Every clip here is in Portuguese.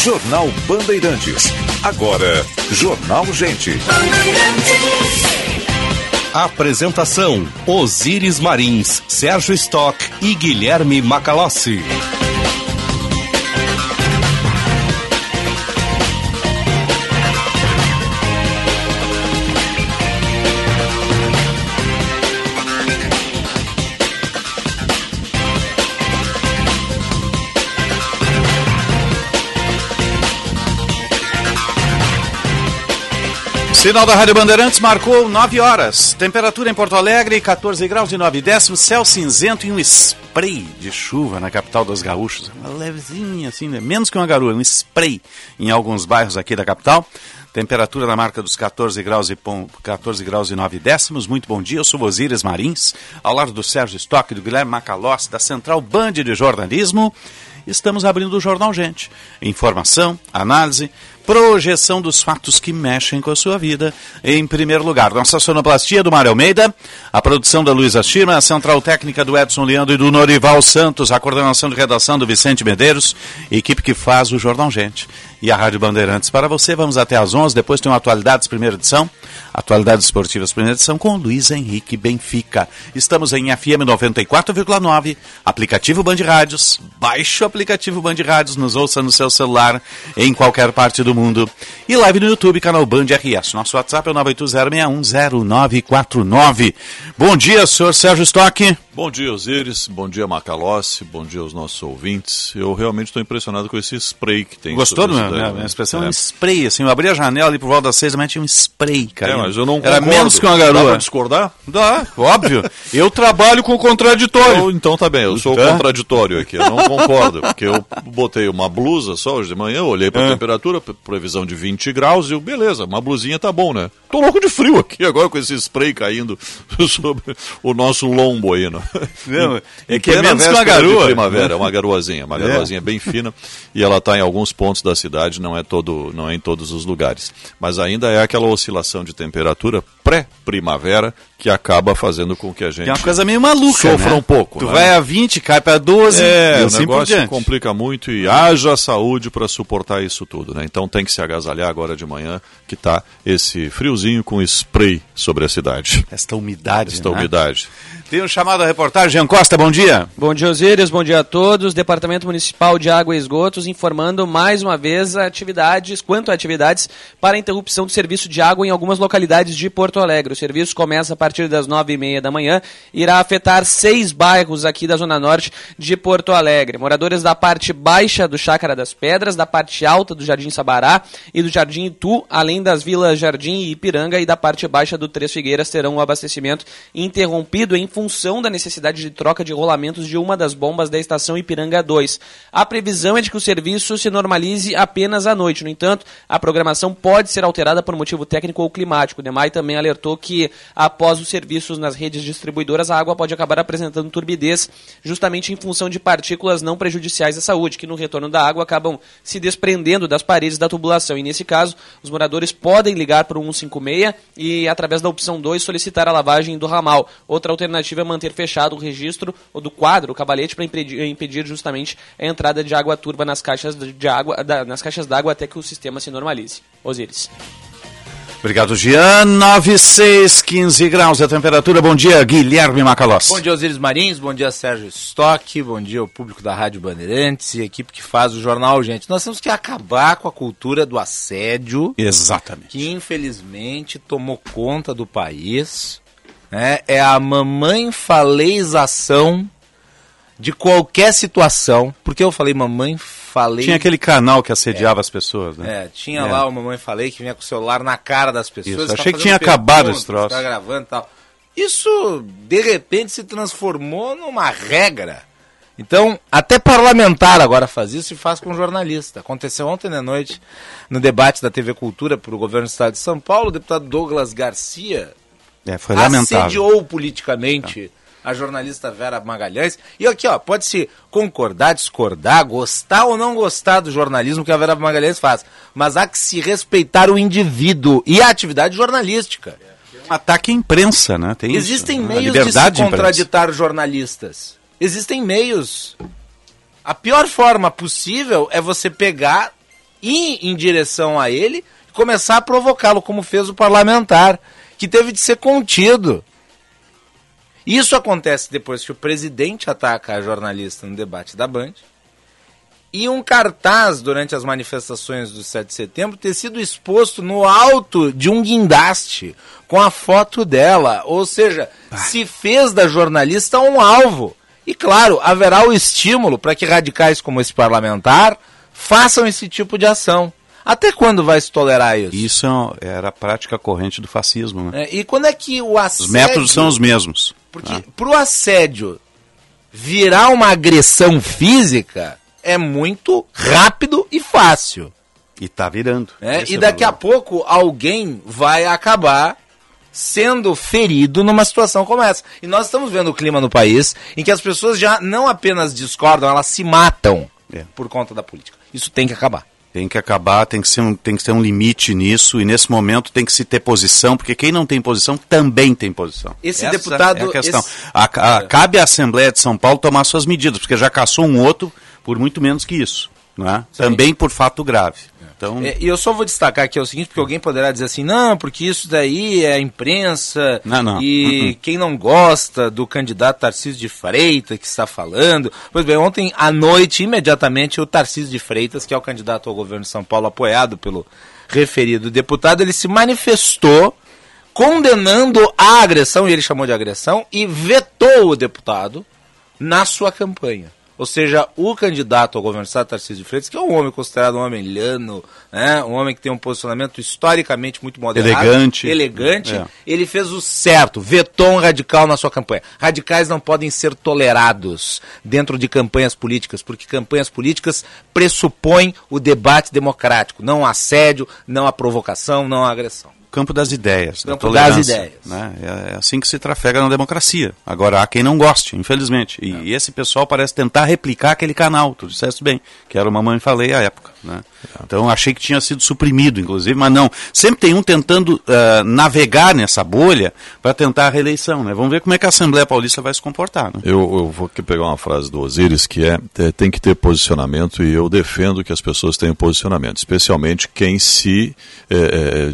Jornal Bandeirantes. Agora, Jornal Gente. Apresentação: Osíris Marins, Sérgio Stock e Guilherme Macalossi. Sinal da Rádio Bandeirantes marcou 9 horas. Temperatura em Porto Alegre, 14 graus e 9 décimos. Céu cinzento e um spray de chuva na capital dos gaúchos. Uma levezinha assim, né? menos que uma garoa, um spray em alguns bairros aqui da capital. Temperatura na marca dos 14 graus e, 14 graus e 9 décimos. Muito bom dia, eu sou Osíris Marins, ao lado do Sérgio Stock, do Guilherme Macalossi, da Central Band de Jornalismo. Estamos abrindo o Jornal Gente. Informação, análise, projeção dos fatos que mexem com a sua vida. Em primeiro lugar, nossa sonoplastia do Mário Almeida, a produção da Luísa Schirma, a central técnica do Edson Leandro e do Norival Santos, a coordenação de redação do Vicente Medeiros, equipe que faz o Jornal Gente. E a Rádio Bandeirantes para você, vamos até às 11, depois tem o Atualidades Primeira Edição, Atualidades Esportivas Primeira Edição com Luiz Henrique Benfica. Estamos em FM 94,9, aplicativo Band Rádios, baixe o aplicativo Band Rádios, nos ouça no seu celular, em qualquer parte do mundo. E live no YouTube, canal Band RS. Nosso WhatsApp é o 980610949. Bom dia, senhor Sérgio Stock. Bom dia, Osíris. Bom dia, Macalossi. Bom dia aos nossos ouvintes. Eu realmente estou impressionado com esse spray que tem. Gostou do A expressão é. um spray, assim. Eu abri a janela ali por volta das seis, mas tinha um spray, cara. É, mas eu não Era menos que uma garoa. Dá pra discordar? Dá, óbvio. eu trabalho com contraditório. Eu, então tá bem, eu sou é? contraditório aqui. Eu não concordo, porque eu botei uma blusa só hoje de manhã, olhei pra é. temperatura, previsão de 20 graus, e eu, beleza, uma blusinha tá bom, né? Tô louco de frio aqui agora com esse spray caindo sobre o nosso lombo aí, né? Não, é que é menos que uma garoa. primavera, é uma garoazinha, uma é. garoazinha bem fina, e ela está em alguns pontos da cidade, não é, todo, não é em todos os lugares. Mas ainda é aquela oscilação de temperatura pré-primavera que acaba fazendo com que a gente. É uma coisa meio maluca. Sofra né? um pouco. Tu né? vai a 20, cai para 12. É, e assim o negócio complica muito e haja saúde para suportar isso tudo. Né? Então tem que se agasalhar agora de manhã, que tá esse friozinho com spray sobre a cidade. Esta umidade. Esta né? umidade. Tem um chamado a reportagem. Jean Costa, bom dia. Bom dia, Osíris. Bom dia a todos. Departamento Municipal de Água e Esgotos informando mais uma vez atividades, quanto a atividades para a interrupção do serviço de água em algumas localidades de Porto Alegre. O serviço começa a partir das nove e meia da manhã, irá afetar seis bairros aqui da Zona Norte de Porto Alegre. Moradores da parte baixa do Chácara das Pedras, da parte alta do Jardim Sabará e do Jardim Itu, além das vilas Jardim e Ipiranga e da parte baixa do Três Figueiras terão o abastecimento interrompido em função da necessidade de troca de rolamentos de uma das bombas da estação Ipiranga 2. A previsão é de que o serviço se normalize apenas à noite. No entanto, a programação pode ser alterada por motivo técnico ou climático. O DEMAI também alertou que após os serviços nas redes distribuidoras, a água pode acabar apresentando turbidez, justamente em função de partículas não prejudiciais à saúde, que no retorno da água acabam se desprendendo das paredes da tubulação. E nesse caso, os moradores podem ligar para o 156 e, através da opção 2, solicitar a lavagem do ramal. Outra alternativa é manter fechado o registro ou do quadro, o cabalete, para impedir, impedir, justamente a entrada de água turva nas caixas de água, da, nas caixas d'água até que o sistema se normalize. Osíris. Obrigado, Gian. 9615 graus a temperatura. Bom dia, Guilherme Macalós. Bom dia, Osíris Marins. Bom dia, Sérgio Stock. Bom dia ao público da Rádio Bandeirantes e a equipe que faz o jornal, gente. Nós temos que acabar com a cultura do assédio. Exatamente. Que infelizmente tomou conta do país. Né? É a mamãe faleização de qualquer situação. Por que eu falei mamãe falei. Tinha aquele canal que assediava é, as pessoas, né? É, tinha é. lá o Mamãe Falei que vinha com o celular na cara das pessoas. Isso, achei que tinha acabado esse troço. Tá gravando tal. Isso, de repente, se transformou numa regra. Então, até parlamentar agora faz isso e faz com jornalista. Aconteceu ontem de noite, no debate da TV Cultura para o governo do estado de São Paulo, o deputado Douglas Garcia é, foi lamentável. assediou politicamente. É a jornalista Vera Magalhães. E aqui, ó, pode se concordar, discordar, gostar ou não gostar do jornalismo que a Vera Magalhães faz, mas há que se respeitar o indivíduo e a atividade jornalística. Um ataque à imprensa, né? Tem Existem isso. meios de se contraditar de jornalistas. Existem meios. A pior forma possível é você pegar ir em direção a ele e começar a provocá-lo, como fez o parlamentar, que teve de ser contido. Isso acontece depois que o presidente ataca a jornalista no debate da Band e um cartaz durante as manifestações do 7 de setembro ter sido exposto no alto de um guindaste com a foto dela. Ou seja, se fez da jornalista um alvo. E claro, haverá o estímulo para que radicais como esse parlamentar façam esse tipo de ação. Até quando vai se tolerar isso? Isso é era a prática corrente do fascismo, né? É, e quando é que o assédio... Os métodos são os mesmos. Porque ah. pro assédio virar uma agressão física é muito rápido e fácil. E tá virando. É, e é daqui a pouco alguém vai acabar sendo ferido numa situação como essa. E nós estamos vendo o clima no país em que as pessoas já não apenas discordam, elas se matam é. por conta da política. Isso tem que acabar. Tem que acabar, tem que, ser um, tem que ter um limite nisso, e nesse momento tem que se ter posição, porque quem não tem posição também tem posição. Esse Essa deputado. É a questão. Esse... A, a, cabe à Assembleia de São Paulo tomar suas medidas, porque já caçou um outro por muito menos que isso. Né? Também por fato grave. Então... É, e eu só vou destacar aqui o seguinte, porque alguém poderá dizer assim, não, porque isso daí é a imprensa não, não. e uh -uh. quem não gosta do candidato Tarcísio de Freitas que está falando. Pois bem, ontem à noite, imediatamente, o Tarcísio de Freitas, que é o candidato ao governo de São Paulo, apoiado pelo referido deputado, ele se manifestou condenando a agressão, e ele chamou de agressão, e vetou o deputado na sua campanha. Ou seja, o candidato ao governo do estado, Tarcísio de Freitas, que é um homem considerado um homem liano, né, um homem que tem um posicionamento historicamente muito moderado, elegante, elegante é. ele fez o certo, vetou um radical na sua campanha. Radicais não podem ser tolerados dentro de campanhas políticas, porque campanhas políticas pressupõem o debate democrático, não assédio, não a provocação, não a agressão campo das ideias, campo da das ideias. Né? É, é assim que se trafega na democracia. Agora, há quem não goste, infelizmente. E, é. e esse pessoal parece tentar replicar aquele canal, tu disseste bem, que era o Mamãe Falei à época. Né? Então, achei que tinha sido suprimido, inclusive, mas não. Sempre tem um tentando uh, navegar nessa bolha para tentar a reeleição. Né? Vamos ver como é que a Assembleia Paulista vai se comportar. Né? Eu, eu vou aqui pegar uma frase do Osiris, que é, é, tem que ter posicionamento, e eu defendo que as pessoas tenham posicionamento, especialmente quem se... É,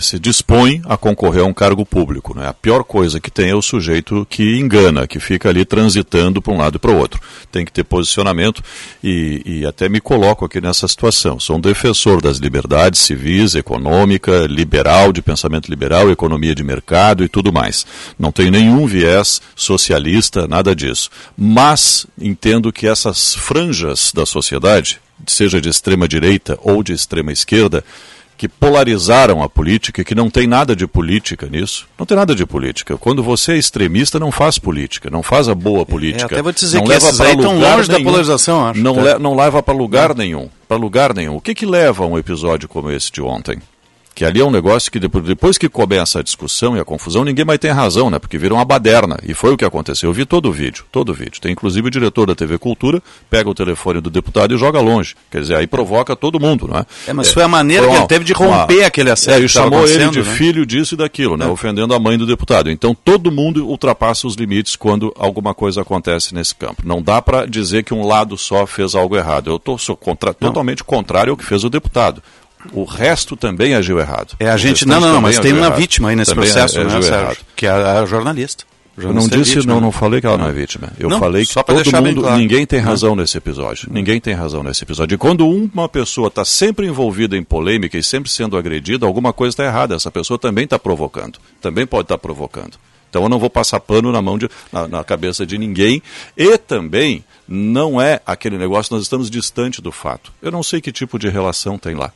se dispõe a concorrer a um cargo público. Né? A pior coisa que tem é o sujeito que engana, que fica ali transitando para um lado e para o outro. Tem que ter posicionamento e, e, até me coloco aqui nessa situação. Sou um defensor das liberdades civis, econômica, liberal, de pensamento liberal, economia de mercado e tudo mais. Não tenho nenhum viés socialista, nada disso. Mas entendo que essas franjas da sociedade, seja de extrema direita ou de extrema esquerda, que polarizaram a política, que não tem nada de política nisso. Não tem nada de política. Quando você é extremista, não faz política, não faz a boa política. É, até vou dizer não que leva para lugar longe nenhum, da polarização, acho. Não, le, não leva para lugar nenhum. Para lugar nenhum. O que, que leva a um episódio como esse de ontem? Que ali é um negócio que depois que começa a discussão e a confusão, ninguém mais tem razão, né? Porque vira uma baderna. E foi o que aconteceu. Eu vi todo o vídeo, todo o vídeo. Tem inclusive o diretor da TV Cultura, pega o telefone do deputado e joga longe. Quer dizer, aí provoca todo mundo, né? É, mas é, foi a maneira foi uma, que ele teve de romper uma, aquele acesso. É, e chamou ele de né? filho disso e daquilo, né? É. Ofendendo a mãe do deputado. Então todo mundo ultrapassa os limites quando alguma coisa acontece nesse campo. Não dá para dizer que um lado só fez algo errado. Eu tô, sou contra, totalmente contrário ao que fez o deputado o resto também agiu errado. É a gente não, não, não, mas tem uma errado. vítima aí nesse também processo, né, Sérgio, que é a, jornalista. Eu não disse, vítima, não, não falei que ela não é vítima. Eu não, falei que todo mundo, claro. ninguém tem razão nesse episódio. Ninguém tem razão nesse episódio. E quando uma pessoa está sempre envolvida em polêmica e sempre sendo agredida, alguma coisa está errada. Essa pessoa também está provocando. Também pode estar tá provocando. Então eu não vou passar pano na mão de, na, na, cabeça de ninguém. E também não é aquele negócio, nós estamos distante do fato. Eu não sei que tipo de relação tem lá.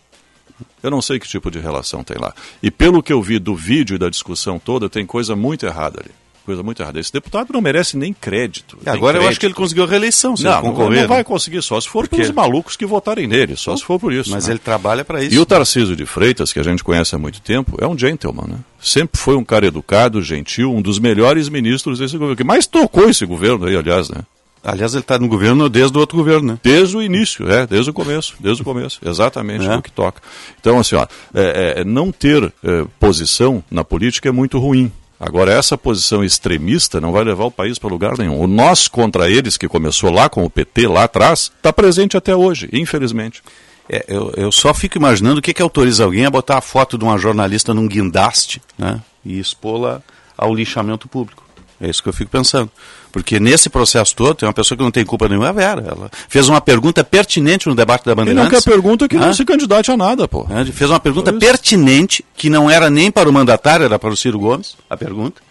Eu não sei que tipo de relação tem lá. E pelo que eu vi do vídeo e da discussão toda, tem coisa muito errada ali. Coisa muito errada. Esse deputado não merece nem crédito. Nem Agora crédito. eu acho que ele conseguiu a reeleição, se não, concorrer. Não vai conseguir, só se for pelos malucos que votarem nele, só se for por isso. Mas né? ele trabalha para isso. E o Tarcísio de Freitas, que a gente conhece há muito tempo, é um gentleman, né? Sempre foi um cara educado, gentil, um dos melhores ministros desse governo, que mais tocou esse governo aí, aliás, né? Aliás, ele está no governo desde o outro governo, né? Desde o início, é, desde o começo, desde o começo, exatamente é. o que toca. Então, assim, ó, é, é, não ter é, posição na política é muito ruim. Agora, essa posição extremista não vai levar o país para lugar nenhum. O nós contra eles, que começou lá com o PT, lá atrás, está presente até hoje, infelizmente. É, eu, eu só fico imaginando o que, que autoriza alguém a botar a foto de uma jornalista num guindaste né, e expô-la ao lixamento público. É isso que eu fico pensando. Porque nesse processo todo, tem uma pessoa que não tem culpa nenhuma, é a Vera. Ela fez uma pergunta pertinente no debate da Ele Bandeirantes. não quer pergunta que não Hã? se candidate a nada, pô. né, Fez uma pergunta pertinente, que não era nem para o mandatário, era para o Ciro Gomes, a pergunta.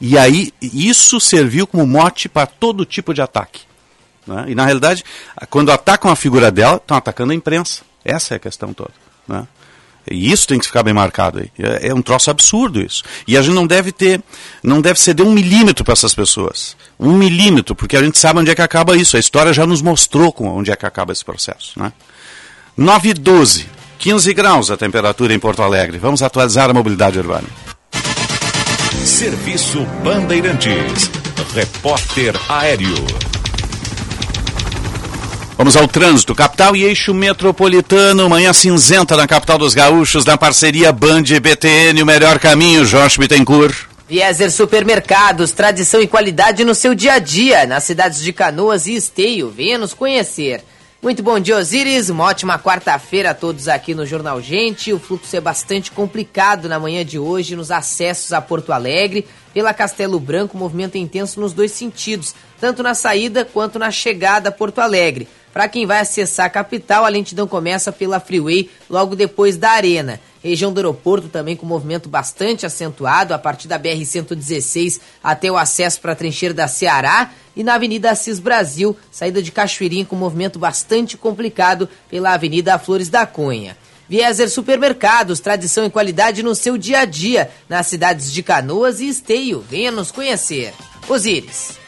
E aí, isso serviu como mote para todo tipo de ataque. né? E, na realidade, quando atacam a figura dela, estão atacando a imprensa. Essa é a questão toda. né? E isso tem que ficar bem marcado aí. É, é um troço absurdo isso. E a gente não deve ter, não deve ceder um milímetro para essas pessoas. Um milímetro, porque a gente sabe onde é que acaba isso. A história já nos mostrou onde é que acaba esse processo. Né? 9 e 12, 15 graus a temperatura em Porto Alegre. Vamos atualizar a mobilidade urbana. Serviço Bandeirantes. Repórter Aéreo. Vamos ao trânsito. Capital e eixo metropolitano. Manhã cinzenta na capital dos gaúchos, na parceria Band e BTN. O melhor caminho, Jorge Bittencourt. Vieser Supermercados, tradição e qualidade no seu dia a dia, nas cidades de Canoas e Esteio. Venha nos conhecer. Muito bom dia, Osíris. Uma ótima quarta-feira a todos aqui no Jornal Gente. O fluxo é bastante complicado na manhã de hoje nos acessos a Porto Alegre. Pela Castelo Branco, movimento é intenso nos dois sentidos, tanto na saída quanto na chegada a Porto Alegre. Para quem vai acessar a capital, a lentidão começa pela Freeway logo depois da Arena. Região do aeroporto também com movimento bastante acentuado, a partir da BR-116 até o acesso para a trincheira da Ceará. E na Avenida Assis Brasil, saída de Cachoeirinha com movimento bastante complicado pela Avenida Flores da Cunha. Vieser Supermercados, tradição e qualidade no seu dia a dia, nas cidades de Canoas e Esteio. Venha nos conhecer. Osíris.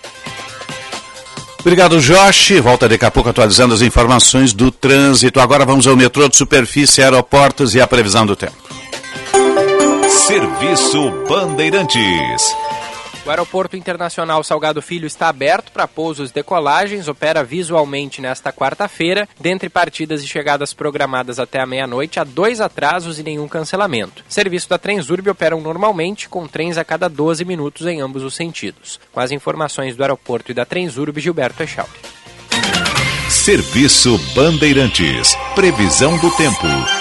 Obrigado, Josh. Volta daqui a pouco atualizando as informações do trânsito. Agora vamos ao metrô de superfície, aeroportos e a previsão do tempo. Serviço Bandeirantes. O Aeroporto Internacional Salgado Filho está aberto para pousos e decolagens, opera visualmente nesta quarta-feira, dentre partidas e chegadas programadas até a meia-noite, há dois atrasos e nenhum cancelamento. Serviço da Transurb operam normalmente, com trens a cada 12 minutos em ambos os sentidos. Com as informações do aeroporto e da Transurb, Gilberto Echauri. Serviço Bandeirantes. Previsão do tempo.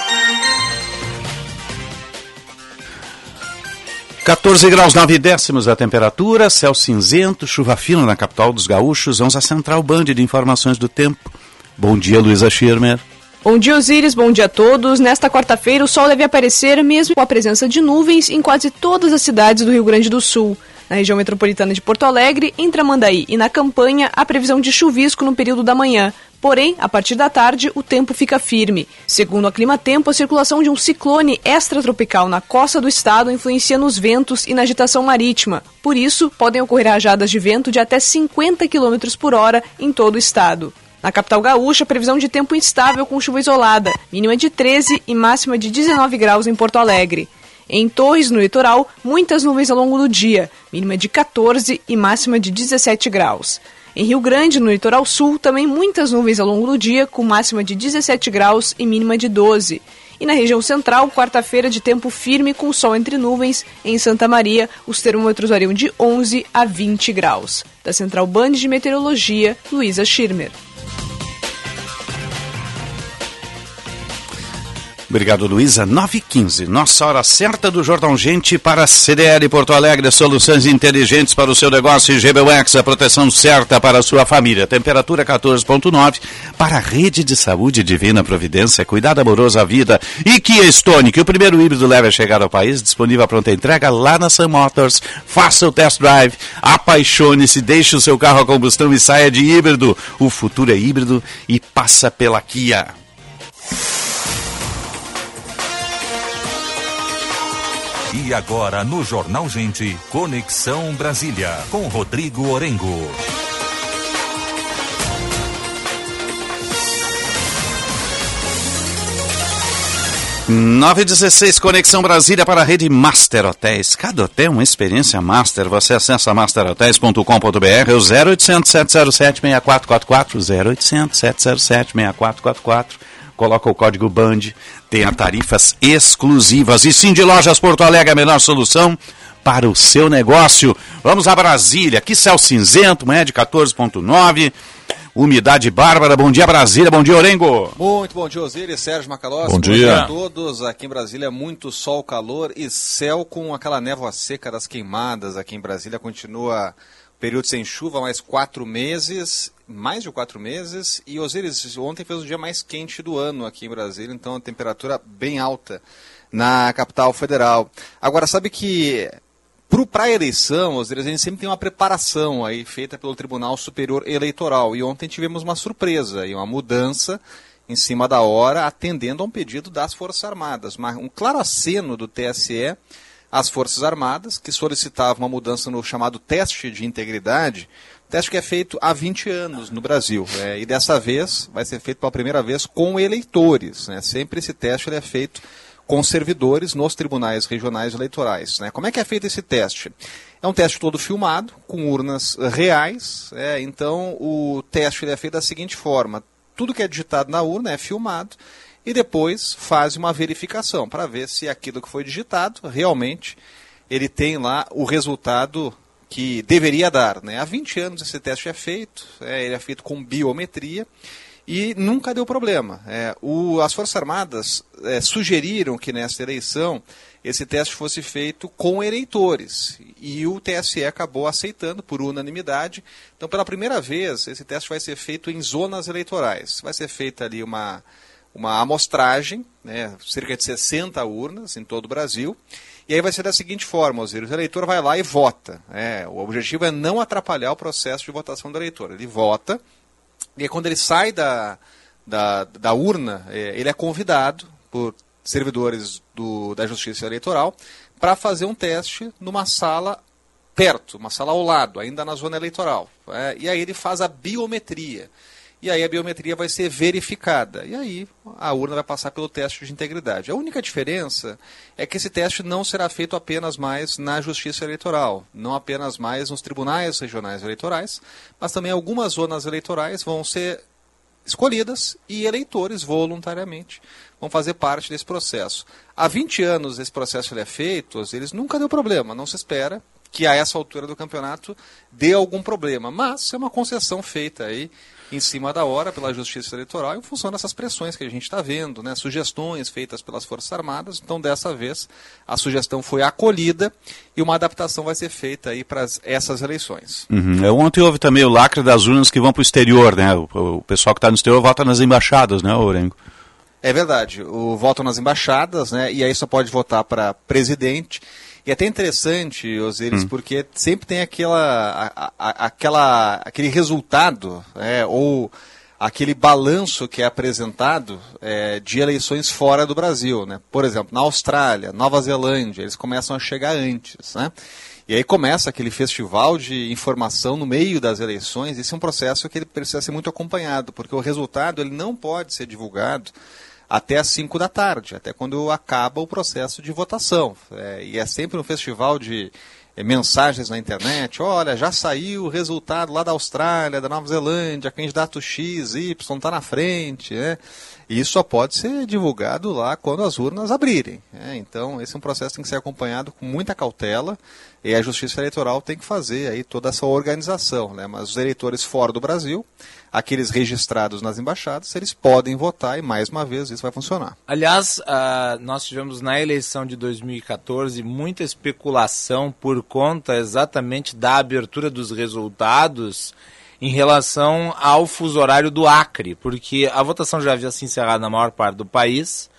14 graus 9 décimos a temperatura, céu cinzento, chuva fina na capital dos gaúchos. Vamos à Central Band de Informações do Tempo. Bom dia, Luísa Schirmer. Bom dia, Osíris. Bom dia a todos. Nesta quarta-feira, o sol deve aparecer mesmo com a presença de nuvens em quase todas as cidades do Rio Grande do Sul. Na região metropolitana de Porto Alegre, em Tramandaí e na Campanha, há previsão de chuvisco no período da manhã. Porém, a partir da tarde, o tempo fica firme. Segundo a Clima Tempo, a circulação de um ciclone extratropical na costa do estado influencia nos ventos e na agitação marítima. Por isso, podem ocorrer rajadas de vento de até 50 km por hora em todo o estado. Na capital gaúcha, previsão de tempo instável com chuva isolada, mínima de 13 e máxima de 19 graus em Porto Alegre. Em Torres, no litoral, muitas nuvens ao longo do dia, mínima de 14 e máxima de 17 graus. Em Rio Grande, no litoral sul, também muitas nuvens ao longo do dia, com máxima de 17 graus e mínima de 12. E na região central, quarta-feira de tempo firme com sol entre nuvens. Em Santa Maria, os termômetros variam de 11 a 20 graus. Da Central Band de Meteorologia, Luísa Schirmer. Obrigado, Luísa. 9 h 15 nossa hora certa do Jornal Gente para CDL Porto Alegre. Soluções inteligentes para o seu negócio e GBUX, a proteção certa para a sua família. Temperatura 14.9 para a Rede de Saúde Divina Providência. Cuidado amoroso à vida. E Kia Stone, que o primeiro híbrido leve a chegar ao país, disponível a pronta entrega lá na Sun Motors. Faça o test drive, apaixone-se, deixe o seu carro a combustão e saia de híbrido. O futuro é híbrido e passa pela Kia. E agora no Jornal Gente, Conexão Brasília, com Rodrigo Orengo. Nove 16 Conexão Brasília para a rede Master Hotéis. Cada hotel uma experiência master. Você acessa masterhotels.com.br ou 0800 707 6444 0800 707 6444 coloca o código BAND, tenha tarifas exclusivas. E sim, de Lojas Porto Alegre, a melhor solução para o seu negócio. Vamos a Brasília, aqui céu cinzento, manhã de 14.9, umidade bárbara. Bom dia, Brasília. Bom dia, Orengo. Muito bom dia, Osiris, Sérgio Macalossi. Bom dia. a todos. Aqui em Brasília, muito sol, calor e céu com aquela névoa seca das queimadas. Aqui em Brasília continua período sem chuva, mais quatro meses, mais de quatro meses. E Osiris, ontem fez o dia mais quente do ano aqui em Brasília, então a temperatura bem alta na capital federal. Agora, sabe que para a eleição, Osiris, a gente sempre tem uma preparação aí feita pelo Tribunal Superior Eleitoral. E ontem tivemos uma surpresa e uma mudança em cima da hora, atendendo a um pedido das Forças Armadas. Um claro aceno do TSE às Forças Armadas, que solicitava uma mudança no chamado teste de integridade, teste que é feito há 20 anos no Brasil. É, e dessa vez vai ser feito pela primeira vez com eleitores. Né? Sempre esse teste ele é feito com servidores nos tribunais regionais eleitorais. Né? Como é que é feito esse teste? É um teste todo filmado, com urnas reais. É, então, o teste é feito da seguinte forma: tudo que é digitado na urna é filmado e depois faz uma verificação para ver se aquilo que foi digitado realmente ele tem lá o resultado que deveria dar. Né? Há 20 anos esse teste é feito, é, ele é feito com biometria e nunca deu problema. É, o, as Forças Armadas é, sugeriram que nessa eleição esse teste fosse feito com eleitores e o TSE acabou aceitando por unanimidade. Então, pela primeira vez, esse teste vai ser feito em zonas eleitorais. Vai ser feita ali uma, uma amostragem, né, cerca de 60 urnas em todo o Brasil. E aí vai ser da seguinte forma, Osiris, o eleitor vai lá e vota. É, o objetivo é não atrapalhar o processo de votação do eleitor. Ele vota, e aí, quando ele sai da, da, da urna, é, ele é convidado por servidores do, da Justiça Eleitoral para fazer um teste numa sala perto, uma sala ao lado, ainda na zona eleitoral. É, e aí ele faz a biometria. E aí a biometria vai ser verificada. E aí a urna vai passar pelo teste de integridade. A única diferença é que esse teste não será feito apenas mais na Justiça Eleitoral, não apenas mais nos tribunais regionais eleitorais, mas também algumas zonas eleitorais vão ser escolhidas e eleitores voluntariamente vão fazer parte desse processo. Há 20 anos esse processo é feito, eles nunca deu problema, não se espera que a essa altura do campeonato dê algum problema, mas é uma concessão feita aí em cima da hora pela Justiça Eleitoral em função dessas pressões que a gente está vendo, né? sugestões feitas pelas Forças Armadas. Então, dessa vez, a sugestão foi acolhida e uma adaptação vai ser feita aí para essas eleições. Uhum. É, ontem houve também o lacre das urnas que vão para o exterior, né? O, o pessoal que está no exterior vota nas embaixadas, né, Orengo? É verdade. O voto nas embaixadas, né? E aí só pode votar para presidente. E é até interessante, Osiris, hum. porque sempre tem aquela, a, a, aquela, aquele resultado, é, ou aquele balanço que é apresentado é, de eleições fora do Brasil. Né? Por exemplo, na Austrália, Nova Zelândia, eles começam a chegar antes. Né? E aí começa aquele festival de informação no meio das eleições. Esse é um processo que ele precisa ser muito acompanhado, porque o resultado ele não pode ser divulgado até às 5 da tarde, até quando acaba o processo de votação. É, e é sempre um festival de é, mensagens na internet, olha, já saiu o resultado lá da Austrália, da Nova Zelândia, candidato X, Y está na frente, né? E isso só pode ser divulgado lá quando as urnas abrirem. Né? Então, esse é um processo que tem que ser acompanhado com muita cautela e a Justiça Eleitoral tem que fazer aí toda essa organização. Né? Mas os eleitores fora do Brasil, aqueles registrados nas embaixadas, eles podem votar e, mais uma vez, isso vai funcionar. Aliás, uh, nós tivemos na eleição de 2014 muita especulação por conta exatamente da abertura dos resultados em relação ao fuso horário do Acre, porque a votação já havia se encerrado na maior parte do país,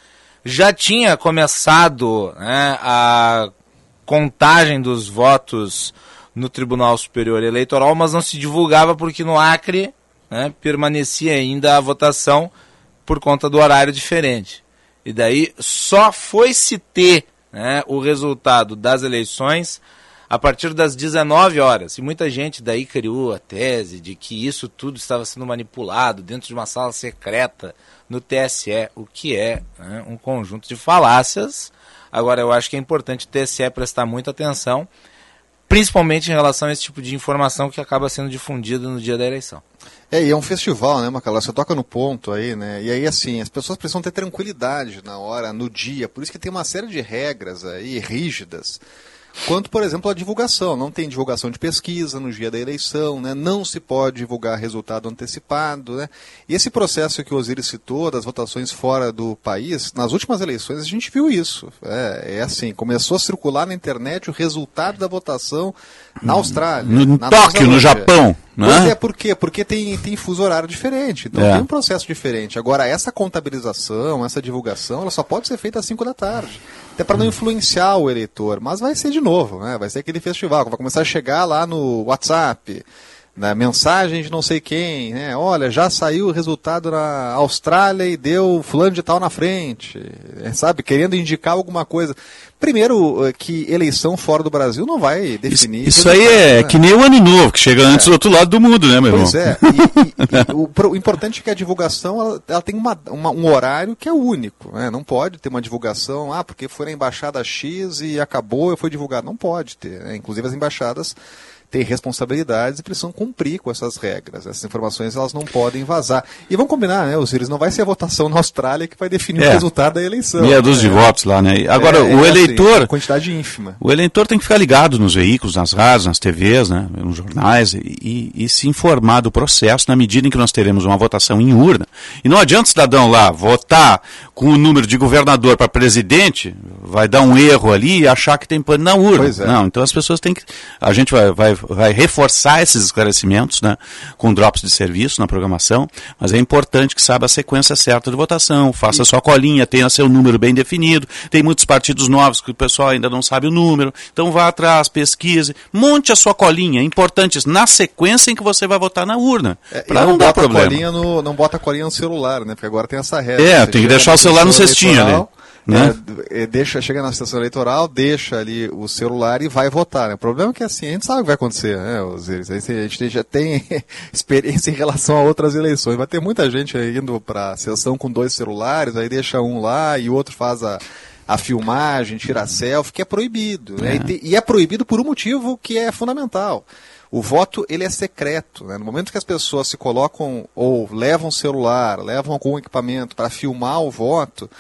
já tinha começado né, a contagem dos votos no Tribunal Superior Eleitoral, mas não se divulgava porque no Acre né, permanecia ainda a votação por conta do horário diferente. E daí só foi se ter né, o resultado das eleições a partir das 19 horas. E muita gente daí criou a tese de que isso tudo estava sendo manipulado dentro de uma sala secreta no TSE, o que é né, um conjunto de falácias. Agora, eu acho que é importante o TSE prestar muita atenção, principalmente em relação a esse tipo de informação que acaba sendo difundida no dia da eleição. É, e é um festival, né, Macalá? Você toca no ponto aí, né? E aí, assim, as pessoas precisam ter tranquilidade na hora, no dia. Por isso que tem uma série de regras aí rígidas quanto, por exemplo, a divulgação. Não tem divulgação de pesquisa no dia da eleição, né? não se pode divulgar resultado antecipado. Né? E esse processo que o Osiris citou, das votações fora do país, nas últimas eleições a gente viu isso. É, é assim, começou a circular na internet o resultado da votação na Austrália. No, na Tóquio, no Japão. Né? Pois é, por quê? Porque tem, tem fuso horário diferente, então É. tem um processo diferente. Agora, essa contabilização, essa divulgação, ela só pode ser feita às 5 da tarde. Até para não influenciar o eleitor, mas vai ser de novo, né? Vai ser aquele festival, que vai começar a chegar lá no WhatsApp, na mensagem de não sei quem, né? Olha, já saiu o resultado na Austrália e deu fulano de tal na frente, é, sabe? Querendo indicar alguma coisa. Primeiro, eh, que eleição fora do Brasil não vai definir. Isso aí resultado, é né? que nem o ano novo, que chega antes do outro lado do mundo, né, meu irmão? Pois é. E, e- e o, o importante é que a divulgação ela, ela tem uma, uma- um horário que é único. Né? Não pode ter uma divulgação, ah, porque foi na embaixada X e acabou e foi divulgado. Não pode ter. né? Inclusive as embaixadas têm responsabilidades e precisam cumprir com essas regras. Essas informações elas não podem vazar. E vamos combinar, né, Osiris? Não vai ser a votação na Austrália que vai definir É. o resultado da eleição. Meia dúzia de né? votos lá, né? Agora, É, o é assim, eleitor. uma quantidade ínfima. O eleitor tem que ficar ligado nos veículos, nas rádios, nas TVs, né, nos jornais e, e- se informar do processo na medida em que nós teremos uma votação em urna. E não adianta o cidadão lá votar com o número de governador para presidente, vai dar um erro ali e achar que tem pano na urna. É. Não, então as pessoas têm que. A gente vai, vai, vai reforçar esses esclarecimentos né, com drops de serviço na programação, mas é importante que saiba a sequência certa de votação, faça sua colinha, tenha seu número bem definido. Tem muitos partidos novos que o pessoal ainda não sabe o número, então vá atrás, pesquise, monte a sua colinha, importantes na sequência em que você vai votar na urna, É, para não, dar bota a problema. colinha no, não bota a colinha no celular, né? Porque agora tem essa regra. É, tem que deixar o celular no cestinho ali, né? é, é, deixa, chega na sessão eleitoral, deixa ali o celular e vai votar. Né? O problema é que assim, a gente sabe o que vai acontecer, né, Osiris? A gente já tem experiência em relação a outras eleições. Vai ter muita gente indo para a sessão com dois celulares, aí deixa um lá e o outro faz a, a filmagem, tira a selfie, que é proibido. Né? E, te- e é proibido por um motivo que é fundamental. O voto ele é secreto. Né? No momento que as pessoas se colocam ou levam celular, levam algum equipamento para filmar o voto,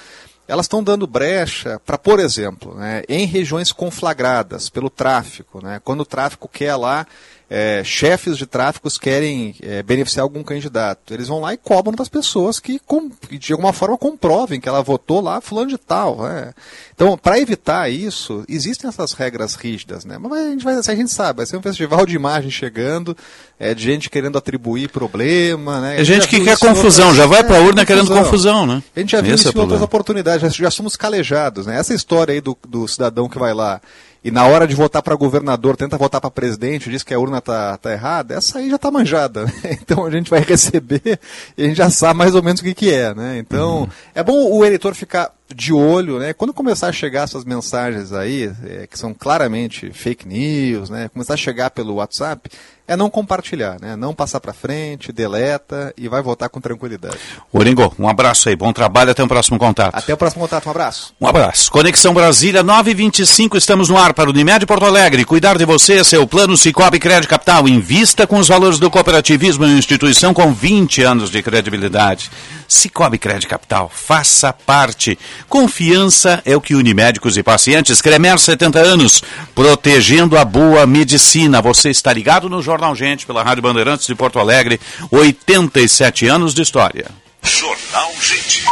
elas estão dando brecha para, por exemplo, né, em regiões conflagradas pelo tráfico, né, quando o tráfico quer lá, é, chefes de tráficos querem é, beneficiar algum candidato, eles vão lá e cobram das pessoas que, com- que de alguma forma comprovem que ela votou lá fulano de tal. né. Então, para evitar isso, existem essas regras rígidas, né? Mas a gente, vai, a gente sabe, vai ser um festival de imagem chegando, é, de gente querendo atribuir problema, né? A É gente que quer isso confusão, outras- já vai pra É, urna querendo confusão, né? A gente já viu Esse isso é o em outras oportunidades, já, já somos calejados, né? Essa história aí do, do cidadão que vai lá e na hora de votar para governador tenta votar para presidente, diz que a urna tá, tá errada, essa aí já tá manjada, né? Então a gente vai receber e a gente já sabe mais ou menos o que, que é, né? Então Uhum. é bom o eleitor ficar de olho, né? Quando começar a chegar essas mensagens aí, é, que são claramente fake news, né? Começar a chegar pelo WhatsApp, é não compartilhar, né? Não passar para frente, deleta e vai votar com tranquilidade. Oringo, um abraço aí, bom trabalho, até o próximo contato. Até o próximo contato, um abraço. Um abraço. Conexão Brasília 925, estamos no ar para o Unimed Porto Alegre. Cuidar de você, seu plano Cicobi Crédito Capital. Invista com os valores do cooperativismo em uma instituição com 20 anos de credibilidade. Cicobi Crédito Capital, faça parte. Confiança é o que une médicos e pacientes. Cremer 70 anos, protegendo a boa medicina. Você está ligado no Jornal Gente pela Rádio Bandeirantes de Porto Alegre. 87 anos de história. Jornal Gente.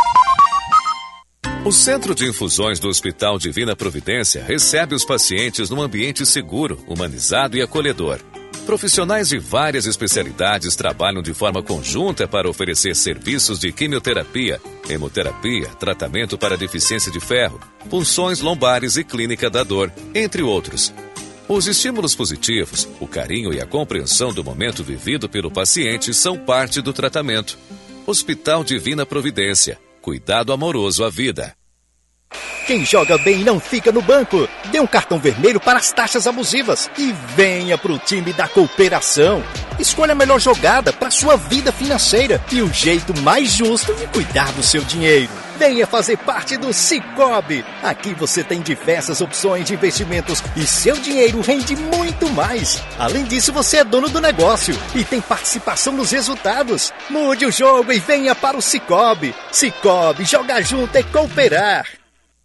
O Centro de Infusões do Hospital Divina Providência recebe os pacientes num ambiente seguro, humanizado e acolhedor. Profissionais de várias especialidades trabalham de forma conjunta para oferecer serviços de quimioterapia, hemoterapia, tratamento para deficiência de ferro, punções lombares e clínica da dor, entre outros. Os estímulos positivos, o carinho e a compreensão do momento vivido pelo paciente são parte do tratamento. Hospital Divina Providência. Cuidado amoroso à vida. Quem joga bem não fica no banco. Dê um cartão vermelho para as taxas abusivas e venha pro time da cooperação. Escolha a melhor jogada para sua vida financeira e o jeito mais justo de cuidar do seu dinheiro. Venha fazer parte do Cicobi. Aqui você tem diversas opções de investimentos e seu dinheiro rende muito mais. Além disso, você é dono do negócio e tem participação nos resultados. Mude o jogo e venha para o Cicobi. Cicobi, jogar junto é cooperar.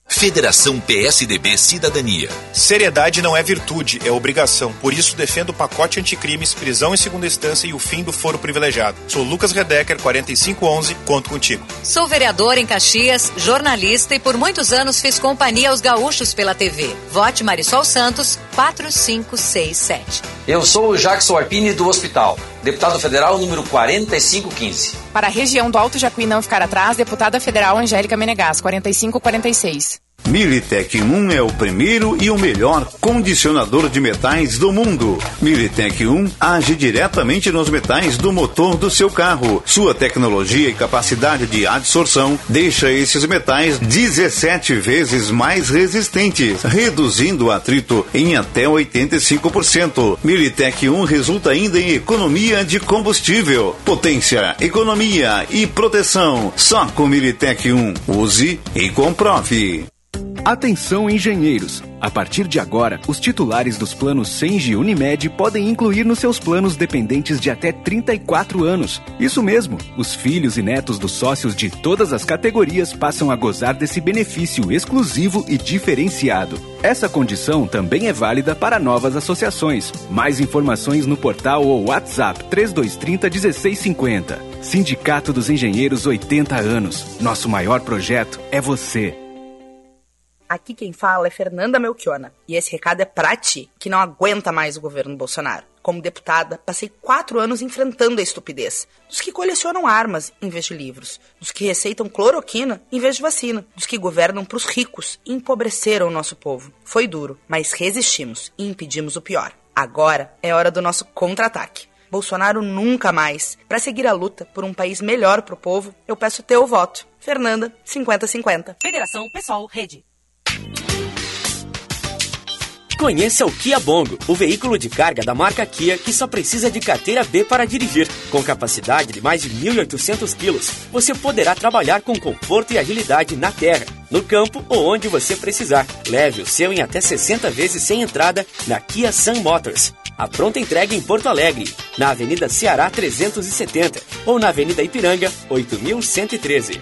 Federação PSDB Cidadania. Seriedade não é virtude, é obrigação. Por isso defendo o pacote anticrimes, prisão em segunda instância e o fim do foro privilegiado. Sou Lucas Redecker, 4511, conto contigo. Sou vereador em Caxias, jornalista e por muitos anos fiz companhia aos gaúchos pela TV. Vote Marisol Santos, 4567. Eu sou o Jackson Arpini do Hospital, deputado federal número 4515. Para a região do Alto Jacuí não ficar atrás, deputada federal Angélica Menegas, 4546. Militec 1 é o primeiro e o melhor condicionador de metais do mundo. Militec 1 age diretamente nos metais do motor do seu carro. Sua tecnologia e capacidade de adsorção deixa esses metais 17 vezes mais resistentes, reduzindo o atrito em até 85%. Militec 1 resulta ainda em economia de combustível, potência, economia e proteção. Só com Militec 1. Use e comprove. Atenção engenheiros! A partir de agora, os titulares dos planos Sengi Unimed podem incluir nos seus planos dependentes de até 34 anos. Isso mesmo, os filhos e netos dos sócios de todas as categorias passam a gozar desse benefício exclusivo e diferenciado. Essa condição também é válida para novas associações. Mais informações no portal ou WhatsApp 3230 1650. Sindicato dos Engenheiros 80 anos. Nosso maior projeto é você. Aqui quem fala é Fernanda Melchiona. E esse recado é pra ti, que não aguenta mais o governo Bolsonaro. Como deputada, passei quatro anos enfrentando a estupidez. Dos que colecionam armas em vez de livros. Dos que receitam cloroquina em vez de vacina. Dos que governam pros ricos e empobreceram o nosso povo. Foi duro, mas resistimos e impedimos o pior. Agora é hora do nosso contra-ataque. Bolsonaro nunca mais. Para seguir a luta por um país melhor pro povo, eu peço teu voto. Fernanda, 5050. Federação Pessoal Rede. Conheça o Kia Bongo, o veículo de carga da marca Kia que só precisa de carteira B para dirigir. Com capacidade de mais de 1.800 quilos, você poderá trabalhar com conforto e agilidade na terra, no campo ou onde você precisar. Leve o seu em até 60 vezes sem entrada na Kia Sun Motors. A pronta entrega em Porto Alegre, na Avenida Ceará 370 ou na Avenida Ipiranga 8113.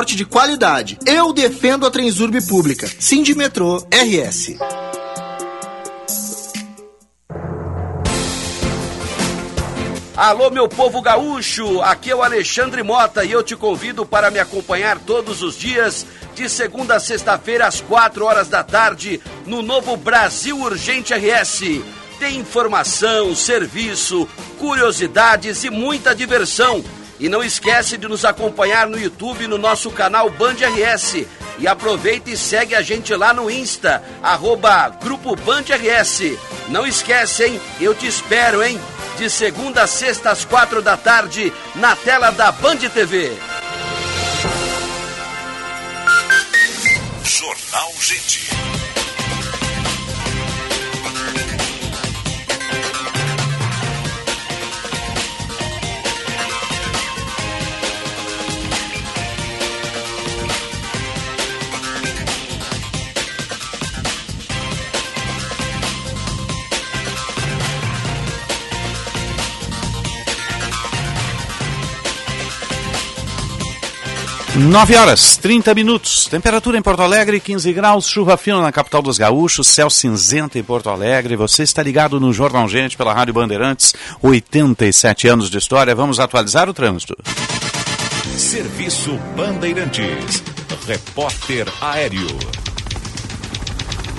de qualidade. Eu defendo a Transurb Pública. Sindimetrô RS. Alô, meu povo gaúcho! Aqui é o Alexandre Mota e eu te convido para me acompanhar todos os dias, de segunda a sexta-feira, às quatro horas da tarde, no novo Brasil Urgente RS. Tem informação, serviço, curiosidades e muita diversão. E não esquece de nos acompanhar no YouTube no nosso canal Band RS. E aproveita e segue a gente lá no Insta, arroba Grupo Band RS. Não esquece, hein? Eu te espero, hein? De segunda a sexta às quatro da tarde, na tela da Band TV. Jornal Gente. Nove horas, 30 minutos. Temperatura em Porto Alegre, 15 graus, chuva fina na capital dos gaúchos, céu cinzento em Porto Alegre. Você está ligado no Jornal Gente pela Rádio Bandeirantes, 87 anos de história. Vamos atualizar o trânsito. Serviço Bandeirantes. Repórter Aéreo.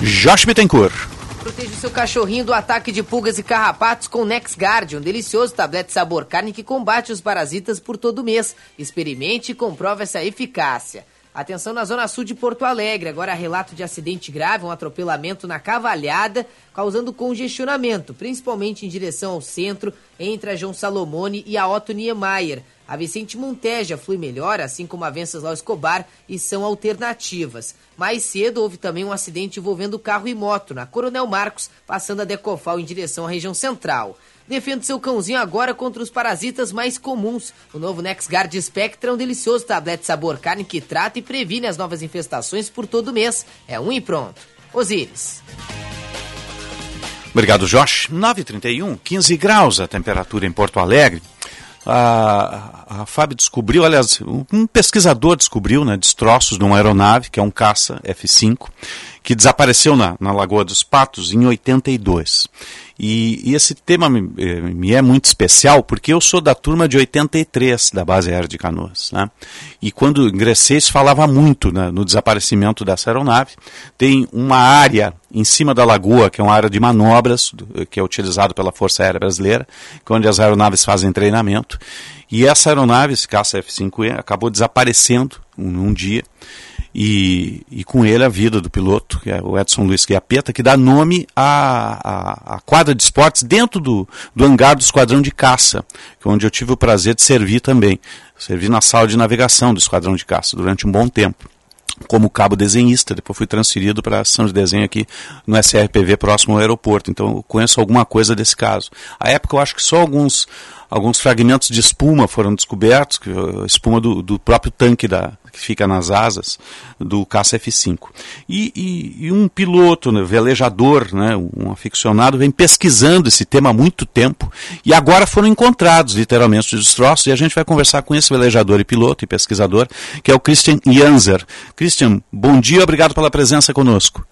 Josh Bittencourt. Proteja o seu cachorrinho do ataque de pulgas e carrapatos com NexGuard, um delicioso tablete sabor carne que combate os parasitas por todo mês. Experimente e comprove essa eficácia. Atenção na zona sul de Porto Alegre. Agora relato de acidente grave, um atropelamento na Cavalhada, causando congestionamento, principalmente em direção ao centro, entre a João Salomone e a Otto Niemeyer. A Vicente Monteja flui melhor, assim como a Venceslau Escobar, e são alternativas. Mais cedo houve também um acidente envolvendo carro e moto na Coronel Marcos, passando a Decofal em direção à região central. Defenda seu cãozinho agora contra os parasitas mais comuns. O novo NexGuard Spectra é um delicioso tablete sabor carne que trata e previne as novas infestações por todo mês. É um e pronto. Osíris. Obrigado, Josh. 9h31, 15 graus a temperatura em Porto Alegre. A, a FAB descobriu, aliás, um pesquisador descobriu né, destroços de uma aeronave, que é um caça F-5, que desapareceu na, na Lagoa dos Patos em 82. E, e, esse tema me, eh, me, é muito especial porque eu sou da turma de 83 da base aérea de Canoas. Né? E quando ingressei, se falava muito né, no desaparecimento dessa aeronave. Tem uma área em cima da lagoa, que é uma área de manobras, que é utilizado pela Força Aérea Brasileira, é onde as aeronaves fazem treinamento. E essa aeronave, esse caça F-5E, acabou desaparecendo um, um dia e, e com ele a vida do piloto, que é o Edson Luiz Guiapeta, que dá nome à, à, à quadra de esportes dentro do, do hangar do Esquadrão de Caça, é onde eu tive o prazer de servir também. Servi na sala de navegação do Esquadrão de Caça durante um bom tempo como cabo desenhista, depois fui transferido para a ação de desenho aqui no SRPV próximo ao aeroporto, então eu conheço alguma coisa desse caso. A época eu acho que só alguns alguns fragmentos de espuma foram descobertos, espuma do, do próprio tanque da, que fica nas asas do caça F-5. E, e, e, um piloto, né, velejador, né, um aficionado, vem pesquisando esse tema há muito tempo e agora foram encontrados literalmente os destroços e a gente vai conversar com esse velejador e piloto e pesquisador, que é o Christian Janzer. Christian, bom dia, obrigado pela presença conosco.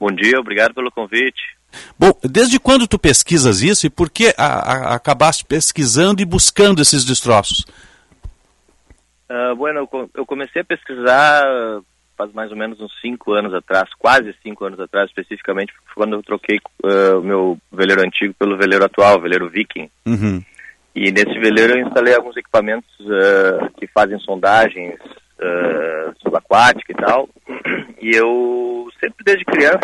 Bom dia, obrigado pelo convite. Bom, desde quando tu pesquisas isso e por que a, a, acabaste pesquisando e buscando esses destroços? Uh, bueno, eu comecei a pesquisar faz mais ou menos uns cinco anos atrás, quase cinco anos atrás, especificamente quando eu troquei o uh, meu veleiro antigo pelo veleiro atual, o veleiro Viking. Uhum. E nesse veleiro eu instalei alguns equipamentos uh, que fazem sondagens uh, subaquática e tal. E eu sempre desde criança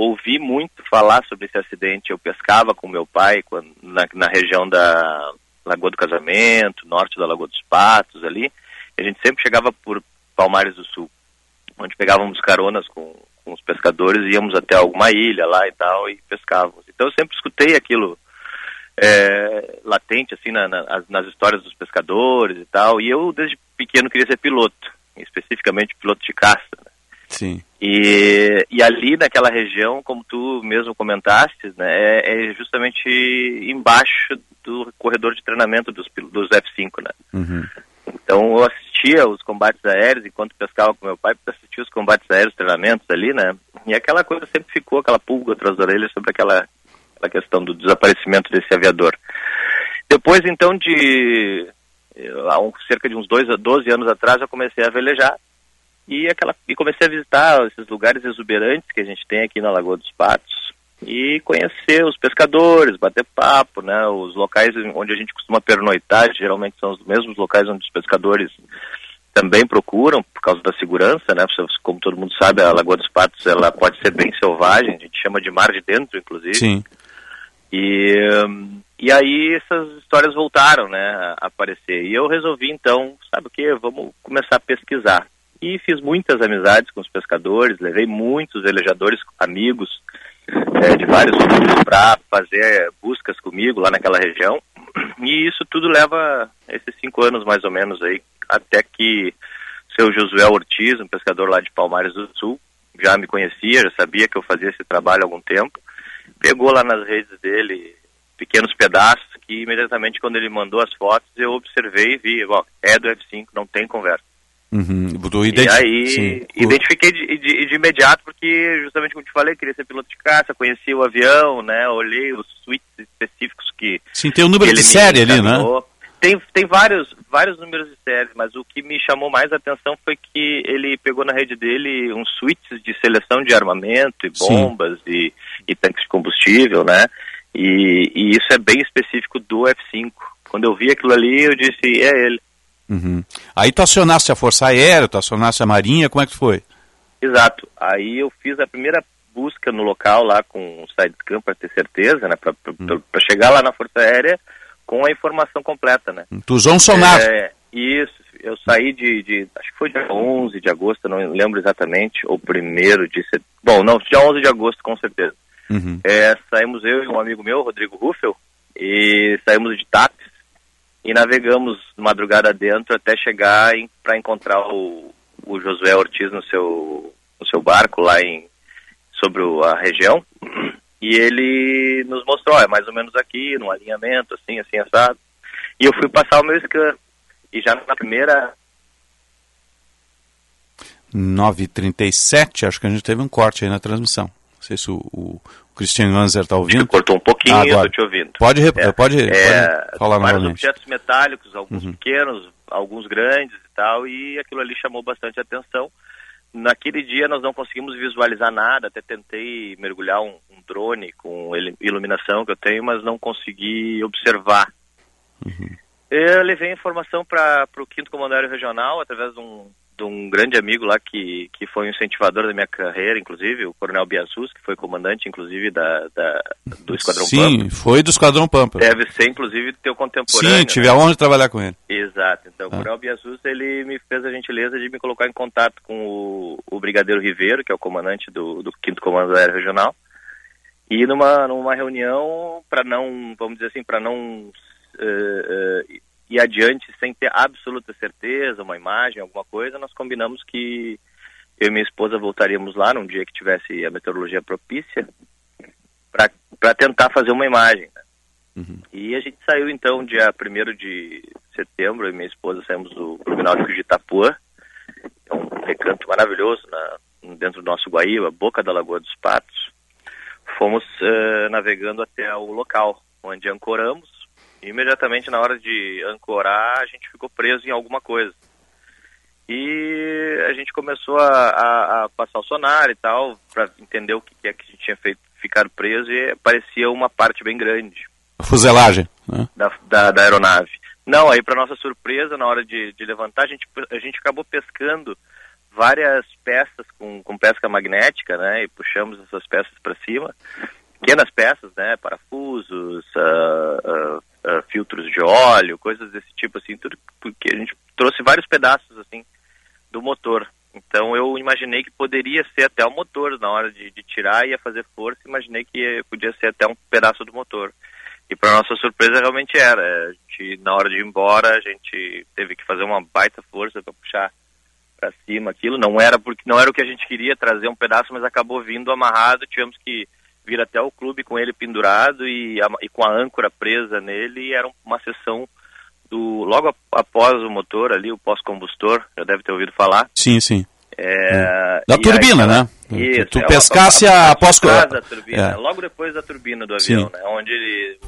ouvi muito falar sobre esse acidente. Eu pescava com meu pai quando, na, na região da Lagoa do Casamento, norte da Lagoa dos Patos ali. A gente sempre chegava por Palmares do Sul, onde pegávamos caronas com, com os pescadores íamos até alguma ilha lá e tal e pescávamos. Então eu sempre escutei aquilo é, latente assim na, na, nas histórias dos pescadores e tal. E eu desde pequeno queria ser piloto, especificamente piloto de caça. Né? Sim. E, e ali naquela região, como tu mesmo comentaste, né, é, é justamente embaixo do corredor de treinamento dos, dos F-5, né? Uhum. Então eu assistia os combates aéreos enquanto pescava com meu pai, assistia os combates aéreos, treinamentos ali, né? E aquela coisa sempre ficou, aquela pulga atrás da orelha sobre aquela, aquela questão do desaparecimento desse aviador. Depois, então, de há um, cerca de uns dois, 12 anos atrás, eu comecei a velejar e, aquela, e comecei a visitar esses lugares exuberantes que a gente tem aqui na Lagoa dos Patos e conhecer os pescadores, bater papo, né? Os locais onde a gente costuma pernoitar, geralmente são os mesmos locais onde os pescadores também procuram por causa da segurança, né? Como todo mundo sabe, a Lagoa dos Patos ela pode ser bem selvagem, a gente chama de mar de dentro, inclusive. Sim. E e aí essas histórias voltaram, né, a aparecer. E eu resolvi então, sabe o que? Vamos começar a pesquisar e fiz muitas amizades com os pescadores, levei muitos velejadores, amigos é, de vários clubes para fazer buscas comigo lá naquela região. E isso tudo leva esses cinco anos mais ou menos aí, até que seu Josué Ortiz, um pescador lá de Palmares do Sul, já me conhecia, já sabia que eu fazia esse trabalho há algum tempo, pegou lá nas redes dele pequenos pedaços que imediatamente quando ele mandou as fotos eu observei e vi, ó, é do F5, não tem conversa. Uhum. e aí Sim. identifiquei de, de, de, imediato porque justamente como te falei, queria ser piloto de caça, conheci o avião, né? Olhei os suítes específicos que. Sim, tem o um número de série ali, né? Tem, tem vários, vários números de série, mas o que me chamou mais a atenção foi que ele pegou na rede dele uns suítes de seleção de armamento e bombas e, e, tanques de combustível, né? E, e isso é bem específico do F-5. Quando eu vi aquilo ali, eu disse, é ele. Uhum. Aí tu acionaste a Força Aérea, tu acionaste a Marinha, como é que foi? Exato. Aí eu fiz a primeira busca no local lá com o sidecam para ter certeza, né? Para Hum. chegar lá na Força Aérea com a informação completa, né? Tu usou um sonar. É, isso. Eu saí de, de- acho que foi dia 11 de agosto, não lembro exatamente, ou primeiro de setembro. Bom, não, dia 11 de agosto, com certeza. Uhum. É, saímos eu e um amigo meu, Rodrigo Ruffel, e saímos de Tapes e navegamos madrugada dentro até chegar para encontrar o, o Josué Ortiz no seu, no seu barco lá em, sobre o- a região. E ele nos mostrou, é mais ou menos aqui, no alinhamento, assim, assim, assado. E eu fui passar o meu scan. E já na primeira 9h37, acho que a gente teve um corte aí na transmissão. Não sei se o, o, Cristiano Lanzer está ouvindo. cortou um pouquinho, Ah, tô te ouvindo. Pode, É, pode, é, pode falar vários novamente. objetos metálicos, alguns Uhum. pequenos, alguns grandes e tal, e aquilo ali chamou bastante atenção. Naquele dia nós não conseguimos visualizar nada, até tentei mergulhar um, um drone com iluminação que eu tenho, mas não consegui observar. Eu levei a informação para o 5 Comando Aéreo Regional, através de um, de um grande amigo lá que, que foi um incentivador da minha carreira, inclusive, o Coronel Biasus, que foi comandante, inclusive, da, da- do Esquadrão Sim, Pampa. foi do Esquadrão Pampa. Deve ser, inclusive, teu contemporâneo. Sim, tive né? a honra de trabalhar com ele. Exato. Então, o Ah. Coronel Biasus, ele me fez a gentileza de me colocar em contato com o, o Brigadeiro Ribeiro, que é o comandante do, do 5 Comando Aéreo Regional, e numa, numa reunião, para não, vamos dizer assim, para não eh, eh, ir adiante sem ter absoluta certeza, uma imagem, alguma coisa, nós combinamos que eu e minha esposa voltaríamos lá num dia que tivesse a meteorologia propícia para tentar fazer uma imagem. né? E a gente saiu então dia 1 de setembro, eu e minha esposa saímos do Náutico de Itapuã, é um recanto maravilhoso na, dentro do nosso Guaíba, boca da Lagoa dos Patos. Fomos eh, navegando até o local onde ancoramos e imediatamente na hora de ancorar a gente ficou preso em alguma coisa. E a gente começou a, a- a passar o sonar e tal, para entender o que é que a gente tinha feito, ficado preso, e parecia uma parte bem grande Fuselagem. Né? da, da, da aeronave. Não, aí para nossa surpresa, na hora de, de levantar, a gente, a gente acabou pescando várias peças com, com pesca magnética, né? E puxamos essas peças para cima. Pequenas peças, né? Parafusos, ah, ah, ah, filtros de óleo, coisas desse tipo, assim, tudo porque a gente trouxe vários pedaços, assim, do motor. Então eu imaginei que poderia ser até o motor na hora de, de tirar ia fazer força, imaginei que podia ser até um pedaço do motor. E para nossa surpresa realmente era. Gente, na hora de ir embora, a gente teve que fazer uma baita força para puxar para cima aquilo. Não era porque não era o que a gente queria trazer um pedaço, mas acabou vindo amarrado. Tivemos que vir até o clube com ele pendurado e, a- e com a âncora presa nele. Era uma sessão do logo ap- após o motor ali, o pós-combustor. Já deve ter ouvido falar. Sim, sim. É, Da turbina, aí, né? Isso, Tu é, pescasse a, a a, turbina, é. logo depois da turbina do Sim. avião, né? Onde ele,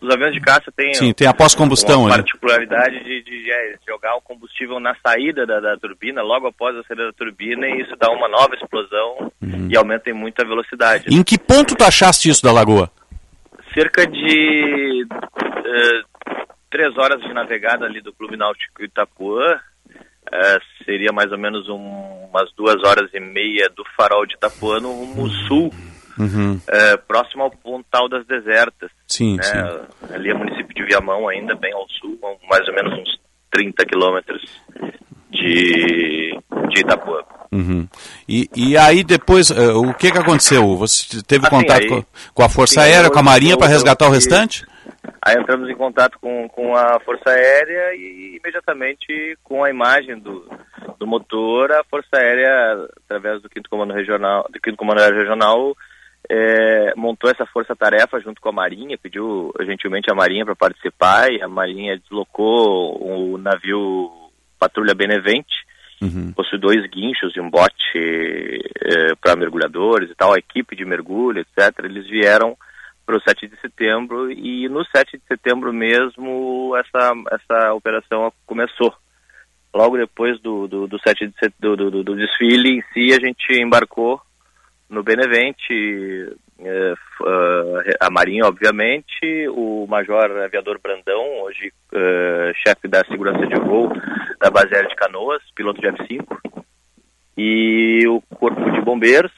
os aviões de caça têm Sim, tem a pós-combustão uma particularidade de, de, é, jogar o combustível na saída da, da turbina, logo após a saída da turbina, e isso dá uma nova explosão Uhum. e aumenta em muito a velocidade. Em que ponto tu achaste isso da lagoa? Cerca de eh, três horas de navegada ali do Clube Náutico Itapuã, eh, seria mais ou menos um- umas duas horas e meia do farol de Itapuã no rumo sul, Uhum. eh, próximo ao Pontal das Desertas. Sim, né? sim. Ali é município de Viamão, ainda bem ao sul, mais ou menos uns 30 quilômetros de, de Itapuã. Uhum. E, e aí depois, eh, o que que aconteceu? Você teve Assim, contato aí- com, com a Força sim, Aérea, com a Marinha para eu- resgatar o restante? Aí entramos em contato com, com a Força Aérea e imediatamente com a imagem do, do motor, a Força Aérea, através do 5 Comando Regional, do 5 Comando Aéreo Regional, eh, montou essa força-tarefa junto com a Marinha, pediu gentilmente a Marinha para participar e a Marinha deslocou o navio Patrulha Benevente, Uhum. possui dois guinchos e um bote para mergulhadores e tal, a equipe de mergulho, etc. Eles vieram para o 7 de setembro e no 7 de setembro mesmo essa, essa operação começou. Logo depois do, do, do 7 de set- do, do, do desfile em si, a gente embarcou no Benevente, f- eh, a Marinha, obviamente, o Major Aviador Brandão, hoje eh, chefe da segurança de voo da base aérea de Canoas, piloto de F5, e o Corpo de Bombeiros,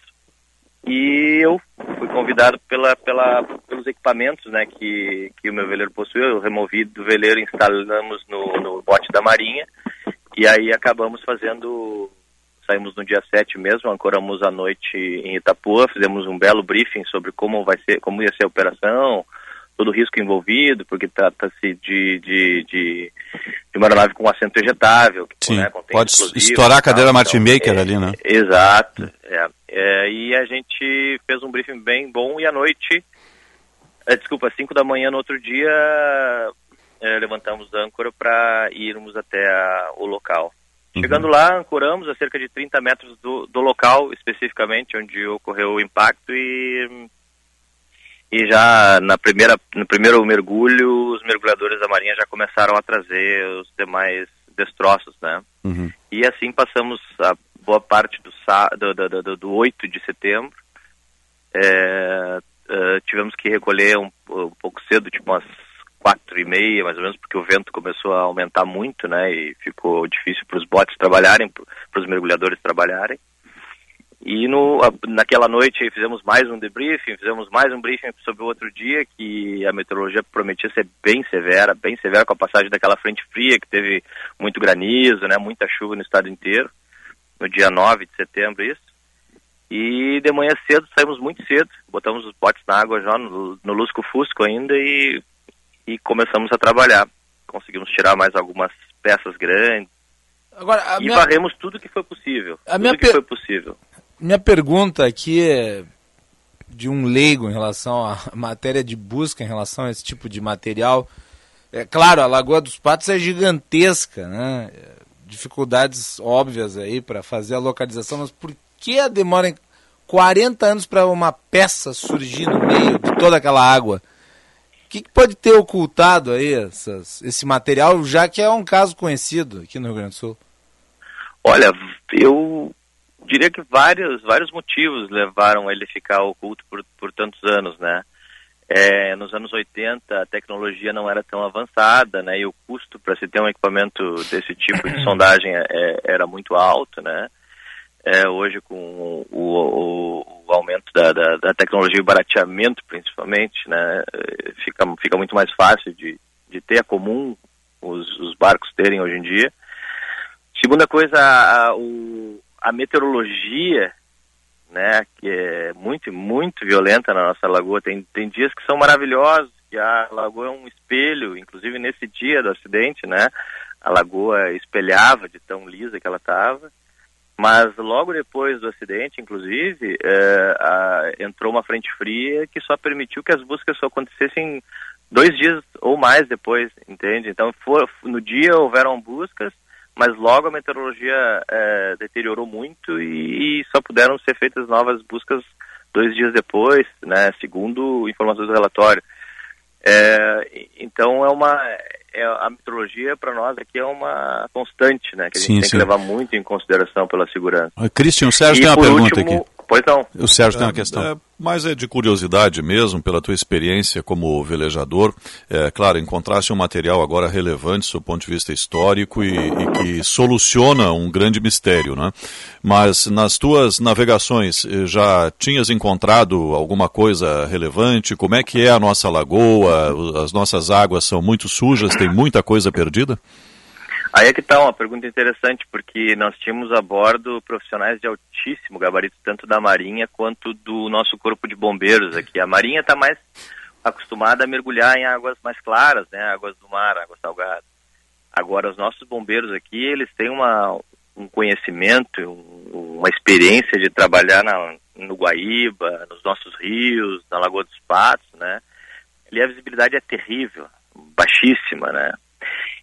e eu fui convidado pela, pela, pelos equipamentos né, que, que o meu veleiro possui. Eu removi do veleiro, instalamos no, no bote da Marinha e aí acabamos fazendo. Saímos no dia 7 mesmo, ancoramos à noite em Itapua, fizemos um belo briefing sobre como vai ser, como ia ser a operação, todo o risco envolvido, porque trata-se de, de, de, de, uma aeronave com assento vegetável. Que, Sim, né, pode estourar a cadeira Martin Maker é, ali, né? Exato. É, é, e a gente fez um briefing bem bom e à noite, é, desculpa, às 5 da manhã no outro dia, é, levantamos a âncora para irmos até a, o local. Uhum. Chegando lá, ancoramos a cerca de 30 metros do, do local, especificamente, onde ocorreu o impacto e e já na primeira, no primeiro mergulho, os mergulhadores da Marinha já começaram a trazer os demais destroços, né? Uhum. E assim passamos a boa parte do, do, do, do, do 8 de setembro. É, uh, tivemos que recolher um, um, pouco cedo, tipo umas quatro e meia, mais ou menos, porque o vento começou a aumentar muito, né? E ficou difícil para os botes trabalharem, para os mergulhadores trabalharem. E no, naquela noite fizemos mais um debriefing, fizemos mais um briefing sobre o outro dia, que a meteorologia prometia ser bem severa, bem severa com a passagem daquela frente fria, que teve muito granizo, né, muita chuva no estado inteiro, no dia 9 de setembro isso. E de manhã cedo, saímos muito cedo, botamos os botes na água já, no, no Lusco Fusco ainda, e, e começamos a trabalhar. Conseguimos tirar mais algumas peças grandes, Agora, e minha... varremos tudo que foi possível. A minha per... foi possível. Minha pergunta aqui é de um leigo em relação à matéria de busca em relação a esse tipo de material. É claro, a Lagoa dos Patos é gigantesca, né? Dificuldades óbvias aí para fazer a localização, mas por que a demora em 40 anos para uma peça surgir no meio de toda aquela água? O que, que pode ter ocultado aí essas, esse material, já que é um caso conhecido aqui no Rio Grande do Sul? Olha, eu diria que vários, vários motivos levaram ele a ficar oculto por, por tantos anos, né? É, nos anos 80 a tecnologia não era tão avançada, né? E o custo para se ter um equipamento desse tipo de sondagem é, era muito alto, né? É, hoje com o, o, o aumento da, da, da, tecnologia e o barateamento principalmente, né? Fica, fica muito mais fácil de, de ter, é comum os, os barcos terem hoje em dia. Segunda coisa, a, o, a meteorologia, né, que é muito, muito violenta na nossa lagoa. Tem, tem dias que são maravilhosos, que a lagoa é um espelho, inclusive nesse dia do acidente, né, a lagoa espelhava de tão lisa que ela estava. Mas logo depois do acidente, inclusive, é, a, entrou uma frente fria que só permitiu que as buscas só acontecessem dois dias ou mais depois, entende? Então, for, no dia houveram buscas, mas logo a meteorologia é, deteriorou muito e, só puderam ser feitas novas buscas dois dias depois, né, segundo informações do relatório. É, então é uma é, a meteorologia para nós aqui é uma constante, né, que a gente Sim, tem sim. que levar muito em consideração pela segurança. Christian, o Sérgio E tem uma pergunta último, aqui. Pois não. O Sérgio tem uma É, questão. é, mas é de curiosidade mesmo, pela tua experiência como velejador. É, claro, encontraste um material agora relevante do ponto de vista histórico e, e que soluciona um grande mistério, né? Mas nas tuas navegações, eh, já tinhas encontrado alguma coisa relevante? Como é que é a nossa lagoa? As nossas águas são muito sujas, tem muita coisa perdida? Aí é que está uma pergunta interessante, porque nós tínhamos a bordo profissionais de altíssimo gabarito, tanto da Marinha quanto do nosso corpo de bombeiros aqui. A Marinha está mais acostumada a mergulhar em águas mais claras, né, águas do mar, águas salgadas. Agora, os nossos bombeiros aqui, eles têm uma, um conhecimento, um- uma experiência de trabalhar na, no Guaíba, nos nossos rios, na Lagoa dos Patos, né? Ali a visibilidade é terrível, baixíssima, né?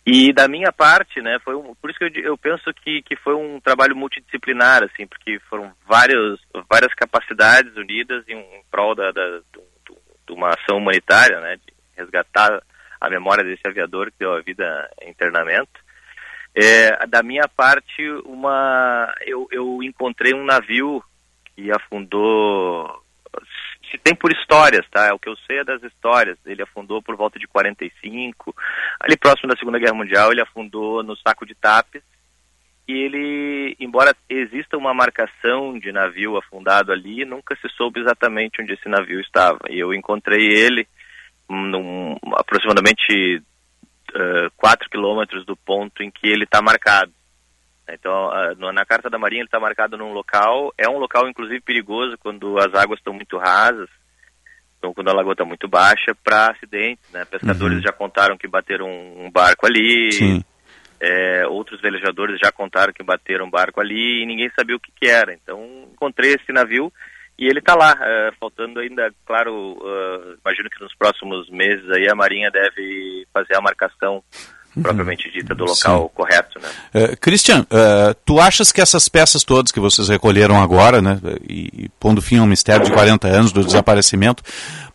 E da minha parte, né, foi um, por isso que eu, eu penso que, que foi um trabalho multidisciplinar, assim, porque foram vários, várias capacidades unidas em, em prol da, da, do- do- de uma ação humanitária, né, de resgatar a memória desse aviador que deu a vida em internamento. É, da minha parte, uma, eu, eu encontrei um navio que afundou se tem por histórias, tá? O que eu sei é das histórias. Ele afundou por volta de 45, ali próximo da Segunda Guerra Mundial, ele afundou no saco de Tapes. E ele, embora exista uma marcação de navio afundado ali, nunca se soube exatamente onde esse navio estava. E eu encontrei ele num, aproximadamente 4 uh, quilômetros do ponto em que ele está marcado. Então, uh, na Carta da Marinha ele está marcado num local, é um local inclusive perigoso quando as águas estão muito rasas, então quando a lagoa está muito baixa, para acidentes, né? Pescadores Uhum. já contaram que bateram um barco ali, é, outros velejadores já contaram que bateram um barco ali e ninguém sabia o que, que era. Então, encontrei esse navio e ele está lá, é, faltando ainda, claro, é, imagino que nos próximos meses aí a Marinha deve fazer a marcação propriamente dita do local Sim. correto, né? Eh, Christian, eh, tu achas que essas peças todas que vocês recolheram agora, né, e, e pondo fim ao mistério de 40 anos do desaparecimento,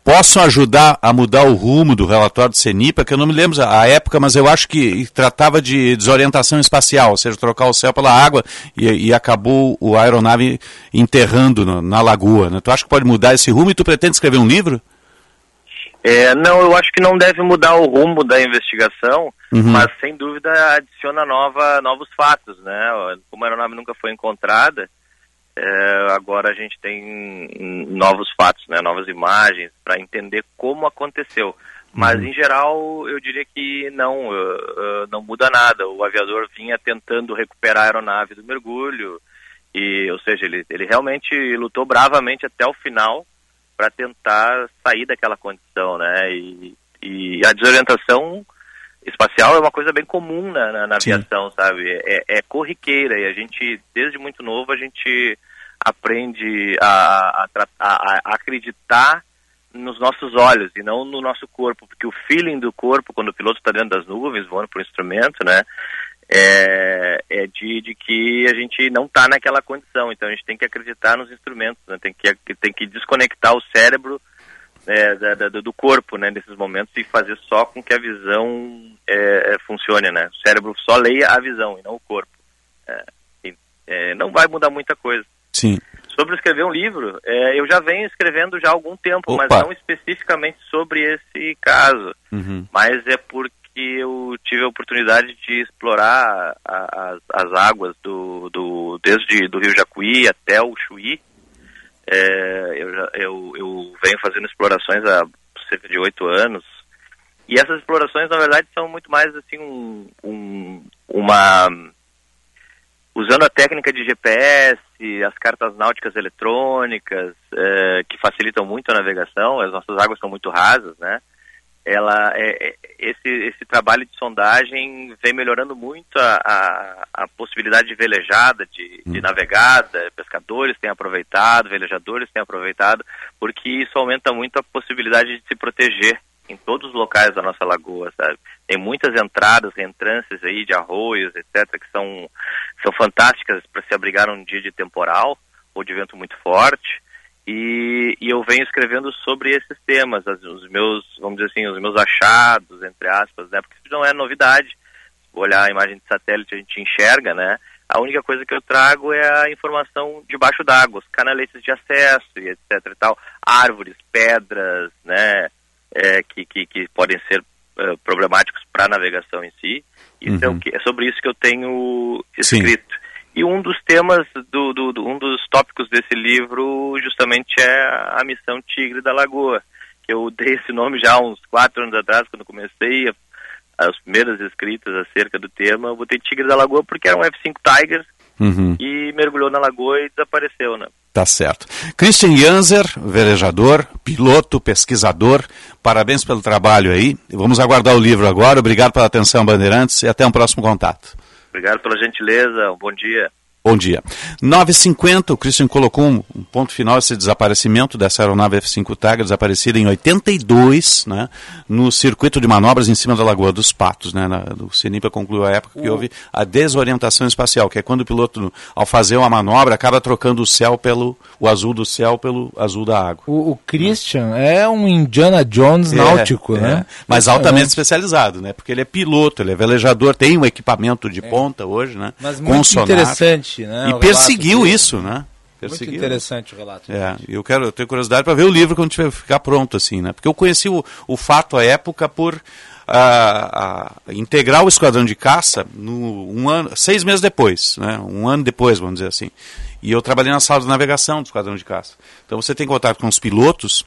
possam ajudar a mudar o rumo do relatório do CENIPA, que eu não me lembro a época, mas eu acho que tratava de desorientação espacial, ou seja, trocar o céu pela água e, e acabou o a aeronave enterrando no- na lagoa. Né? Tu acha que pode mudar esse rumo e tu pretende escrever um livro? É, não, eu acho que não deve mudar o rumo da investigação, Uhum. mas sem dúvida adiciona nova, novos fatos, né? Como a aeronave nunca foi encontrada, é, agora a gente tem novos fatos, né? Novas imagens para entender como aconteceu. Mas Uhum. em geral eu diria que não, uh, uh, não muda nada. O aviador vinha tentando recuperar a aeronave do mergulho e, ou seja, ele, ele realmente lutou bravamente até o final para tentar sair daquela condição, né? E, e a desorientação espacial é uma coisa bem comum na, na, na aviação, sabe? É, é corriqueira e a gente, desde muito novo, a gente aprende a, a, a- a acreditar nos nossos olhos e não no nosso corpo, porque o feeling do corpo, quando o piloto está dentro das nuvens, voando por um instrumento, né? É, é de, de que a gente não está naquela condição, então a gente tem que acreditar nos instrumentos, né? tem, que, tem que desconectar o cérebro é, da- da- do corpo, né, nesses momentos e fazer só com que a visão é, é, funcione, né? O cérebro só leia a visão e não o corpo. É, é, não vai mudar muita coisa. Sim. Sobre escrever um livro, eu já venho escrevendo já há algum tempo, mas Opa. não especificamente sobre esse caso. Uhum. Mas é porque eu tive a oportunidade de explorar as, as águas do, do desde do Rio Jacuí até o Chuí. É, eu, eu, eu venho fazendo explorações há cerca de oito anos. E essas explorações, na verdade, são muito mais assim um, um- uma usando a técnica de GPS, as cartas náuticas eletrônicas, eh, que facilitam muito a navegação, as nossas águas são muito rasas, né? Ela, é, é- esse, esse trabalho de sondagem vem melhorando muito a, a, a possibilidade de velejada, de, de navegada, pescadores têm aproveitado, velejadores têm aproveitado, porque isso aumenta muito a possibilidade de se proteger em todos os locais da nossa lagoa, sabe? Tem muitas entradas, reentrâncias aí de arroios, etc., que são, são fantásticas para se abrigar num dia de temporal ou de vento muito forte. E, e eu venho escrevendo sobre esses temas, as- os meus, vamos dizer assim, os meus achados, entre aspas, né? Porque isso não é novidade. Olhar a imagem de satélite, a gente enxerga, né? A única coisa que eu trago é a informação debaixo d'água, os canaletes de acesso e etc e tal, árvores, pedras, né? é, que, que, que podem ser eh, problemáticos para a navegação em si. Isso é, o Uhum. que, é sobre isso que eu tenho escrito. E um dos temas, do, do, do- um dos tópicos desse livro justamente é a missão Tigre da Lagoa, que eu dei esse nome já há uns quatro anos atrás, quando comecei a- as primeiras escritas acerca do tema, eu botei Tigre da Lagoa porque era um F-5 Tiger Uhum. e mergulhou na lagoa e desapareceu, né? Tá certo. Christian Janzer, velejador, piloto, pesquisador, parabéns pelo trabalho aí. Vamos aguardar o livro agora. Obrigado pela atenção, Bandeirantes, e até um próximo contato. Obrigado pela gentileza, um bom dia. Bom dia. 9h50, o Christian colocou um, um ponto final esse desaparecimento dessa aeronave F-5 Tiger, desaparecida em 82, né, no circuito de manobras em cima da Lagoa dos Patos. Né, na, o CENIPA concluiu a época que houve a desorientação espacial, que é quando o piloto, ao fazer uma manobra, acaba trocando o céu pelo, o azul do céu pelo azul da água. O, o Christian é um Indiana Jones É, náutico, é. né? Mas É. altamente especializado, né? Porque ele é piloto, ele é velejador, tem um equipamento de ponta hoje, né? Mas muito sonar. Né, E perseguiu isso, né? perseguiram. interessante o relato. É, eu quero, eu tenho curiosidade para ver o livro quando tiver ficar pronto, assim, né? Porque eu conheci o, o fato à época por ah, ah, integrar o esquadrão de caça no, um ano, seis meses depois, né? Um ano depois, vamos dizer assim. E eu trabalhei na sala de navegação do esquadrão de caça. Então você tem contato com os pilotos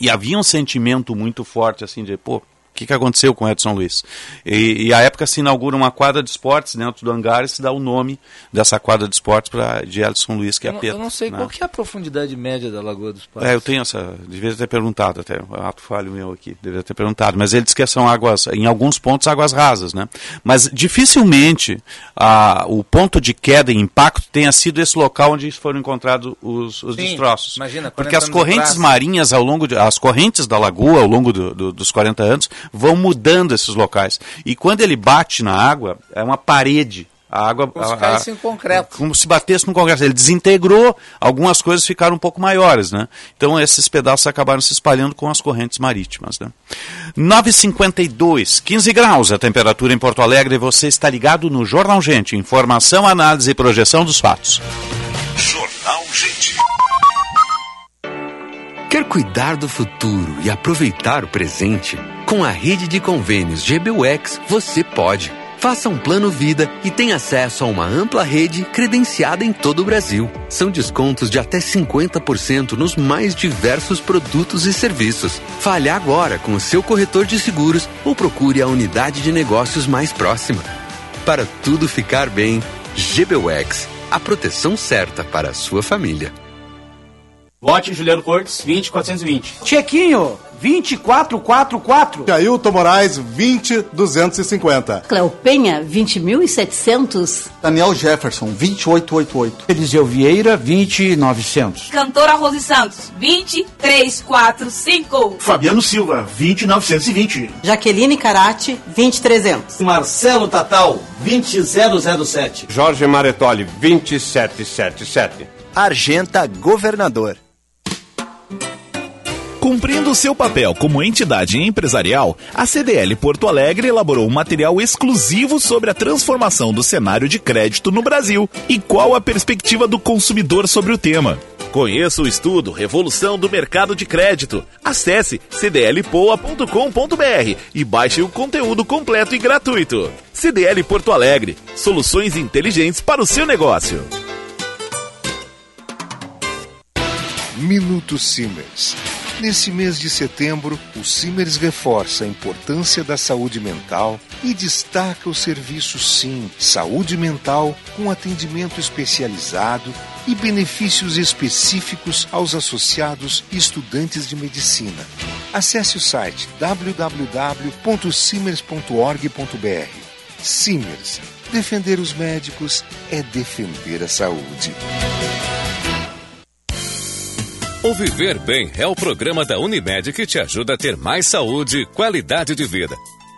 e havia um sentimento muito forte, assim, de, pô, que, que aconteceu com Edson Luiz? E, e a época se inaugura uma quadra de esportes dentro do hangar e se dá o nome dessa quadra de esportes pra, de Edson Luiz, que é eu, a não- Peta. eu não sei né? qual que é a profundidade média da Lagoa dos Patos. É, eu tenho essa. Devia ter perguntado até. Ato falho meu aqui. Deveria ter perguntado. Mas ele diz que são águas, em alguns pontos, águas rasas, né? Mas dificilmente ah, o ponto de queda e impacto tenha sido esse local onde foram encontrados os, os Sim, destroços. imagina, Porque 40 as correntes marinhas ao longo de, as correntes da lagoa ao longo do- do- dos 40 anos vão mudando esses locais. E quando ele bate na água, é uma parede. A água. Como se a- caísse em concreto. como se batesse no Congresso. Ele desintegrou, algumas coisas ficaram um pouco maiores, né? Então esses pedaços acabaram se espalhando com as correntes marítimas, né? 9,52, 15 graus a temperatura em Porto Alegre. Você está ligado no Jornal Gente. Informação, análise e projeção dos fatos. Jornal Gente. Quer cuidar do futuro e aproveitar o presente? Com a rede de convênios GBUX, você pode. Faça um plano vida e tenha acesso a uma ampla rede credenciada em todo o Brasil. São descontos de até 50% nos mais diversos produtos e serviços. Fale agora com o seu corretor de seguros ou procure a unidade de negócios mais próxima. Para tudo ficar bem, GBUX, a proteção certa para a sua família. Vote Juliano Cortes, 20420. Chequinho, 20444. Ailton Moraes, 20250. Cleo Penha, 20.700. Daniel Jefferson, 2888. Eliseu Vieira, 20900. Cantora Rose Santos, 20345. Fabiano Silva, 20920. Jaqueline Carati, 20300. Marcelo Tatal, 20007. Jorge Maretoli, 2777. Argenta Governador. Cumprindo seu papel como entidade empresarial, a CDL Porto Alegre elaborou um material exclusivo sobre a transformação do cenário de crédito no Brasil e qual a perspectiva do consumidor sobre o tema. Conheça o estudo Revolução do Mercado de Crédito. Acesse cdlpoa.com.br e baixe o conteúdo completo e gratuito. CDL Porto Alegre, soluções inteligentes para o seu negócio. Minuto Simers. Nesse mês de setembro, o Simers reforça a importância da saúde mental e destaca o serviço Sim Saúde Mental com atendimento especializado e benefícios específicos aos associados e estudantes de medicina. Acesse o site www.simers.org.br. Simers. Defender os médicos é defender a saúde. O Viver Bem é o programa da Unimed que te ajuda a ter mais saúde e qualidade de vida.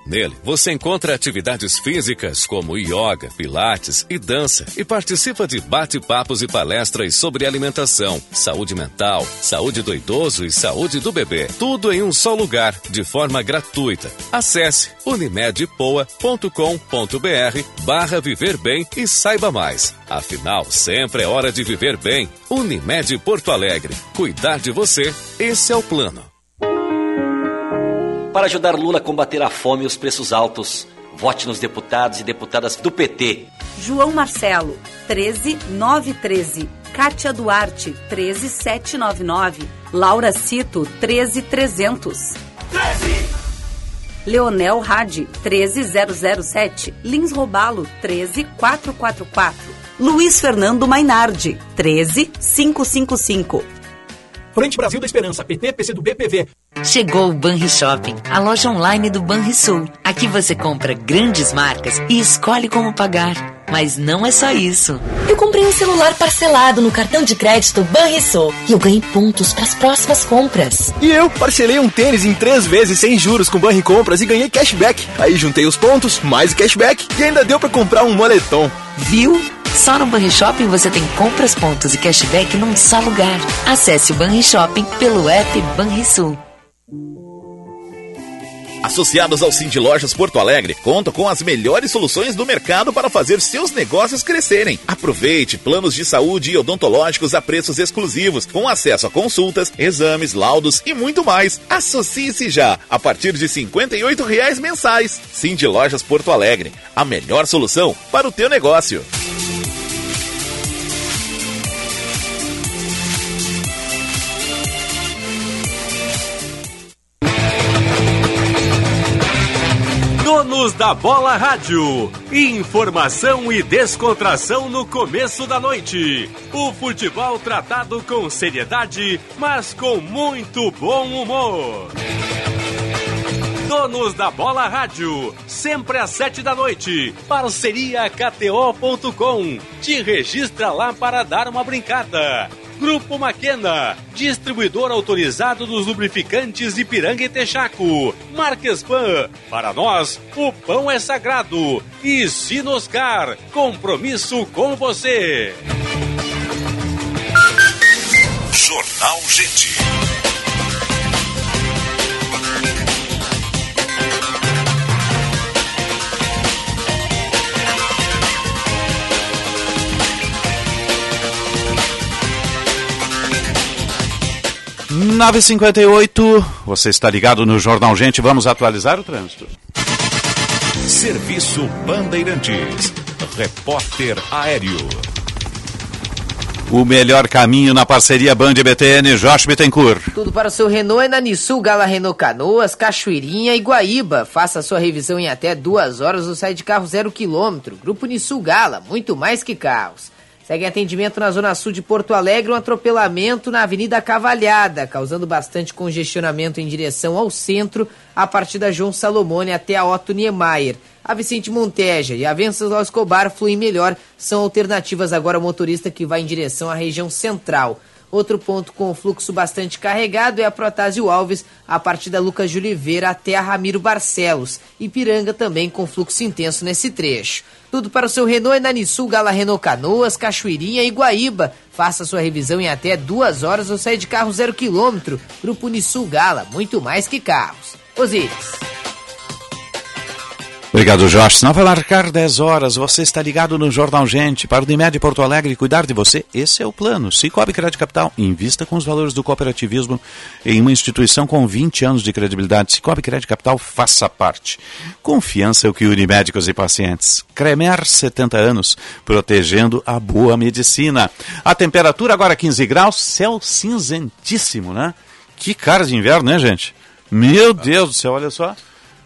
Nele, você encontra atividades físicas como yoga, pilates e dança e participa de bate-papos e palestras sobre alimentação, saúde mental, saúde do idoso e saúde do bebê. Tudo em um só lugar, de forma gratuita. Acesse unimedpoa.com.br barra Viver Bem e saiba mais. Afinal, sempre é hora de viver bem. Unimed Porto Alegre. Cuidar de você, esse é o plano. Para ajudar Lula a combater a fome e os preços altos, vote nos deputados e deputadas do PT. João Marcelo, 13913. Kátia Duarte, 13799. Laura Cito, 13300. Leonel Hadi, 13007. Lins Robalo, 13444. Luiz Fernando Mainardi, 13555. Frente Brasil da Esperança, PT, PC do BPV. Chegou o Banri Shopping, a loja online do Banrisul. Aqui você compra grandes marcas e escolhe como pagar. Mas não é só isso. Eu comprei um celular parcelado no cartão de crédito Banrisul e eu ganhei pontos para as próximas compras. E eu parcelei um tênis em três vezes sem juros com Banri Compras e ganhei cashback. Aí juntei os pontos, mais o cashback e ainda deu para comprar um moletom. Viu? Só no Banri Shopping você tem compras, pontos e cashback num só lugar. Acesse o Banri Shopping pelo app Banrisul. Associados ao Cindy Lojas Porto Alegre, contam com as melhores soluções do mercado para fazer seus negócios crescerem. Aproveite planos de saúde e odontológicos a preços exclusivos, com acesso a consultas, exames, laudos e muito mais. Associe-se já, a partir de 58 reais mensais. Cindy Lojas Porto Alegre, a melhor solução para o teu negócio. Donos da Bola Rádio. Informação e descontração no começo da noite. O futebol tratado com seriedade, mas com muito bom humor. Donos da Bola Rádio, sempre às sete da noite. Parceria KTO.com. Te registra lá para dar uma brincada. Grupo Maquena, distribuidor autorizado dos lubrificantes Ipiranga e Texaco. Marquespan, para nós, o pão é sagrado. E Sinoscar, compromisso com você. Jornal Gente. Nove cinquenta e oito, você está ligado no Jornal Gente, vamos atualizar o trânsito. Serviço Bandeirantes. Repórter Aéreo. O melhor caminho na parceria Band e BTN, Josh Bittencourt. Tudo para o seu Renault é na Nissul, Gala Renault Canoas, Cachoeirinha e Guaíba. Faça sua revisão em até duas horas ou sai de carro zero quilômetro. Grupo Nissul Gala, muito mais que carros. Segue atendimento na zona sul de Porto Alegre, um atropelamento na Avenida Cavalhada, causando bastante congestionamento em direção ao centro, a partir da João Salomone até a Otto Niemeyer. A Vicente Monteja e a Venceslau Escobar fluem melhor, são alternativas agora ao motorista que vai em direção à região central. Outro ponto com fluxo bastante carregado é a Protásio Alves, a partir da Lucas de Oliveira até a Ramiro Barcelos. Ipiranga também com fluxo intenso nesse trecho. Tudo para o seu Renault é na Nissul, Gala Renault Canoas, Cachoeirinha e Guaíba. Faça sua revisão em até duas horas ou saia de carro zero quilômetro. Grupo Nissul Gala, muito mais que carros. Osíris. Obrigado, Jorge. Não vai marcar 10 horas. Você está ligado no Jornal Gente. Para o Unimed Porto Alegre cuidar de você, esse é o plano. Cicobi Crédito Capital. Invista com os valores do cooperativismo em uma instituição com 20 anos de credibilidade. Cicobi Crédito Capital, faça parte. Confiança é o que une médicos e pacientes. Cremer, 70 anos, protegendo a boa medicina. A temperatura agora 15 graus, céu cinzentíssimo, né? Que cara de inverno, né, gente? Meu Deus do céu, olha só.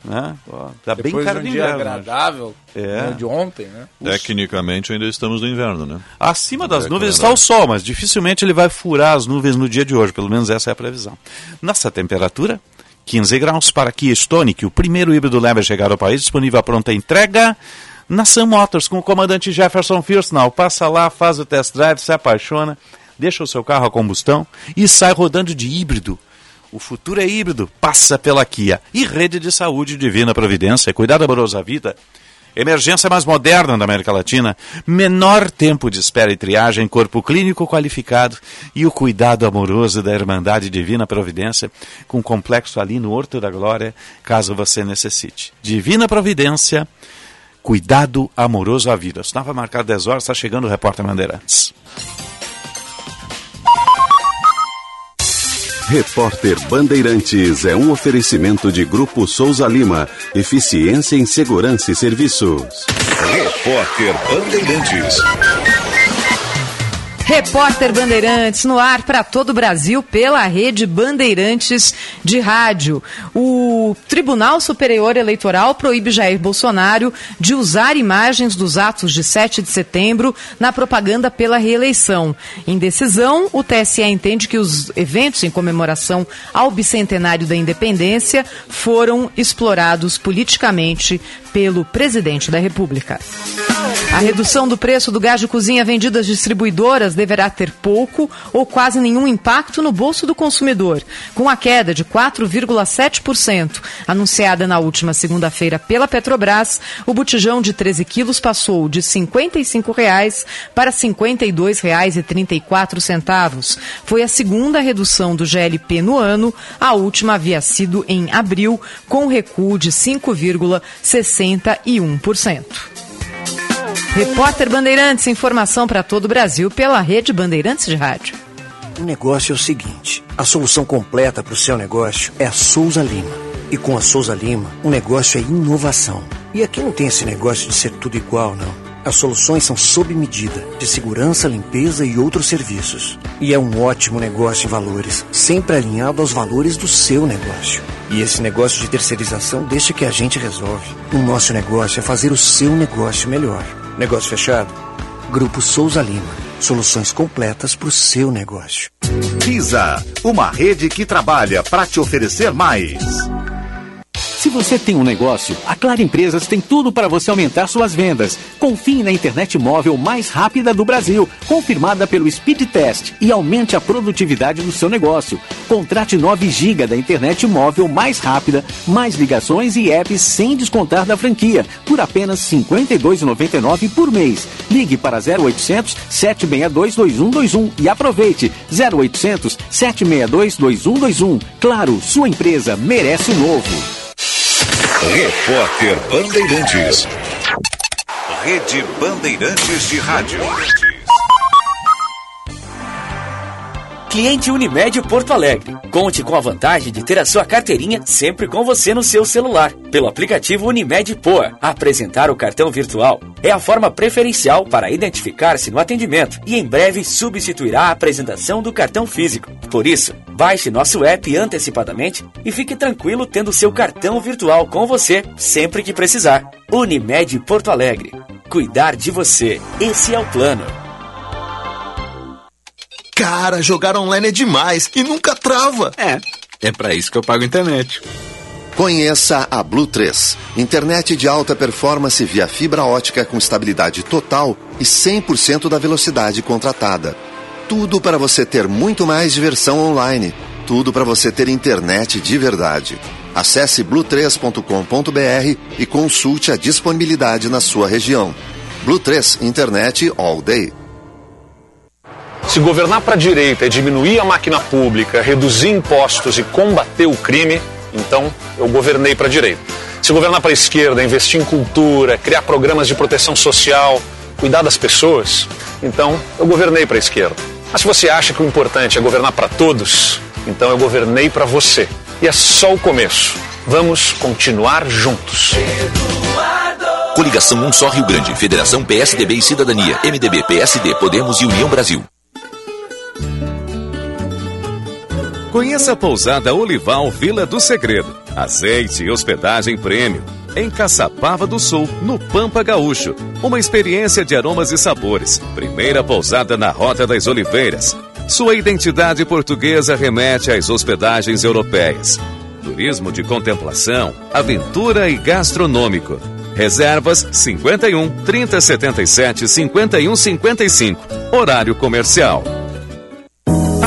Né? Ó, tá bem Depois cara de um dia inverno. agradável, É. né, de ontem, né? Tecnicamente ainda estamos no inverno, né? Acima das É, nuvens está o sol, mas dificilmente ele vai furar as nuvens no dia de hoje, pelo menos essa é a previsão. Nossa temperatura, 15 graus para Kia Stonic, o primeiro híbrido leve a chegar ao país, disponível à pronta entrega na Sam Motors, com o comandante Jefferson Firsnall. Passa lá, faz o test drive, se apaixona, deixa o seu carro a combustão e sai rodando de híbrido. O futuro é híbrido, passa pela Kia. E rede de saúde Divina Providência, cuidado amoroso à vida. Emergência mais moderna da América Latina, menor tempo de espera e triagem, corpo clínico qualificado e o cuidado amoroso da Irmandade Divina Providência, com complexo ali no Horto da Glória, caso você necessite. Divina Providência, cuidado amoroso à vida. Vai marcar 10 horas, está chegando o repórter Bandeirantes. Repórter Bandeirantes é um oferecimento de Grupo Souza Lima. Eficiência em Segurança e Serviços. Repórter Bandeirantes. Repórter Bandeirantes no ar para todo o Brasil pela rede Bandeirantes de rádio. O Tribunal Superior Eleitoral proíbe Jair Bolsonaro de usar imagens dos atos de 7 de setembro na propaganda pela reeleição. Em decisão, o TSE entende que os eventos em comemoração ao bicentenário da independência foram explorados politicamente pelo presidente da República. A redução do preço do gás de cozinha vendido às distribuidoras deverá ter pouco ou quase nenhum impacto no bolso do consumidor, com a queda de 4,7% anunciada na última segunda-feira pela Petrobras. O botijão de 13 quilos passou de 55 reais para R$ 52,34. Foi a segunda redução do GLP no ano. A última havia sido em abril, com recuo de 5,61%. Repórter Bandeirantes, informação para todo o Brasil pela rede Bandeirantes de Rádio. O negócio é o seguinte: a solução completa para o seu negócio é a Souza Lima. E com a Souza Lima, o negócio é inovação. E aqui não tem esse negócio de ser tudo igual, não. As soluções são sob medida, de segurança, limpeza e outros serviços. E é um ótimo negócio em valores, sempre alinhado aos valores do seu negócio. E esse negócio de terceirização deixa que a gente resolve. O nosso negócio é fazer o seu negócio melhor. Negócio fechado? Grupo Souza Lima. Soluções completas para o seu negócio. Visa, uma rede que trabalha para te oferecer mais. Se você tem um negócio, a Claro Empresas tem tudo para você aumentar suas vendas. Confie na internet móvel mais rápida do Brasil, confirmada pelo Speed Test e aumente a produtividade do seu negócio. Contrate 9 GB da internet móvel mais rápida, mais ligações e apps sem descontar da franquia, por apenas R$ 52,99 por mês. Ligue para 0800 762 2121 e aproveite 0800 762 2121. Claro, sua empresa merece o novo. Repórter Bandeirantes. Rede Bandeirantes de Rádio. Cliente Unimed Porto Alegre. Conte com a vantagem de ter a sua carteirinha sempre com você no seu celular. Pelo aplicativo Unimed Poa, apresentar o cartão virtual é a forma preferencial para identificar-se no atendimento e em breve substituirá a apresentação do cartão físico. Por isso, baixe nosso app antecipadamente e fique tranquilo tendo seu cartão virtual com você sempre que precisar. Unimed Porto Alegre. Cuidar de você. Esse é o plano. Cara, jogar online é demais e nunca trava. É, é para isso que eu pago internet. Conheça a Blue 3, internet de alta performance via fibra ótica com estabilidade total e 100% da velocidade contratada. Tudo para você ter muito mais diversão online. Tudo para você ter internet de verdade. Acesse blue3.com.br e consulte a disponibilidade na sua região. Blue 3 Internet All Day. Se governar para a direita é diminuir a máquina pública, reduzir impostos e combater o crime, então eu governei para a direita. Se governar para a esquerda investir em cultura, criar programas de proteção social, cuidar das pessoas, então eu governei para a esquerda. Mas se você acha que o importante é governar para todos, então eu governei para você. E é só o começo. Vamos continuar juntos. Coligação Um Só Rio Grande, Federação PSDB e Cidadania, MDB, PSD, Podemos e União Brasil. Conheça a pousada Olival Vila do Segredo. Azeite e hospedagem prêmio. Em Caçapava do Sul, no Pampa Gaúcho. Uma experiência de aromas e sabores. Primeira pousada na Rota das Oliveiras. Sua identidade portuguesa remete às hospedagens europeias. Turismo de contemplação, aventura e gastronômico. Reservas 51 3077 5155. Horário comercial.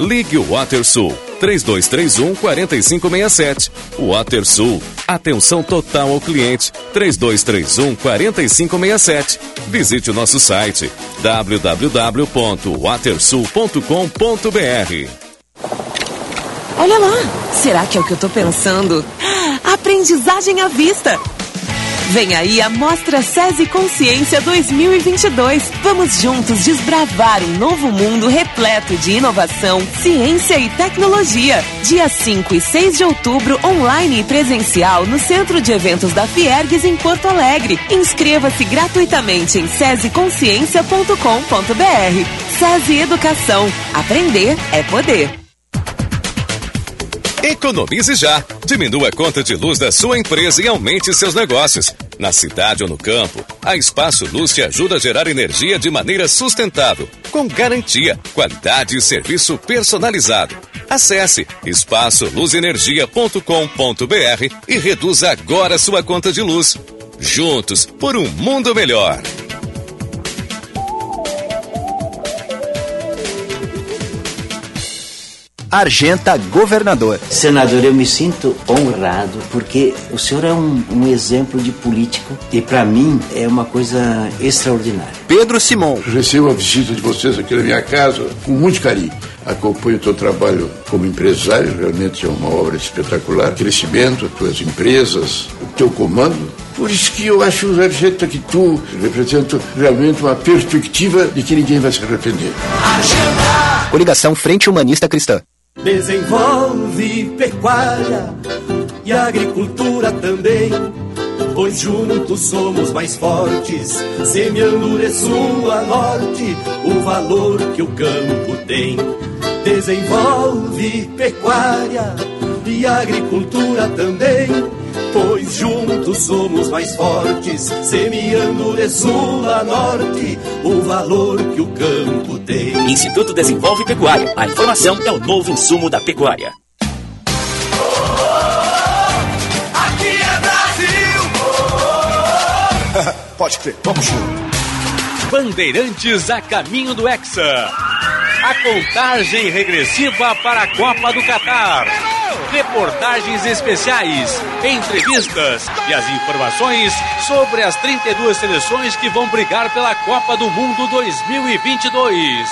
Ligue o WaterSul 3231 4567. WaterSul. Atenção total ao cliente 3231 4567. Visite o nosso site www.watersul.com.br. Olha lá, será que é o que eu tô pensando? Aprendizagem à vista. Vem aí a Mostra SESI Consciência 2022. Vamos juntos desbravar um novo mundo repleto de inovação, ciência e tecnologia. Dia 5 e 6 de outubro, online e presencial no Centro de Eventos da Fiergues em Porto Alegre. Inscreva-se gratuitamente em sesiconsciência.com.br. SESI Educação. Aprender é poder. Economize já. Diminua a conta de luz da sua empresa e aumente seus negócios. Na cidade ou no campo, a Espaço Luz te ajuda a gerar energia de maneira sustentável, com garantia, qualidade e serviço personalizado. Acesse espaçoluzenergia.com.br e reduza agora sua conta de luz. Juntos por um mundo melhor. Argenta Governador. Senador, eu me sinto honrado porque o senhor é um, um exemplo de político e para mim é uma coisa extraordinária. Pedro Simon. Recebo a visita de vocês aqui na minha casa com muito carinho. Acompanho o teu trabalho como empresário, realmente é uma obra espetacular. Crescimento, as tuas empresas, o teu comando. Por isso que eu acho, Argenta, que tu representa realmente uma perspectiva de que ninguém vai se arrepender. Coligação Frente Humanista Cristã. Desenvolve pecuária e agricultura também, pois juntos somos mais fortes, semeando de sul a norte o valor que o campo tem. Desenvolve pecuária e agricultura também, pois juntos somos mais fortes, semeando de sul a norte o valor que o campo tem. Instituto Desenvolve Pecuária. A informação é o novo insumo da pecuária. Aqui é Brasil! Pode crer, vamos junto. Bandeirantes a caminho do Hexa. A contagem regressiva para a Copa do Catar. Reportagens especiais, entrevistas e as informações sobre as 32 seleções que vão brigar pela Copa do Mundo 2022.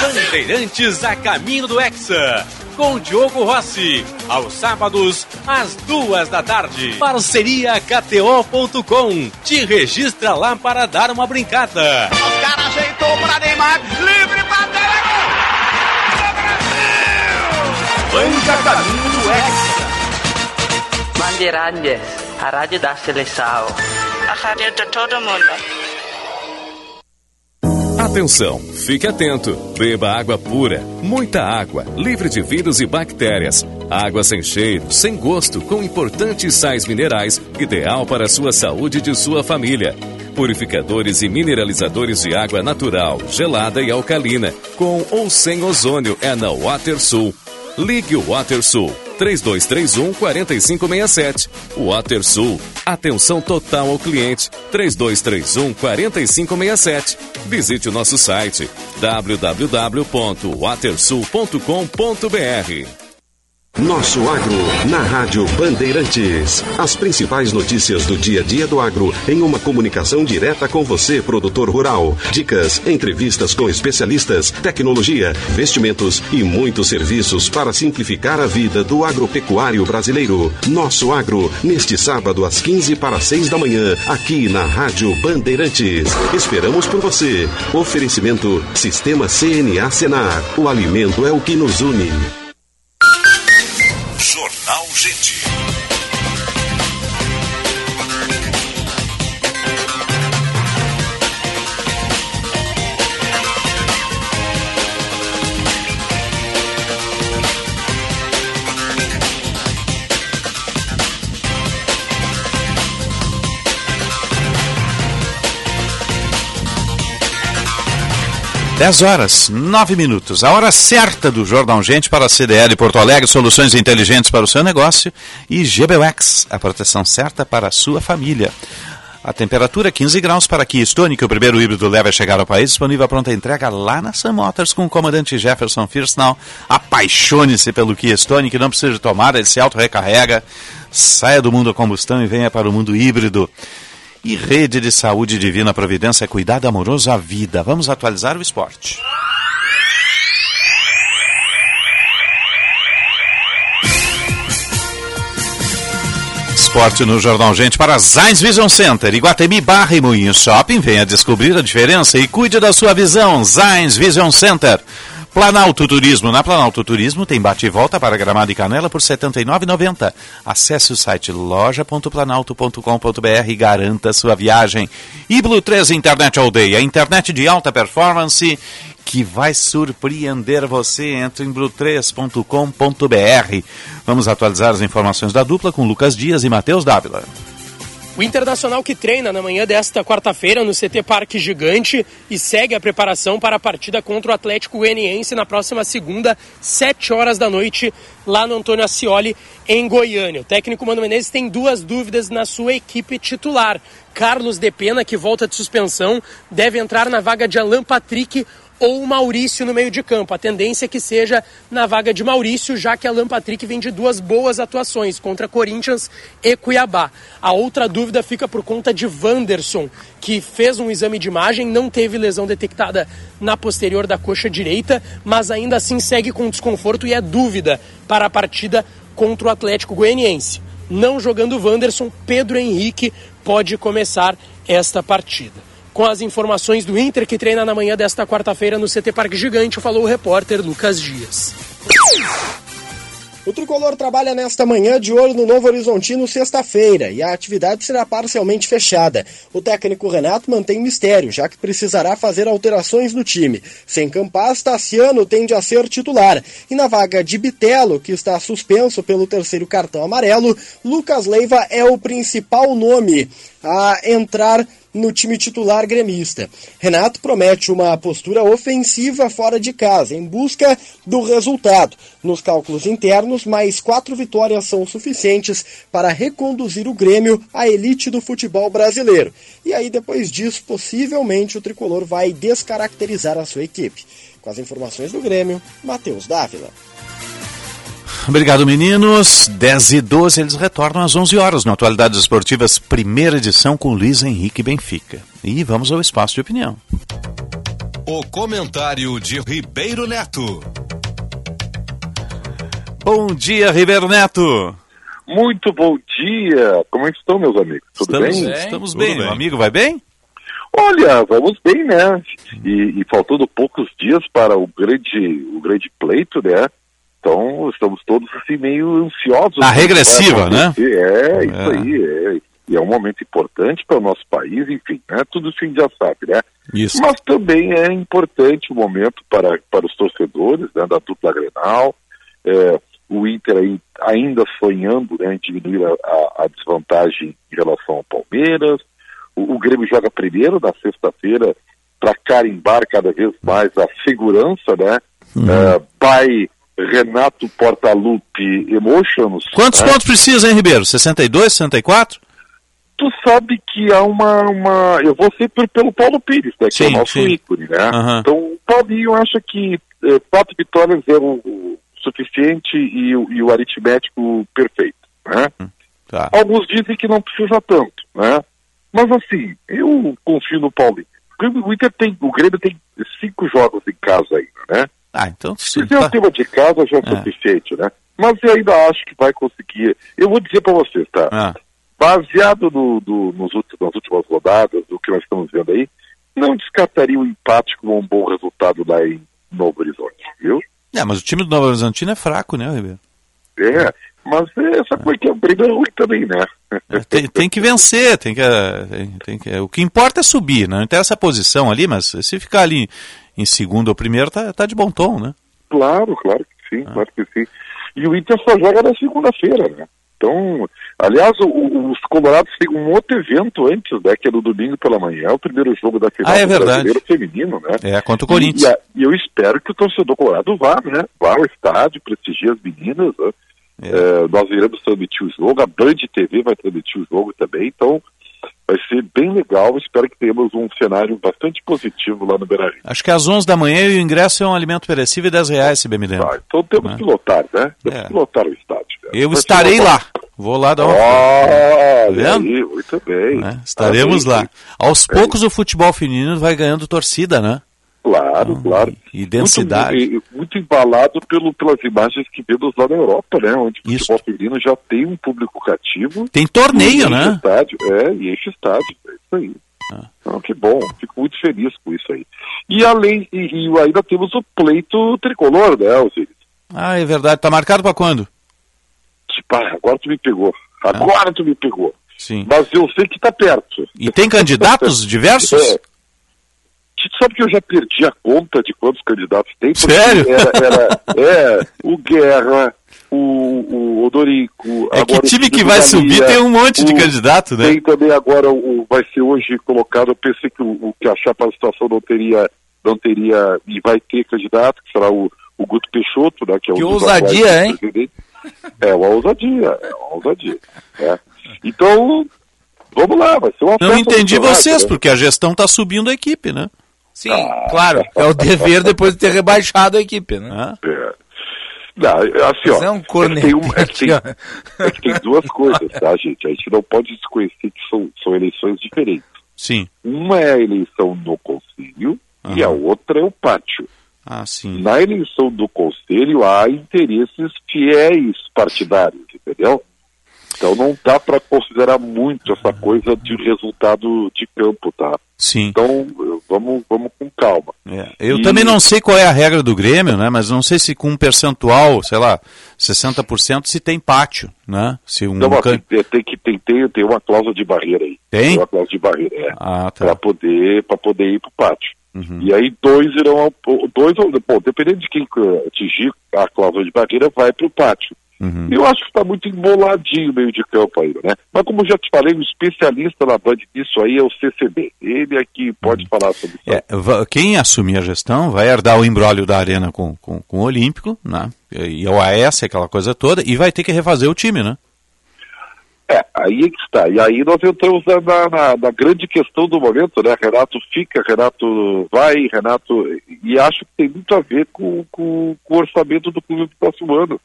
Bandeirantes a caminho do Hexa. Com Diogo Rossi, aos sábados, às duas da tarde. Parceria KTO.com. Te registra lá para dar uma brincada. Os caras ajeitou para Neymar, livre para Bande a caminho. Bandeirantes, a rádio da seleção. A rádio de todo mundo. Atenção, fique atento. Beba água pura, muita água, livre de vírus e bactérias. Água sem cheiro, sem gosto, com importantes sais minerais, ideal para a sua saúde e de sua família. Purificadores e mineralizadores de água natural, gelada e alcalina, com ou sem ozônio é na WaterSul. Ligue o WaterSul 3231 4567. WaterSul, atenção total ao cliente 3231 4567. Visite o nosso site www.watersul.com.br. Nosso Agro, na Rádio Bandeirantes. As principais notícias do dia a dia do agro em uma comunicação direta com você, produtor rural. Dicas, entrevistas com especialistas, tecnologia, investimentos e muitos serviços para simplificar a vida do agropecuário brasileiro. Nosso Agro, neste sábado às 15 para 6 da manhã, aqui na Rádio Bandeirantes. Esperamos por você. Oferecimento Sistema CNA Senar. O alimento é o que nos une urgente. 10 horas, 9 minutos, a hora certa do Jornal Gente para a CDL Porto Alegre, soluções inteligentes para o seu negócio e GBUX, a proteção certa para a sua família. A temperatura 15 graus para Keystone, que o primeiro híbrido leve a chegar ao país, disponível à pronta entrega lá na Sam Motors com o comandante Jefferson Firsnall. Apaixone-se pelo Keystone, que não precisa de tomada, ele se auto-recarrega, saia do mundo a combustão e venha para o mundo híbrido. E Rede de Saúde Divina Providência, cuidado amoroso à vida. Vamos atualizar o esporte. Esporte no Jornal Gente para Zains Vision Center, Iguatemi Barra e Moinho Shopping. Venha descobrir a diferença e cuide da sua visão. Zains Vision Center. Planalto Turismo. Na Planalto Turismo tem bate e volta para Gramado e Canela por R$ 79,90. Acesse o site loja.planalto.com.br e garanta sua viagem. E Blue 3 Internet All Day, a internet de alta performance que vai surpreender você. Entre em blue3.com.br. Vamos atualizar as informações da dupla com Lucas Dias e Matheus Dávila. O Internacional que treina na manhã desta quarta-feira no CT Parque Gigante e segue a preparação para a partida contra o Atlético Goianiense na próxima segunda, 7 horas da noite, lá no Antônio Ascioli, em Goiânia. O técnico Mano Menezes tem duas dúvidas na sua equipe titular. Carlos De Pena, que volta de suspensão, deve entrar na vaga de Alan Patrick ou Maurício no meio de campo. A tendência é que seja na vaga de Maurício, já que Alan Patrick vem de duas boas atuações contra Corinthians e Cuiabá. A outra dúvida fica por conta de Wanderson, que fez um exame de imagem, não teve lesão detectada na posterior da coxa direita, mas ainda assim segue com desconforto e é dúvida para a partida contra o Atlético Goianiense. Não jogando Wanderson, Pedro Henrique pode começar esta partida. Com as informações do Inter, que treina na manhã desta quarta-feira no CT Parque Gigante, falou o repórter Lucas Dias. O tricolor trabalha nesta manhã de olho no Novo Horizontino sexta-feira e a atividade será parcialmente fechada. O técnico Renato mantém mistério, já que precisará fazer alterações no time. Sem Campas, Tassiano tende a ser titular. E na vaga de Bitelo, que está suspenso pelo terceiro cartão amarelo, Lucas Leiva é o principal nome a entrar no time titular gremista. Renato promete uma postura ofensiva fora de casa, em busca do resultado. Nos cálculos internos, mais quatro vitórias são suficientes para reconduzir o Grêmio à elite do futebol brasileiro. E aí, depois disso, possivelmente o tricolor vai descaracterizar a sua equipe. Com as informações do Grêmio, Matheus Dávila. Obrigado, meninos. 10 e 12, eles retornam às 11 horas no Atualidades Esportivas, primeira edição com Luiz Henrique Benfica. E vamos ao espaço de opinião. O comentário de Ribeiro Neto. Bom dia, Ribeiro Neto. Muito bom dia. Como é que estão, meus amigos? Tudo estamos, bem? Estamos bem. O amigo vai bem? Olha, vamos bem, né? E, e faltando poucos dias para o grande, o grande pleito, né? Então, estamos todos assim meio ansiosos. A regressiva, né? É, isso é. aí. É. E é um momento importante para o nosso país, enfim, né? Tudo isso a gente já sabe, né? Isso. Mas também é importante o momento para, para os torcedores né, da dupla Grenal. É, o Inter aí, ainda sonhando né, em diminuir a, a, desvantagem em relação ao Palmeiras. O, o Grêmio joga primeiro na sexta-feira para carimbar cada vez mais a segurança, né? Uhum. É, by Renato Portaluppi Emotions. Quantos né? pontos precisa, hein, Ribeiro? 62, 64? Tu sabe que há uma. uma... Eu vou sempre pelo Paulo Pires, né, que é o nosso sim. ícone, né? Aham. Então, o Paulinho acha que eh, quatro vitórias é o, suficiente e, o- e o aritmético perfeito, né? Tá. Alguns dizem que não precisa tanto, né? Mas assim, eu confio no Paulinho. O Inter tem, o Grêmio tem cinco jogos em casa ainda, né? Ah, então Se sim. tema de casa já é, É. suficiente, né? Mas eu ainda acho que vai conseguir. Eu vou dizer para vocês, tá? Ah. Baseado no, do- nos últimos, nas últimas rodadas, do que nós estamos vendo aí, não descartaria o empate como um bom resultado lá em Novo Horizonte, viu? É, mas o time do Novo Horizontino é fraco, né, Ribeiro? É, mas é, essa coisa que é briga é ruim também, né? Tem, tem que vencer, tem que, eh, tem, tem que. O que importa é subir, não interessa a posição ali, mas se ficar ali em segundo ou primeiro, tá, tá de bom tom, né? Claro, claro que sim, claro que sim. E o Inter só joga na segunda-feira, né? Então, aliás, o- os Colorados têm um outro evento antes, né? Que é no domingo pela manhã, o primeiro jogo da final Ah, é brasileiro feminino, né? É, contra o E, Corinthians. e a- e eu espero que o torcedor colorado vá, né? Vá ao estádio, prestigie as meninas, né? É, nós iremos transmitir o jogo, a Band TV vai transmitir o jogo também, então vai ser bem legal. Espero que tenhamos um cenário bastante positivo lá no Beira Rio. Acho que às 11 da manhã e o ingresso é um alimento perecível e 10 reais, se bem me lembro. Então temos que lotar, né? Temos É. que lotar o estádio. né? Eu Vai estarei lá. Vou lá dar uma. Olha Tá vendo? aí, muito bem. né? Estaremos lá. Aos poucos o futebol feminino vai ganhando torcida, né? Claro, claro. E densidade. Muito, muito embalado pelo, pelas imagens que vemos lá na Europa, né? Onde o futebol feminino já tem um público cativo. Tem torneio, né? Estádio, é, e enche estádio. É isso aí. Então, que bom, fico muito feliz com isso aí. E além, e, ainda temos o pleito tricolor, né, Osiris? Ah, é verdade. Tá marcado pra quando? Tipo, ah, agora tu me pegou. Agora tu me pegou. Sim. Mas eu sei que tá perto. E tem candidatos diversos? É. sabe que eu já perdi a conta de quantos candidatos tem? Porque Sério? Era, era- é, o Guerra, o, o Odorico. É que agora o time que vai subir tem um monte de candidato, né? Tem também agora, o, vai ser hoje colocado, eu pensei que o, o que a chapa da situação não teria, não teria, e vai ter candidato, que será o, o Guto Peixoto, né? Que, é um Que ousadia, hein? É uma ousadia, é uma ousadia. é. Então, vamos lá, vai ser uma Não entendi vocês, né? porque a gestão está subindo a equipe, né? Sim, claro. É o dever depois de ter rebaixado a equipe, né? É. Não, é assim, ó. É um é, que tem um- é, que tem, corneta é que tem duas coisas, tá, gente? A gente não pode desconhecer que são, são eleições diferentes. Sim. Uma é a eleição no conselho e a outra é o pátio. Ah, sim. Na eleição do conselho há interesses fiéis partidários, entendeu? Então não dá para considerar muito essa coisa de resultado de campo, tá? Sim. Então vamos, vamos com calma. É, Eu E- também não sei qual é a regra do Grêmio, né? Mas não sei se com um percentual, sei lá, 60% se tem pátio, né? Se um Não, mas can- tem, tem que tem, tem, tem uma cláusula de barreira aí. Tem? uma cláusula de barreira, é. Ah, tá. Para poder, pra poder ir pro pátio. Uhum. E aí dois irão dois, bom, dependendo de quem eh, atingir a cláusula de barreira, vai pro pátio. Uhum. Eu acho que está muito emboladinho o meio de campo ainda, né? Mas como eu já te falei, o especialista na Band nisso aí é o CCB. Ele é que pode falar sobre isso. É, quem assumir a gestão vai herdar o embrólio da arena com, com, com o Olímpico, né? E o AS, aquela coisa toda, e vai ter que refazer o time, né? É, aí é que está. E aí nós entramos na, na- na- na grande questão do momento, né? Renato fica, Renato vai, Renato. E acho que tem muito a ver com, com- com o orçamento do clube do próximo ano.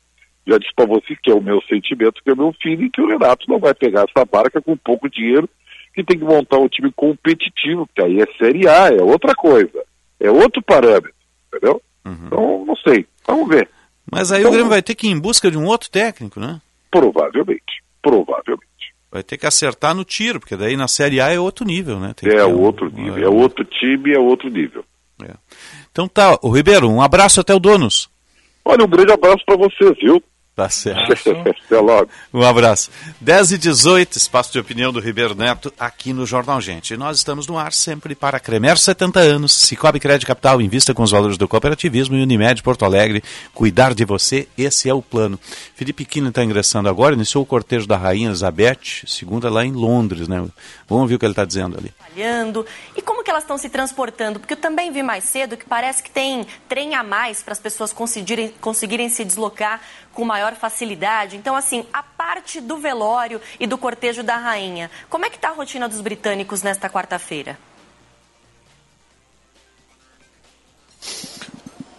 Já disse para você que é o meu sentimento, que é o meu feeling, que o Renato não vai pegar essa barca com pouco dinheiro, que tem que montar um time competitivo, que aí é Série A, é outra coisa. É outro parâmetro, entendeu? Então, não sei. Vamos ver. Mas aí Então, o Grêmio vai ter que ir em busca de um outro técnico, né? Provavelmente. Provavelmente. Vai ter que acertar no tiro, porque daí na Série A é outro nível, né? Tem É um- outro nível. É outro time, é outro nível. Então tá, o Ribeiro, um abraço até o Donos. Olha, um grande abraço para você, viu? Tá certo. Até logo. Um abraço. 10 e 18, espaço de opinião do Ribeiro Neto, aqui no Jornal Gente. E nós estamos no ar sempre para Cremer 70 anos, Cicobi Crédito Capital, invista com os valores do cooperativismo e Unimed Porto Alegre, cuidar de você, esse é o plano. Felipe Kine está ingressando agora, iniciou o cortejo da Rainha Elizabeth, segunda lá em Londres, né? Vamos ver o que ele está dizendo ali. Trabalhando e como que elas estão se transportando? Porque eu também vi mais cedo que parece que tem trem a mais para as pessoas conseguirem, conseguirem se deslocar com maior facilidade. Então, assim, a parte do velório e do cortejo da rainha, como é que está a rotina dos britânicos nesta quarta-feira?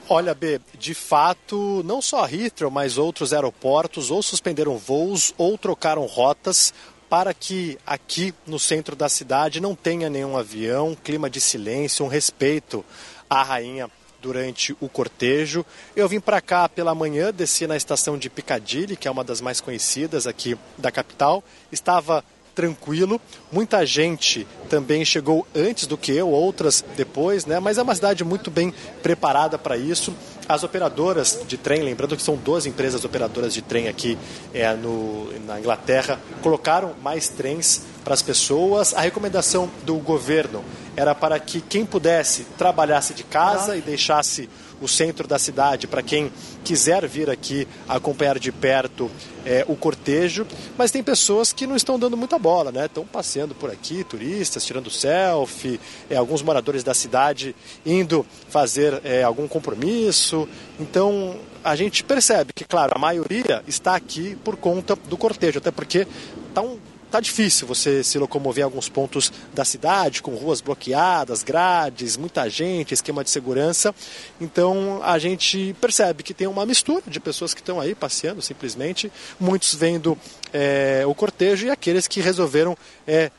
Olha, B, de fato, não só a Heathrow, mas outros aeroportos ou suspenderam voos ou trocaram rotas para que aqui no centro da cidade não tenha nenhum avião, clima de silêncio, um respeito à rainha durante o cortejo. Eu vim para cá pela manhã, desci na estação de Piccadilly, que é uma das mais conhecidas aqui da capital. Estava tranquilo. Muita gente também chegou antes do que eu, outras depois, né? Mas é uma cidade muito bem preparada para isso. As operadoras de trem, lembrando que são duas empresas operadoras de trem aqui é, no, na Inglaterra, colocaram mais trens para as pessoas. A recomendação do governo era para que quem pudesse trabalhasse de casa e deixasse o centro da cidade para quem quiser vir aqui acompanhar de perto é, o cortejo, mas tem pessoas que não estão dando muita bola, né? Estão passeando por aqui, turistas, tirando selfie, é, alguns moradores da cidade indo fazer é, algum compromisso. Então a gente percebe que, claro, a maioria está aqui por conta do cortejo, até porque está um tá difícil você se locomover em alguns pontos da cidade, com ruas bloqueadas, grades, muita gente, esquema de segurança. Então a gente percebe que tem uma mistura de pessoas que estão aí passeando simplesmente, muitos vendo é, o cortejo e aqueles que resolveram é,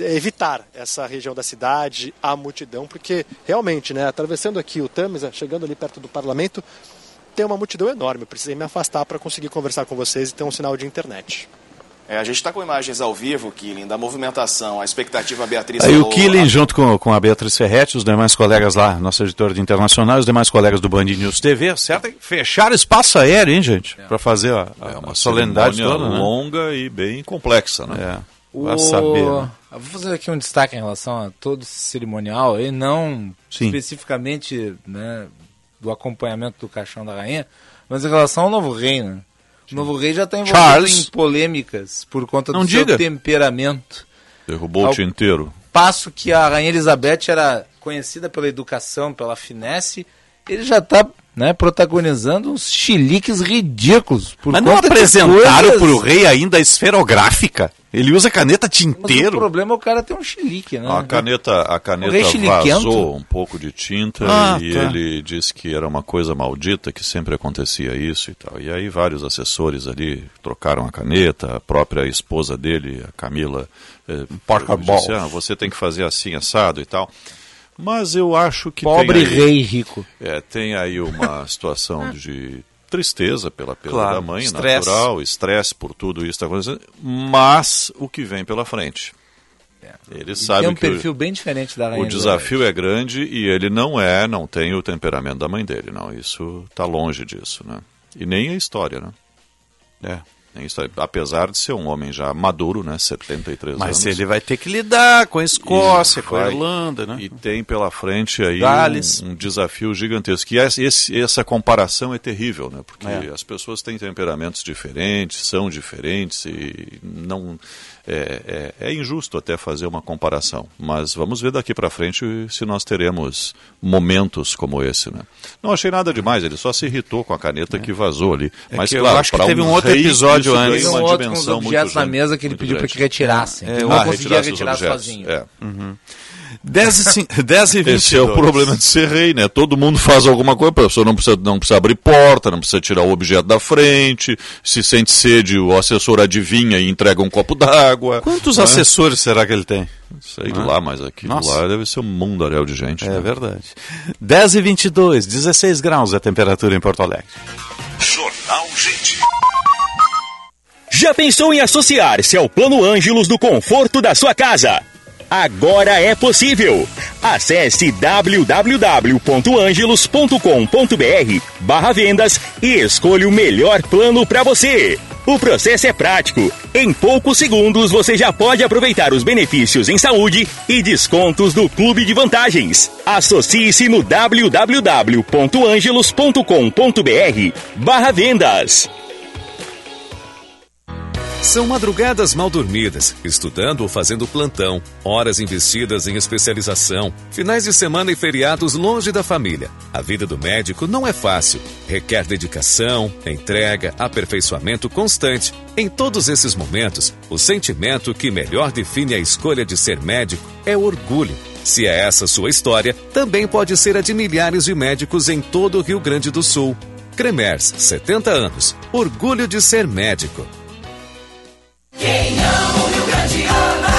evitar essa região da cidade, a multidão, porque realmente, né, atravessando aqui o Tamisa, chegando ali perto do parlamento, tem uma multidão enorme. Eu precisei me afastar para conseguir conversar com vocês e ter um sinal de internet. É, a gente está com imagens ao vivo, Killing, da movimentação, a expectativa a Beatriz Aí o falou- Killing, junto com, com a Beatriz Ferretti, os demais colegas lá, nossa editora de internacional, os demais colegas do Band News TV, certo? é Fecharam espaço aéreo, hein, gente? Para fazer a, a, a solenidade toda, né? longa e bem complexa, né? Vá saber, né? Vou fazer aqui um destaque em relação a todo esse cerimonial, e não Sim. especificamente né, do acompanhamento do caixão da rainha, mas em relação ao novo rei, né? O novo rei já está envolvido Charles. em polêmicas por conta do Não seu diga. temperamento. Derrubou Ao- o tinteiro. Passo que a rainha Elizabeth era conhecida pela educação, pela finesse, ele já está né, protagonizando uns chiliques ridículos. Por Mas não apresentaram coisas- pro rei ainda a esferográfica? Ele usa caneta Mas o tinteiro. problema é o cara ter um chilique, né? A caneta, a O caneta vazou um pouco de tinta Ah, e tá. ele disse que era uma coisa maldita, que sempre acontecia isso e tal. E aí vários assessores ali trocaram a caneta, a própria esposa dele, a Camila, eh, disse, ah, você tem que fazer assim, assado e tal. Mas eu acho que Pobre aí, rei rico. É, tem aí uma situação de tristeza pela perda Claro, da mãe, estresse. natural, estresse por tudo isso está acontecendo, mas o que vem pela frente. Ele sabe tem um que o- perfil bem diferente da rainha o desafio é grande e ele não é, não tem o temperamento da mãe dele, não. Isso está longe disso, né? E nem a história, né? É, a história. Apesar de ser um homem já maduro, né? 73 Mas anos. ele vai ter que lidar com a Escócia, E com a vai- Irlanda, né? E tem pela frente aí um, um desafio gigantesco. E esse- essa comparação é terrível, né? Porque É. as pessoas têm temperamentos diferentes, são diferentes e não é, é- é injusto até fazer uma comparação. Mas vamos ver daqui para frente se nós teremos momentos como esse, né? Não achei nada demais. Ele só se irritou com a caneta que vazou ali. É Mas que eu claro, acho que teve um um outro episódio antes. ganha um uma outro com os dimensão muito objetos na mesa que ele pediu para que retirassem. É, que ah, não conseguia retirar objetos. sozinho. É. 10 e, cin- 10 e 22. Esse é o problema de ser rei, né? Todo mundo faz alguma coisa, a pessoa não precisa, não precisa abrir porta, não precisa tirar o objeto da frente, se sente sede, o assessor adivinha e entrega um copo d'água. Quantos né? assessores será que ele tem? Sei Ah. lá, mas Nossa. lá deve ser um mundaréu de gente. É né? verdade. 10 e 22, 16 graus a temperatura em Porto Alegre. Jornal Gente. Já pensou em associar-se ao Plano Ângelos do conforto da sua casa? Agora é possível. Acesse www.angelos.com.br barra vendas e escolha o melhor plano para você. O processo é prático. Em poucos segundos você já pode aproveitar os benefícios em saúde e descontos do Clube de Vantagens. Associe-se no www.angelos.com.br barra vendas. São madrugadas mal dormidas, estudando ou fazendo plantão, horas investidas em especialização, finais de semana e feriados longe da família. A vida do médico não é fácil. Requer dedicação, entrega, aperfeiçoamento constante. Em todos esses momentos, o sentimento que melhor define a escolha de ser médico é orgulho. Se é essa sua história, também pode ser a de milhares de médicos em todo o Rio Grande do Sul. Cremers, 70 anos. Orgulho de ser médico. Quem ama o Rio Grande ama.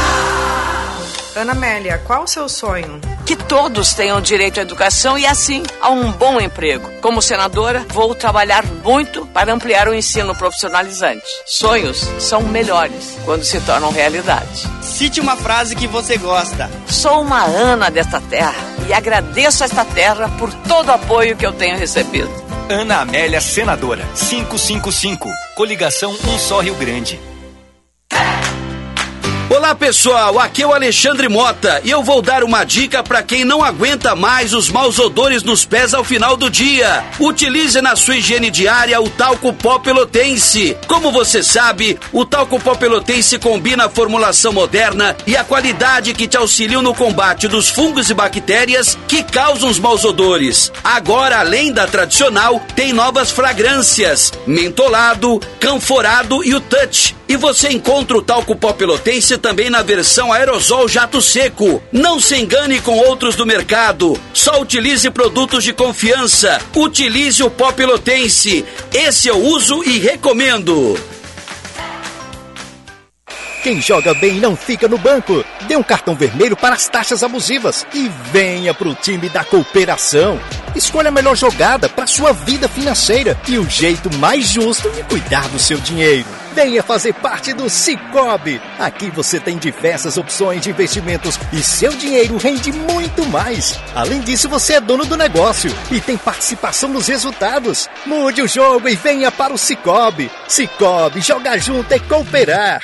Ana Amélia, qual o seu sonho? Que todos tenham direito à educação e, assim, a um bom emprego. Como senadora, vou trabalhar muito para ampliar o ensino profissionalizante. Sonhos são melhores quando se tornam realidade. Cite uma frase que você gosta. Sou uma Ana desta terra e agradeço a esta terra por todo o apoio que eu tenho recebido. Ana Amélia, senadora. 555. Coligação Um Só Rio Grande. Olá pessoal, aqui é o Alexandre Mota e eu vou dar uma dica para quem não aguenta mais os maus odores nos pés ao final do dia. Utilize na sua higiene diária o talco pó pelotense. Como você sabe, o talco pó pelotense combina a formulação moderna e a qualidade que te auxiliam no combate dos fungos e bactérias que causam os maus odores. Agora, além da tradicional, tem novas fragrâncias: mentolado, canforado e o touch. E você encontra o talco pó pelotense também na versão aerosol jato seco. Não se engane com outros do mercado. Só utilize produtos de confiança. Utilize o pó pelotense. Esse eu uso e recomendo. Quem joga bem não fica no banco. Dê um cartão vermelho para as taxas abusivas e venha pro time da cooperação. Escolha a melhor jogada para sua vida financeira e o jeito mais justo de cuidar do seu dinheiro. Venha fazer parte do Cicobi. Aqui você tem diversas opções de investimentos e seu dinheiro rende muito mais. Além disso, você é dono do negócio e tem participação nos resultados. Mude o jogo e venha para o Cicobi. Cicobi, jogar junto é cooperar.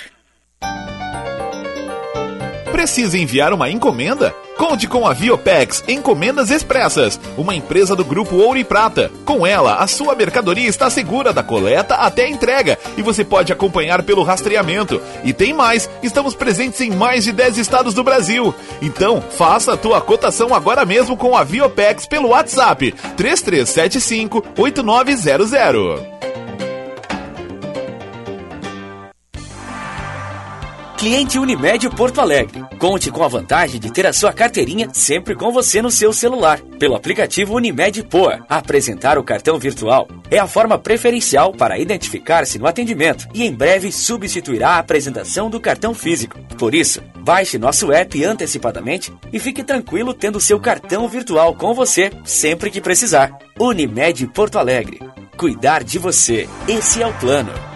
Precisa enviar uma encomenda? Conte com a Viopex Encomendas Expressas, uma empresa do grupo Ouro e Prata. Com ela, a sua mercadoria está segura da coleta até a entrega e você pode acompanhar pelo rastreamento. E tem mais, estamos presentes em mais de 10 estados do Brasil. Então, faça a tua cotação agora mesmo com a Viopex pelo WhatsApp 3375 8900. Cliente Unimed Porto Alegre. Conte com a vantagem de ter a sua carteirinha sempre com você no seu celular. Pelo aplicativo Unimed Poa, apresentar o cartão virtual é a forma preferencial para identificar-se no atendimento e em breve substituirá a apresentação do cartão físico. Por isso, baixe nosso app antecipadamente e fique tranquilo tendo seu cartão virtual com você sempre que precisar. Unimed Porto Alegre. Cuidar de você. Esse é o plano.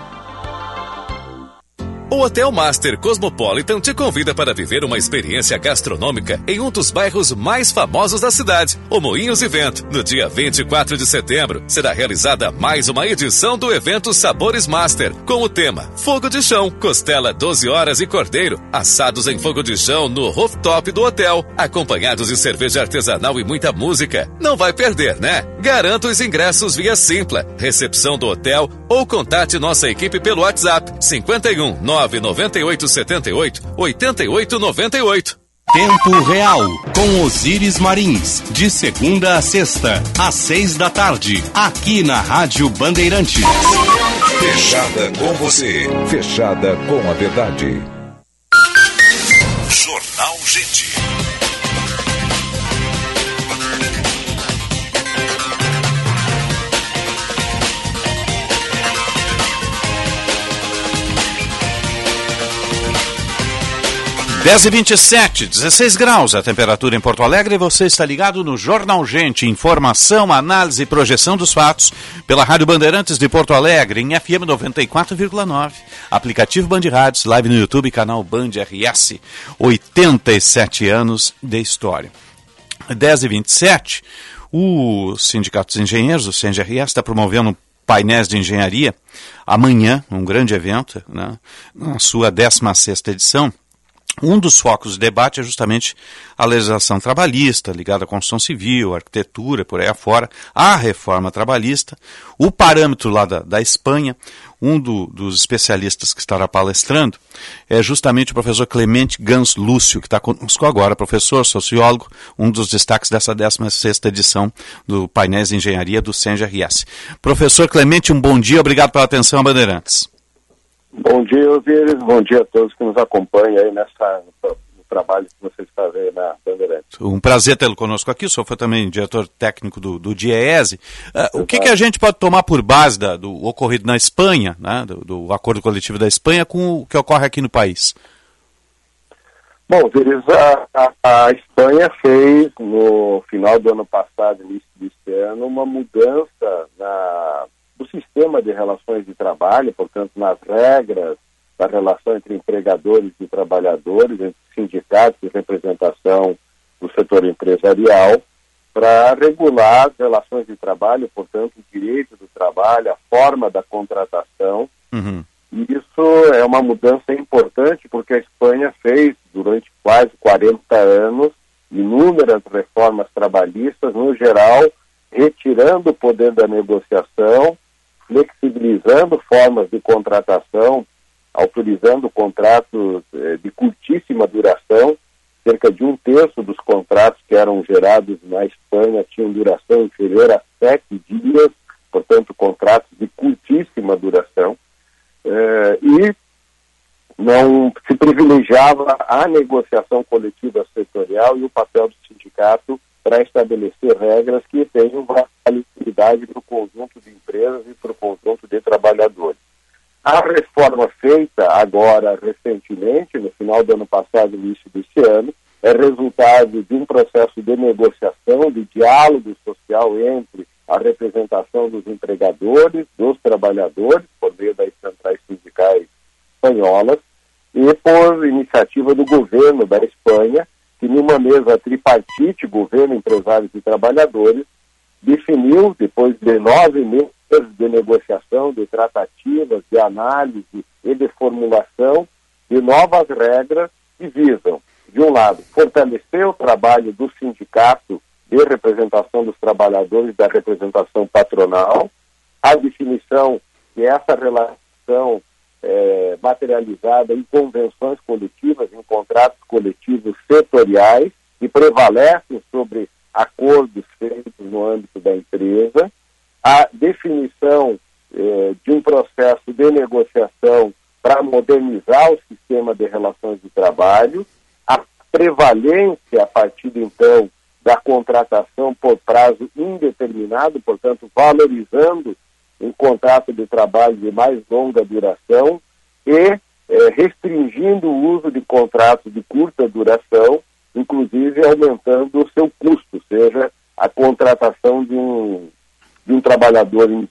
O Hotel Master Cosmopolitan te convida para viver uma experiência gastronômica em um dos bairros mais famosos da cidade, o Moinhos e Vento. No dia 24 de setembro, será realizada mais uma edição do evento Sabores Master, com o tema Fogo de Chão, costela 12 horas e cordeiro, assados em fogo de chão no rooftop do hotel, acompanhados de cerveja artesanal e muita música. Não vai perder, né? Garanta os ingressos via Simpla, recepção do hotel ou contate nossa equipe pelo WhatsApp 51 998 78 88 98. Tempo Real, com Osíris Marins, de segunda a sexta, às seis da tarde, aqui na Rádio Bandeirantes. Fechada com você. Fechada com a verdade. Jornal Gente. Dez e 27, 16 graus a temperatura em Porto Alegre. Você está ligado no Jornal Gente. Informação, análise e projeção dos fatos pela Rádio Bandeirantes de Porto Alegre em FM 94,9. Aplicativo Band Rádios, live no YouTube, canal Band RS. 87 anos de história. 10 e 27, o Sindicato dos Engenheiros, o CNGRS, está promovendo painéis de engenharia amanhã, um grande evento, né, na sua 16ª edição. Um dos focos de debate é justamente a legislação trabalhista, ligada à construção civil, arquitetura, por aí afora, a reforma trabalhista, o parâmetro lá da, da Espanha. Um do, dos especialistas que estará palestrando é justamente o professor Clemente Gans Lúcio, que está conosco agora, professor, sociólogo, um dos destaques dessa 16ª edição do Painéis de Engenharia do CENGRS. Professor Clemente, um bom dia, obrigado pela atenção Bandeirantes. Bom dia, Osiris. Bom dia a todos que nos acompanham aí nessa, no trabalho que você está vendo na Bandeirantes. Um prazer tê-lo conosco aqui. O senhor foi também diretor técnico do, do DIEESE. Uh, o que, que, a gente pode tomar por base da, do ocorrido na Espanha, né, do, do, acordo coletivo da Espanha, com o que ocorre aqui no país? Bom, Osiris, a, a, a Espanha fez no final do ano passado, início deste ano, uma mudança na do sistema de relações de trabalho, portanto, nas regras da relação entre empregadores e trabalhadores, entre sindicatos e representação do setor empresarial, para regular as relações de trabalho, portanto, o direito do trabalho, a forma da contratação. Uhum. E isso é uma mudança importante, porque a Espanha fez, durante quase 40 anos, inúmeras reformas trabalhistas, no geral, retirando o poder da negociação flexibilizando formas de contratação, autorizando contratos eh, de curtíssima duração. Cerca de um terço dos contratos que eram gerados na Espanha tinham duração inferior a sete dias, portanto, contratos de curtíssima duração. Eh, e não se privilegiava a negociação coletiva setorial e o papel do sindicato para estabelecer regras que tenham validade para o conjunto de empresas e para o conjunto de trabalhadores. A reforma feita agora recentemente, no final do ano passado, início deste ano, é resultado de um processo de negociação, de diálogo social entre a representação dos empregadores, dos trabalhadores, por meio das centrais sindicais espanholas, e por iniciativa do governo da Espanha, que numa mesa tripartite, governo, empresários e trabalhadores, definiu, depois de nove meses de negociação, de tratativas, de análise e de formulação de novas regras que visam de um lado, fortalecer o trabalho do sindicato de representação dos trabalhadores, da representação patronal, a definição que essa relação é, materializada em convenções coletivas, em contratos coletivos setoriais, que prevalecem sobre acordos feitos no âmbito da empresa, a definição eh, de um processo de negociação para modernizar o sistema de relações de trabalho, a prevalência a partir então da contratação por prazo indeterminado, portanto, valorizando um contrato de trabalho de mais longa duração e eh, restringindo o uso de contratos de curta duração, inclusive aumentando o seu custo, seja a contratação de um, de um trabalhador em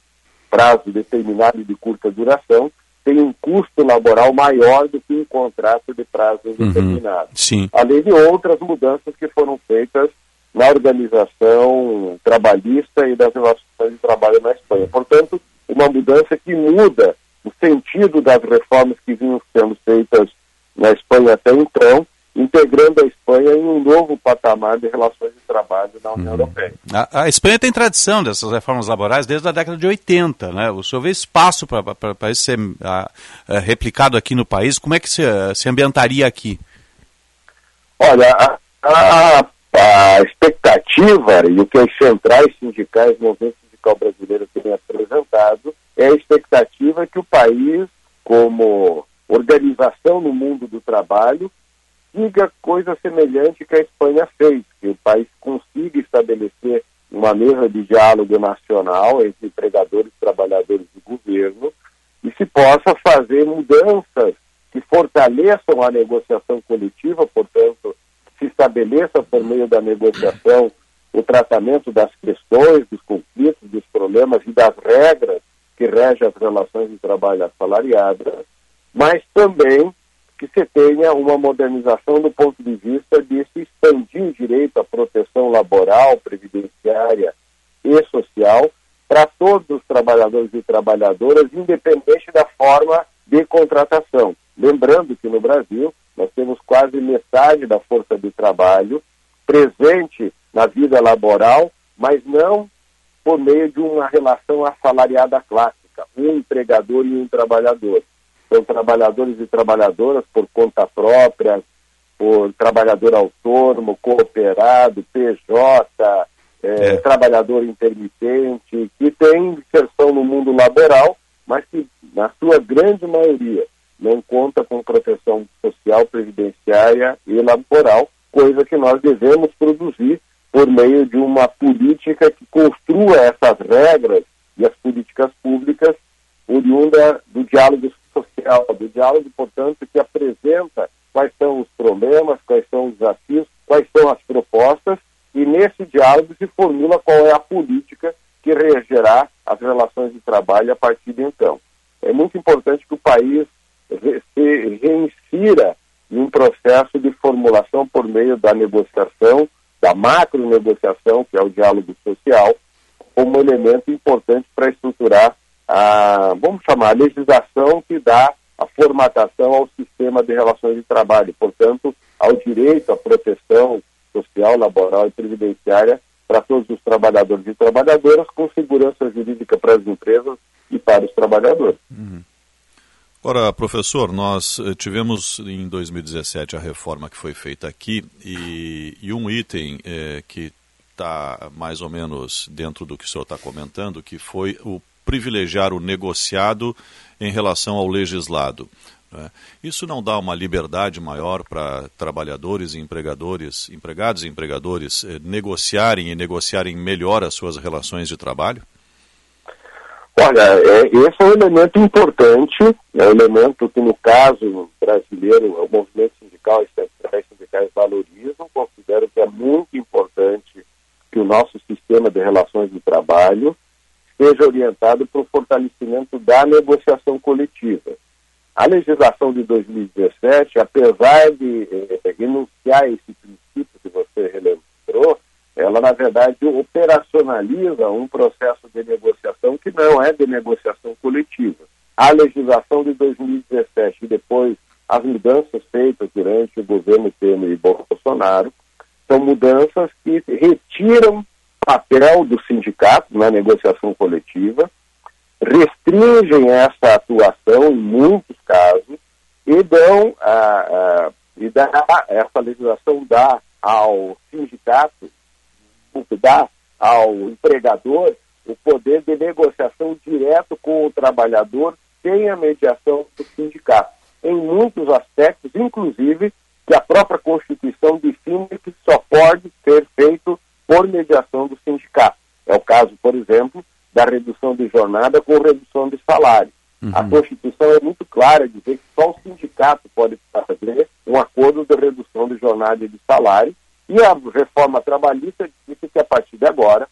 prazo determinado e de curta duração tem um custo laboral maior do que um contrato de prazo indeterminado. Sim. Além de outras mudanças que foram feitas na organização trabalhista e das relações de trabalho na Espanha. Portanto, uma mudança que muda o sentido das reformas que vinham sendo feitas na Espanha até então, integrando a Espanha em um novo patamar de relações de trabalho na União Europeia. A, a Espanha tem tradição dessas reformas laborais desde a década de 80, né? O senhor vê espaço para isso ser a, a, replicado aqui no país? Como é que se, se ambientaria aqui? Olha, a, a, expectativa e o que as centrais sindicais, o movimento sindical brasileiro têm apresentado é a expectativa que o país, como organização no mundo do trabalho, siga coisa semelhante que a Espanha fez, que o país consiga estabelecer uma mesa de diálogo nacional entre empregadores, trabalhadores e governo e se possa fazer mudanças que fortaleçam a negociação coletiva, portanto, se estabeleça por meio da negociação o tratamento das questões, dos conflitos, dos problemas e das regras que regem as relações de trabalho assalariadas, mas também que se tenha uma modernização do ponto de vista de se expandir o direito à proteção laboral, previdenciária e social para todos os trabalhadores e trabalhadoras, independente da forma de contratação. Lembrando que no Brasil nós temos quase metade da força de trabalho presente na vida laboral, mas não por meio de uma relação assalariada clássica, um empregador e um trabalhador são trabalhadores e trabalhadoras por conta própria, por trabalhador autônomo, cooperado, PJ, é, é. trabalhador intermitente, que tem inserção no mundo laboral, mas que, na sua grande maioria, não conta com proteção social, previdenciária e laboral, coisa que nós devemos produzir por meio de uma política que construa essas regras e as políticas públicas oriunda do diálogo social, do diálogo, portanto, que apresenta quais são os problemas, quais são os desafios, quais são as propostas, e nesse diálogo se formula qual é a política que regerá as relações de trabalho a partir de então. É muito importante que o país se reinsira em um processo de formulação por meio da negociação, da macro negociação, que é o diálogo social, como elemento importante para estruturar a, vamos chamar, a legislação que dá a formatação ao sistema de relações de trabalho, portanto, ao direito à proteção social, laboral e previdenciária para todos os trabalhadores e trabalhadoras, com segurança jurídica para as empresas e para os trabalhadores. Uhum. Ora, professor, nós eh, tivemos em 2017 a reforma que foi feita aqui e, e um item é, que está mais ou menos dentro do que o senhor está comentando, que foi o privilegiar o negociado em relação ao legislado. Né? Isso não dá uma liberdade maior para trabalhadores e empregadores, empregados e empregadores eh, negociarem e negociarem melhor as suas relações de trabalho? Olha, é, esse é um elemento importante, é um elemento que no caso brasileiro, o movimento sindical e centrais sindicais valorizam, considero que é muito importante que o nosso sistema de relações de trabalho seja orientado para o fortalecimento da negociação coletiva. A legislação de 2017, apesar de eh, enunciar esse princípio que você relembrou, ela, na verdade, operacionaliza um processo de negociação que não é de negociação coletiva. A legislação de 2017 e depois as mudanças feitas durante o governo Temer e Bolsonaro são mudanças que retiram papel do sindicato na negociação coletiva, restringem essa atuação em muitos casos e dão a, a, e dá, essa legislação dá ao sindicato, dá ao empregador o poder de negociação direto com o trabalhador sem a mediação do sindicato. Em muitos aspectos, inclusive, que a própria Constituição define que só pode ser feito por mediação do sindicato. É o caso, por exemplo, da redução de jornada com redução de salário. Uhum. A Constituição é muito clara, dizer que só o sindicato pode fazer um acordo de redução de jornada e de salário, e a reforma trabalhista diz que a partir de agora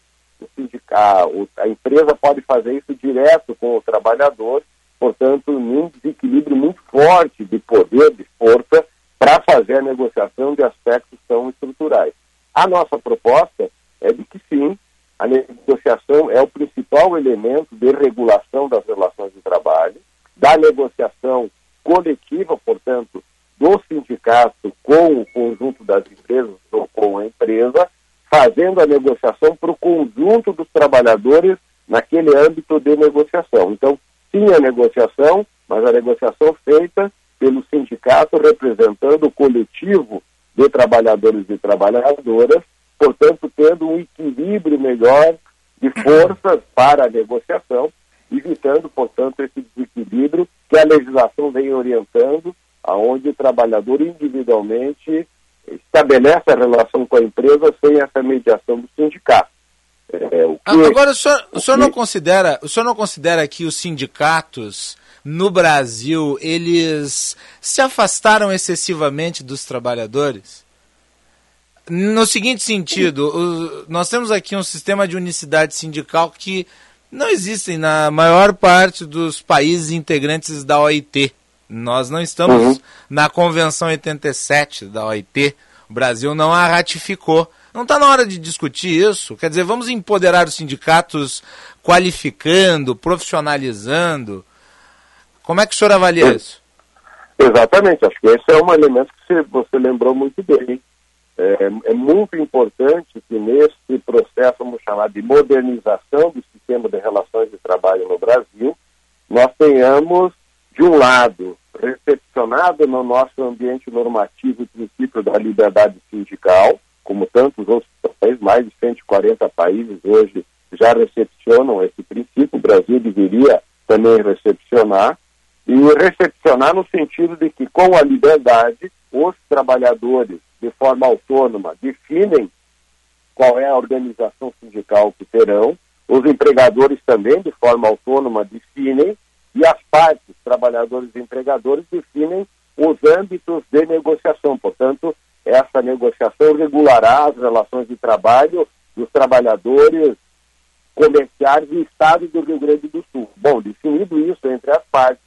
sindicato, a empresa pode fazer isso direto com o trabalhador, portanto, num desequilíbrio muito forte de poder, de força, para fazer a negociação de aspectos tão estruturais. A nossa proposta é de que sim, a negociação é o principal elemento de regulação das relações de trabalho, da negociação coletiva, portanto, do sindicato com o conjunto das empresas ou com a empresa, fazendo a negociação para o conjunto dos trabalhadores naquele âmbito de negociação. Então, sim, a negociação, mas a negociação feita pelo sindicato representando o coletivo de trabalhadores e trabalhadoras, portanto, tendo um equilíbrio melhor de forças para a negociação, evitando, portanto, esse desequilíbrio que a legislação vem orientando, aonde o trabalhador individualmente estabelece a relação com a empresa sem essa mediação do sindicato. É, o que, Agora, o senhor, o senhor não considera, o senhor não considera que os sindicatos no Brasil eles se afastaram excessivamente dos trabalhadores? No seguinte sentido, o, nós temos aqui um sistema de unicidade sindical que não existe na maior parte dos países integrantes da OIT. Nós não estamos uhum. na Convenção 87 da OIT. O Brasil não a ratificou. Não está na hora de discutir isso? Quer dizer, vamos empoderar os sindicatos qualificando, profissionalizando? Como é que o senhor avalia isso? Exatamente, acho que esse é um elemento que você lembrou muito bem. É, é, muito importante que nesse processo, vamos chamar de modernização do sistema de relações de trabalho no Brasil, nós tenhamos, de um lado, recepcionado no nosso ambiente normativo o princípio da liberdade sindical, como tantos outros países, mais de 140 países hoje já recepcionam esse princípio, o Brasil deveria também recepcionar, e recepcionar no sentido de que, com a liberdade, os trabalhadores de forma autônoma, definem qual é a organização sindical que terão, os empregadores também, de forma autônoma, definem, e as partes, trabalhadores e empregadores, definem os âmbitos de negociação. Portanto, essa negociação regulará as relações de trabalho dos trabalhadores comerciais do Estado do Rio Grande do Sul. Bom, definido isso entre as partes,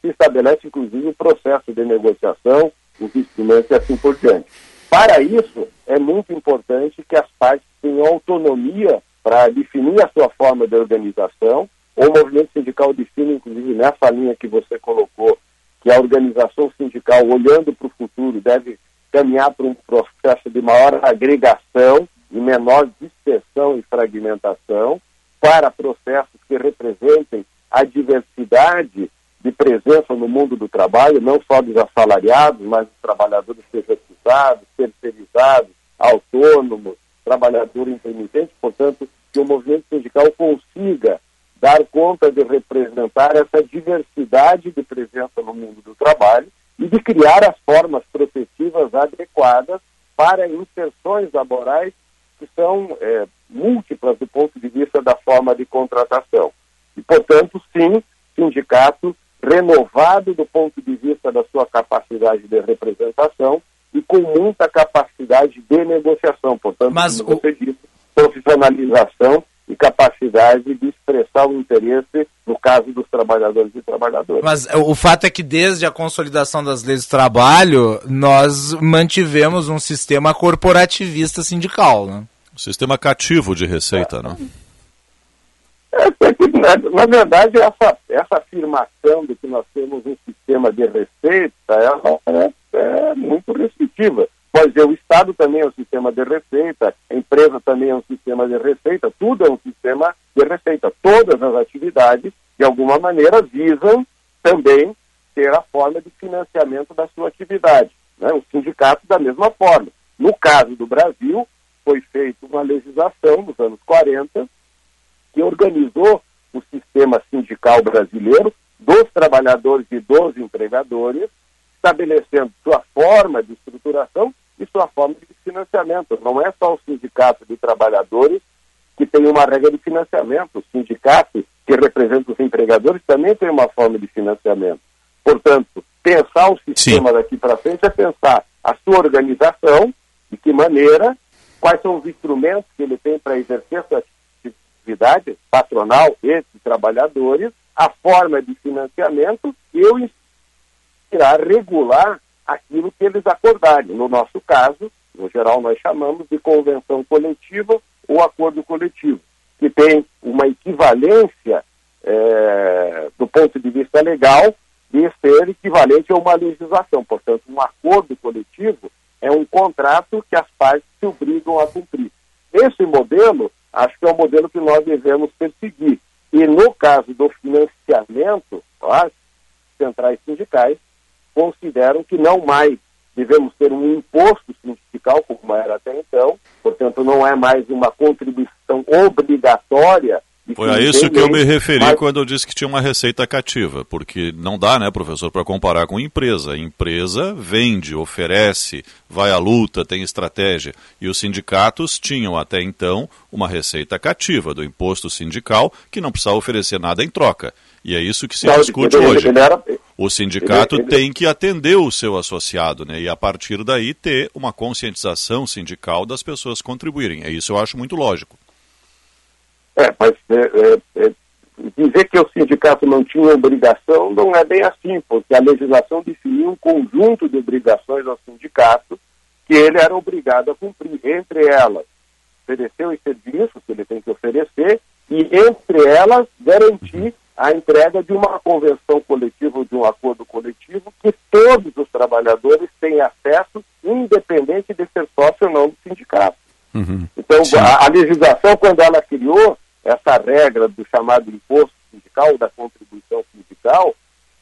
se estabelece, inclusive, o processo de negociação, os instrumentos e assim por diante. Para isso, é muito importante que as partes tenham autonomia para definir a sua forma de organização. O movimento sindical define, inclusive, nessa linha que você colocou, que a organização sindical, olhando para o futuro, deve caminhar para um processo de maior agregação e menor dispersão e fragmentação, para processos que representem a diversidade de presença no mundo do trabalho, não só dos assalariados, mas dos trabalhadores terceirizados, terceirizados, autônomos, trabalhador intermitente, portanto, que o movimento sindical consiga dar conta de representar essa diversidade de presença no mundo do trabalho e de criar as formas protetivas adequadas para inserções laborais que são é, múltiplas do ponto de vista da forma de contratação. E, portanto, sim, sindicato renovado do ponto de vista da sua capacidade de representação e com muita capacidade de negociação. Portanto, Mas como o... você disse, profissionalização e capacidade de expressar o interesse no caso dos trabalhadores e trabalhadoras. Mas o fato é que desde a consolidação das leis do trabalho, nós mantivemos um sistema corporativista sindical, né? Um sistema cativo de receita, é. né? É, que, na, na, verdade, essa, essa afirmação de que nós temos um sistema de receita ela é, é muito restritiva. Pode dizer, o Estado também é um sistema de receita, a empresa também é um sistema de receita, tudo é um sistema de receita. Todas as atividades, de alguma maneira, visam também ter a forma de financiamento da sua atividade. Né? O sindicato, da mesma forma. No caso do Brasil, foi feita uma legislação nos anos 40 que organizou o sistema sindical brasileiro dos trabalhadores e dos empregadores, estabelecendo sua forma de estruturação e sua forma de financiamento. Não é só o sindicato de trabalhadores que tem uma regra de financiamento. O sindicato que representa os empregadores também tem uma forma de financiamento. Portanto, pensar o sistema Sim. daqui para frente é pensar a sua organização, de que maneira, quais são os instrumentos que ele tem para exercer sua atividade patronal e de trabalhadores, a forma de financiamento e o irá regular aquilo que eles acordarem. No nosso caso, no geral, nós chamamos de convenção coletiva ou acordo coletivo, que tem uma equivalência é, do ponto de vista legal de ser equivalente a uma legislação. Portanto, um acordo coletivo é um contrato que as partes se obrigam a cumprir. Esse modelo, acho que é o modelo que nós devemos perseguir. E no caso do financiamento, as centrais sindicais consideram que não mais devemos ter um imposto sindical, como era até então, portanto, não é mais uma contribuição obrigatória foi a isso que eu me referi mas... quando eu disse que tinha uma receita cativa, porque não dá, né, professor, para comparar com empresa. Empresa vende, oferece, vai à luta, tem estratégia. E os sindicatos tinham até então uma receita cativa do imposto sindical que não precisava oferecer nada em troca. E é isso que se discute ele, hoje. Ele era... O sindicato ele, tem que atender o seu associado, né? E a partir daí ter uma conscientização sindical das pessoas contribuírem. É isso eu acho muito lógico. É, mas é, é, é, dizer que o sindicato não tinha obrigação não é bem assim, porque a legislação definiu um conjunto de obrigações ao sindicato que ele era obrigado a cumprir. Entre elas, oferecer os serviços que ele tem que oferecer e, entre elas, garantir a entrega de uma convenção coletiva ou de um acordo coletivo que todos os trabalhadores têm acesso, independente de ser sócio ou não do sindicato. Uhum. Então, a, a, legislação, quando ela criou, essa regra do chamado imposto sindical, da contribuição sindical,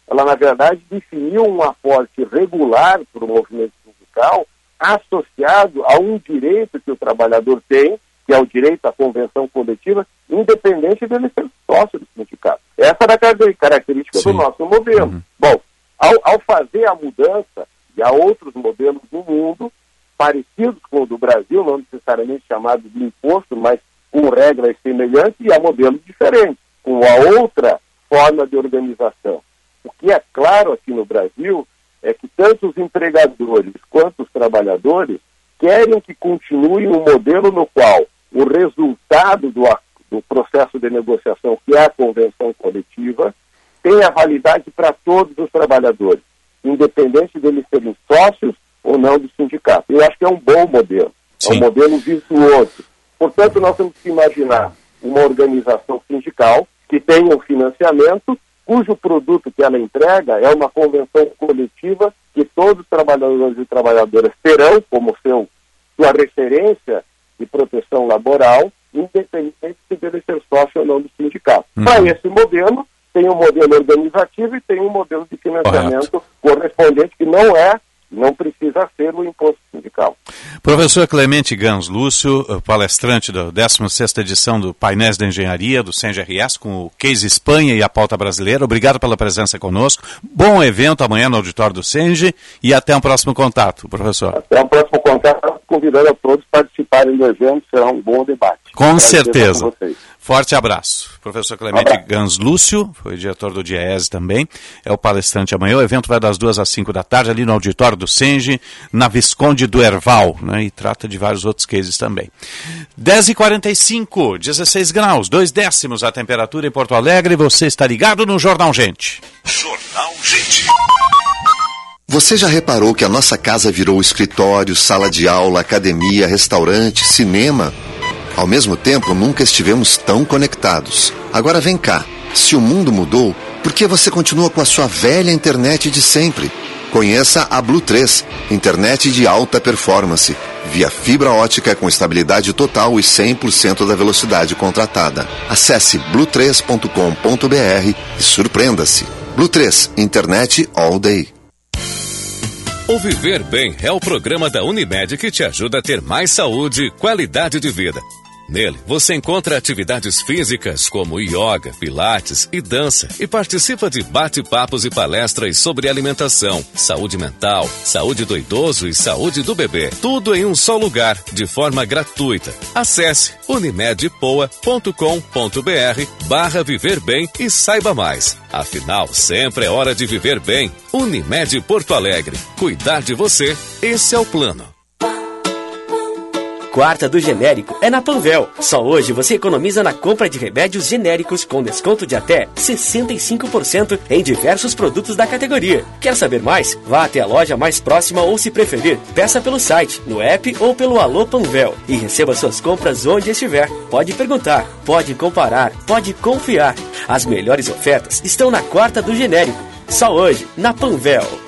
ela, na verdade, definiu um aporte regular para o movimento sindical associado a um direito que o trabalhador tem, que é o direito à convenção coletiva, independente dele ser sócio do sindicato. Essa era a característica Sim. do nosso modelo. Uhum. Bom, ao, ao fazer a mudança, e há outros modelos no mundo, parecidos com o do Brasil, não necessariamente chamado de imposto, mas com regras semelhantes e a modelos diferentes, com a outra forma de organização. O que é claro aqui no Brasil é que tanto os empregadores quanto os trabalhadores querem que continue um modelo no qual o resultado do, do processo de negociação, que é a convenção coletiva, tenha validade para todos os trabalhadores, independente deles serem sócios ou não do sindicato. Eu acho que é um bom modelo, Sim. é um modelo virtuoso. Portanto, nós temos que imaginar uma organização sindical que tenha um financiamento, cujo produto que ela entrega é uma convenção coletiva que todos os trabalhadores e trabalhadoras terão como seu, sua referência de proteção laboral, independente de ele ser sócio ou não do sindicato. Uhum. Para esse modelo, tem um modelo organizativo e tem um modelo de financiamento Correto. correspondente que não é não precisa ser o imposto sindical. Professor Clemente Gans Lúcio, palestrante da 16ª edição do Painéis da Engenharia do CENGRS com o Case Espanha e a pauta brasileira. Obrigado pela presença conosco. Bom evento amanhã no auditório do CENG e até um próximo contato, professor. Até um próximo contato, convidando a todos a participarem do evento, será um bom debate. Com certeza. Forte abraço. Professor Clemente Gans Lúcio, foi diretor do DIES também, é o palestrante amanhã. O evento vai das duas às cinco da tarde, ali no auditório do Senge, na Visconde do Erval, né, e trata de vários outros cases também. 10h45, 16 graus, dois décimos a temperatura em Porto Alegre. Você está ligado no Jornal Gente. Jornal Gente. Você já reparou que a nossa casa virou escritório, sala de aula, academia, restaurante, cinema? Ao mesmo tempo, nunca estivemos tão conectados. Agora vem cá. Se o mundo mudou, por que você continua com a sua velha internet de sempre? Conheça a Blue 3, internet de alta performance, via fibra ótica com estabilidade total e 100% da velocidade contratada. Acesse blue3.com.br e surpreenda-se. Blue 3, internet all day. O Viver Bem é o programa da Unimed que te ajuda a ter mais saúde e qualidade de vida. Nele, você encontra atividades físicas como yoga, pilates e dança e participa de bate-papos e palestras sobre alimentação, saúde mental, saúde do idoso e saúde do bebê. Tudo em um só lugar, de forma gratuita. Acesse unimedpoa.com.br barra Viver Bem e saiba mais. Afinal, sempre é hora de viver bem. Unimed Porto Alegre. Cuidar de você, esse é o plano. Quarta do genérico é na Panvel. Só hoje você economiza na compra de remédios genéricos com desconto de até 65% em diversos produtos da categoria. Quer saber mais? Vá até a loja mais próxima ou, se preferir, peça pelo site, no app ou pelo Alô Panvel e receba suas compras onde estiver. Pode perguntar, pode comparar, pode confiar. As melhores ofertas estão na Quarta do genérico. Só hoje, na Panvel.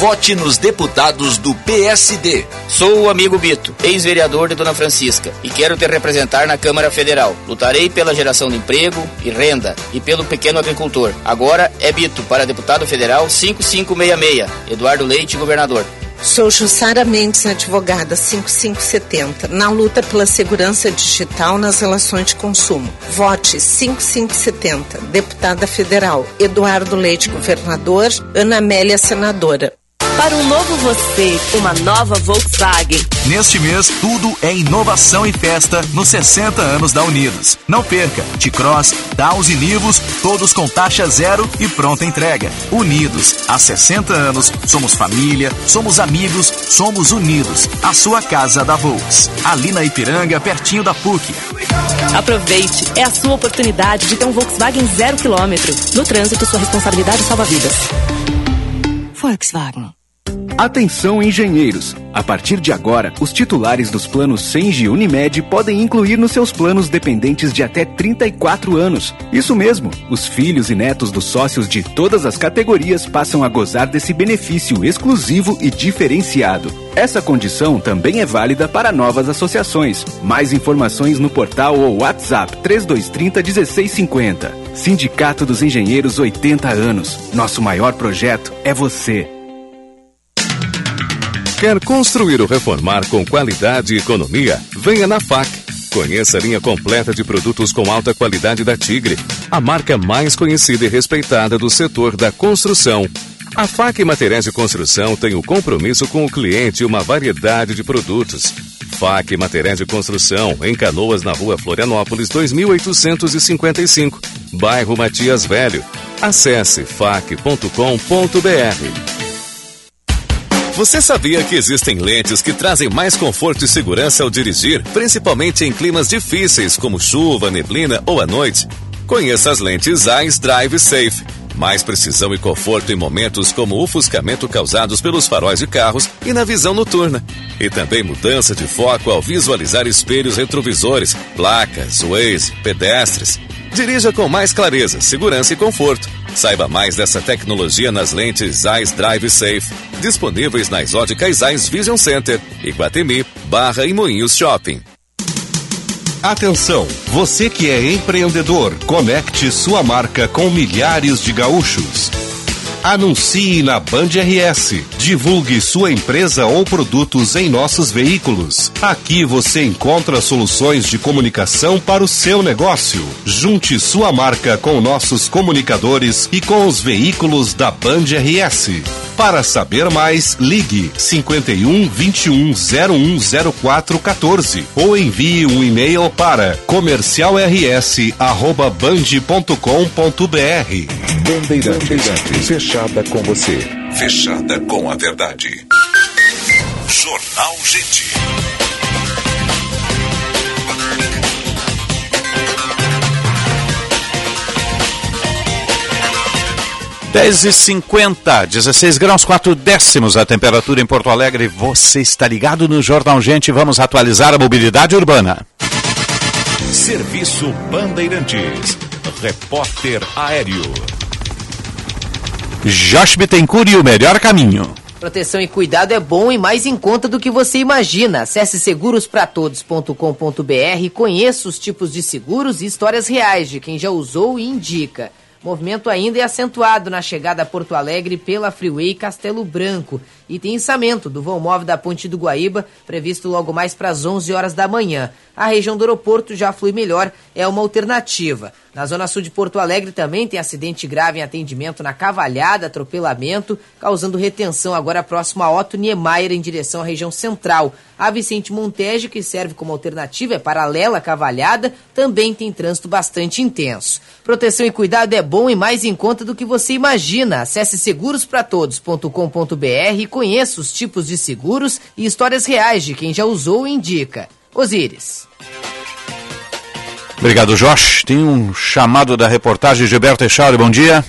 Vote nos deputados do PSD. Sou o amigo Bito, ex-vereador de Dona Francisca, e quero te representar na Câmara Federal. Lutarei pela geração de emprego e renda e pelo pequeno agricultor. Agora é Bito para deputado federal 5566. Eduardo Leite, governador. Sou Jussara Mendes, advogada 5570, na luta pela segurança digital nas relações de consumo. Vote 5570, deputada federal. Eduardo Leite, governador. Ana Amélia, senadora. Para um novo você, uma nova Volkswagen. Neste mês, tudo é inovação e festa nos 60 anos da Unidos. Não perca! T-Cross, Downs e Nivus, todos com taxa zero e pronta entrega. Unidos, há 60 anos, somos família, somos amigos, somos unidos. A sua casa da Volks. Ali na Ipiranga, pertinho da PUC. Aproveite, é a sua oportunidade de ter um Volkswagen zero quilômetro. No trânsito, sua responsabilidade salva vidas. Volkswagen. Atenção engenheiros! A partir de agora, os titulares dos planos Sengi Unimed podem incluir nos seus planos dependentes de até 34 anos. Isso mesmo, os filhos e netos dos sócios de todas as categorias passam a gozar desse benefício exclusivo e diferenciado. Essa condição também é válida para novas associações. Mais informações no portal ou WhatsApp 3230 1650. Sindicato dos Engenheiros 80 anos. Nosso maior projeto é você. Quer construir ou reformar com qualidade e economia? Venha na FAC. Conheça a linha completa de produtos com alta qualidade da Tigre, a marca mais conhecida e respeitada do setor da construção. A FAC Materiais de Construção tem o compromisso com o cliente e uma variedade de produtos. FAC Materiais de Construção, em Canoas, na rua Florianópolis, 2855, bairro Matias Velho. Acesse fac.com.br. Você sabia que existem lentes que trazem mais conforto e segurança ao dirigir, principalmente em climas difíceis como chuva, neblina ou à noite? Conheça as lentes Eyes Drive Safe. Mais precisão e conforto em momentos como ofuscamento causados pelos faróis de carros e na visão noturna. E também mudança de foco ao visualizar espelhos retrovisores, placas, Waze, pedestres. Dirija com mais clareza, segurança e conforto. Saiba mais dessa tecnologia nas lentes Eyes Drive Safe, disponíveis nas óticas Eyes Vision Center, Iguatemi, Barra e Moinhos Shopping. Atenção, você que é empreendedor, conecte sua marca com milhares de gaúchos. Anuncie na Band RS. Divulgue sua empresa ou produtos em nossos veículos. Aqui você encontra soluções de comunicação para o seu negócio. Junte sua marca com nossos comunicadores e com os veículos da Band RS. Para saber mais, ligue 51 21 0104 14 ou envie um e-mail para comercialrs@band.com.br. Bandeirantes, fechada com você. Fechada com a verdade. Jornal Gente. 10 e 50 16 graus 4 décimos a temperatura em Porto Alegre. Você está ligado no Jornal Gente. Vamos atualizar a mobilidade urbana. Serviço Bandeirantes. Repórter Aéreo. Josh Bittencourt e o melhor caminho. Proteção e cuidado é bom e mais em conta do que você imagina. Acesse segurospratodos.com.br e conheça os tipos de seguros e histórias reais de quem já usou e indica. Movimento ainda é acentuado na chegada a Porto Alegre pela Freeway Castelo Branco e tem içamento do vão móvel da Ponte do Guaíba, previsto logo mais para as 11 horas da manhã. A região do aeroporto já flui melhor, é uma alternativa. Na zona sul de Porto Alegre também tem acidente grave em atendimento na Cavalhada, atropelamento, causando retenção agora próximo a Otto Niemeyer em direção à região central. A Vicente Montege, que serve como alternativa, é paralela à Cavalhada, também tem trânsito bastante intenso. Proteção e cuidado é bom e mais em conta do que você imagina. Acesse segurospratodos.com.br e conheça os tipos de seguros e histórias reais de quem já usou e indica. Osíris. Obrigado, Josh. Tem um chamado da reportagem Gilberto Echauri. Bom dia.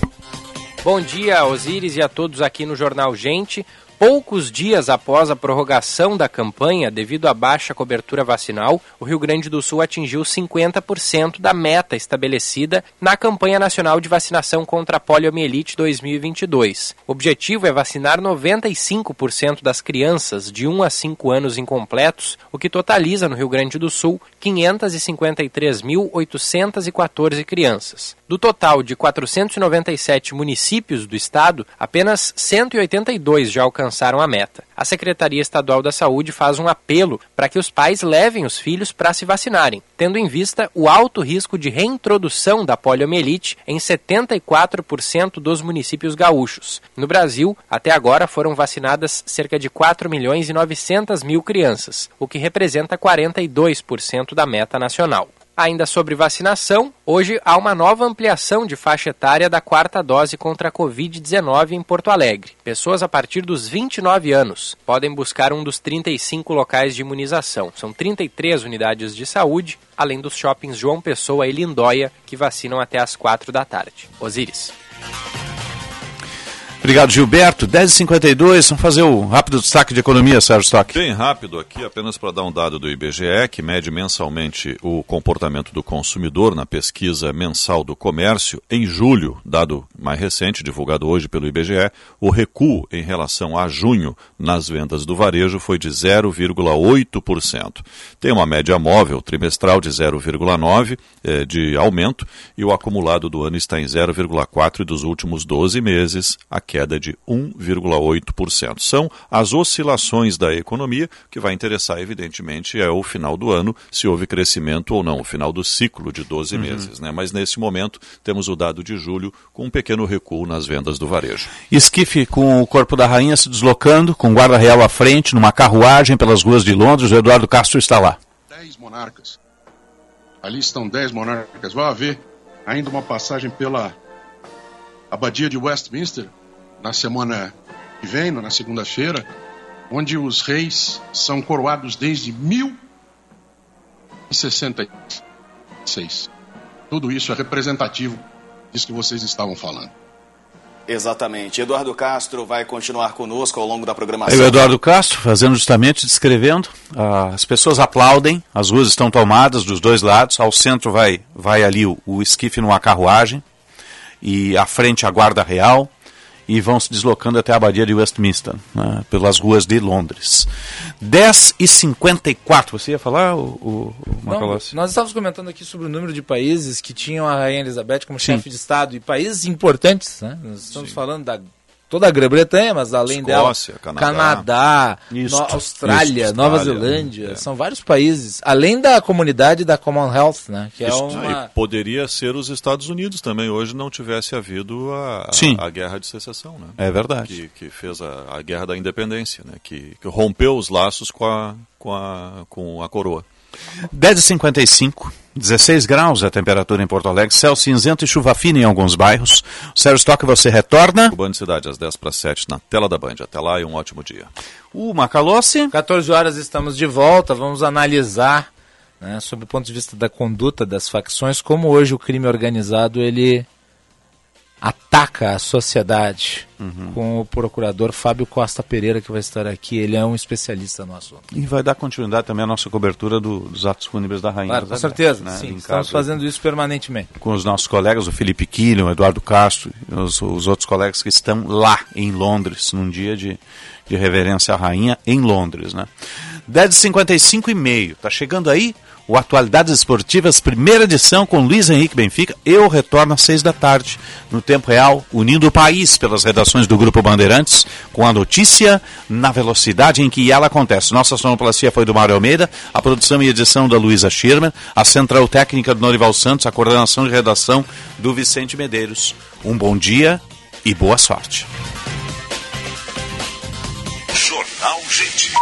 Bom dia, Osíris, e a todos aqui no Jornal Gente. Poucos dias após a prorrogação da campanha, devido à baixa cobertura vacinal, o Rio Grande do Sul atingiu 50% da meta estabelecida na campanha nacional de vacinação contra a poliomielite 2022. O objetivo é vacinar 95% das crianças de 1 a 5 anos incompletos, o que totaliza no Rio Grande do Sul 553.814 crianças. Do total de 497 municípios do estado, apenas 182 já alcançaram a meta. A Secretaria Estadual da Saúde faz um apelo para que os pais levem os filhos para se vacinarem, tendo em vista o alto risco de reintrodução da poliomielite em 74% dos municípios gaúchos. No Brasil, até agora foram vacinadas cerca de 4 milhões e 900 mil crianças, o que representa 42% da meta nacional. Ainda sobre vacinação, hoje há uma nova ampliação de faixa etária da quarta dose contra a Covid-19 em Porto Alegre. Pessoas a partir dos 29 anos podem buscar um dos 35 locais de imunização. São 33 unidades de saúde, além dos shoppings João Pessoa e Lindóia, que vacinam até às 4 da tarde. Osíris. Obrigado, Gilberto. 10h52, vamos fazer o rápido destaque de economia, Sérgio Stock. Bem rápido aqui, apenas para dar um dado do IBGE, que mede mensalmente o comportamento do consumidor na pesquisa mensal do comércio. Em julho, dado mais recente, divulgado hoje pelo IBGE, o recuo em relação a junho nas vendas do varejo foi de 0,8%. Tem uma média móvel trimestral de 0,9% eh, de aumento e o acumulado do ano está em 0,4% e dos últimos 12 meses, aqui queda de 1,8%. São as oscilações da economia, que vai interessar, evidentemente, é o final do ano, se houve crescimento ou não, o final do ciclo de 12 uhum. meses. Né? Mas nesse momento temos o dado de julho com um pequeno recuo nas vendas do varejo. Esquife com o corpo da rainha se deslocando, com guarda real à frente, numa carruagem pelas ruas de Londres, o Eduardo Castro está lá. Dez monarcas. Ali estão dez monarcas. Vai haver ainda uma passagem pela Abadia de Westminster, na semana que vem, na segunda-feira, onde os reis são coroados desde 1066. Tudo isso é representativo disso que vocês estavam falando. Exatamente. Eduardo Castro vai continuar conosco ao longo da programação. o Eduardo Castro, fazendo justamente, descrevendo. as pessoas aplaudem, as ruas estão tomadas dos dois lados. Ao centro vai, vai ali o, o esquife numa carruagem e à frente a guarda real e vão se deslocando até a abadia de Westminster, né, pelas ruas de Londres. 10 e 54 você ia falar, o, o, Não, Nós estávamos comentando aqui sobre o número de países que tinham a Rainha Elizabeth como Sim. chefe de Estado, e países importantes, né? Nós estamos Sim. falando da toda a Grã-Bretanha, mas além Escócia, dela, Canadá, Canadá isso, Austrália, isso, Nova Zelândia, é. são vários países, além da comunidade da Commonwealth, né? Que é isso, uma... poderia ser os Estados Unidos também, hoje não tivesse havido a, a, a guerra de secessão, né? É verdade. Que, que fez a, a, guerra da independência, né? Que, que rompeu os laços com a, com a, com a coroa. 10h55, 16 graus a temperatura em Porto Alegre, céu cinzento e chuva fina em alguns bairros. Sérgio Stock, você retorna? O Band Cidade, às 10 para 7, na tela da Band. Até lá e um ótimo dia. O Macalossi. 14 horas estamos de volta, vamos analisar, né, sob o ponto de vista da conduta das facções, como hoje o crime organizado ele ataca a sociedade uhum. com o procurador Fábio Costa Pereira, que vai estar aqui. Ele é um especialista no assunto. E vai dar continuidade também à nossa cobertura do, dos atos fúnebres da Rainha. Claro, com certeza. Né? Sim, estamos fazendo isso permanentemente. Com os nossos colegas, o Felipe Quilho, o Eduardo Castro, os, os outros colegas que estão lá em Londres, num dia de, de reverência à Rainha em Londres. Né? 10h55 e meio. Tá chegando aí o Atualidades Esportivas, primeira edição com Luiz Henrique Benfica. Eu retorno às seis da tarde, no Tempo Real, unindo o país pelas redações do Grupo Bandeirantes, com a notícia na velocidade em que ela acontece. Nossa sonoplastia foi do Mário Almeida, a produção e edição da Luísa Schirmer, a central técnica do Norival Santos, a coordenação de redação do Vicente Medeiros. Um bom dia e boa sorte. Jornal Gente.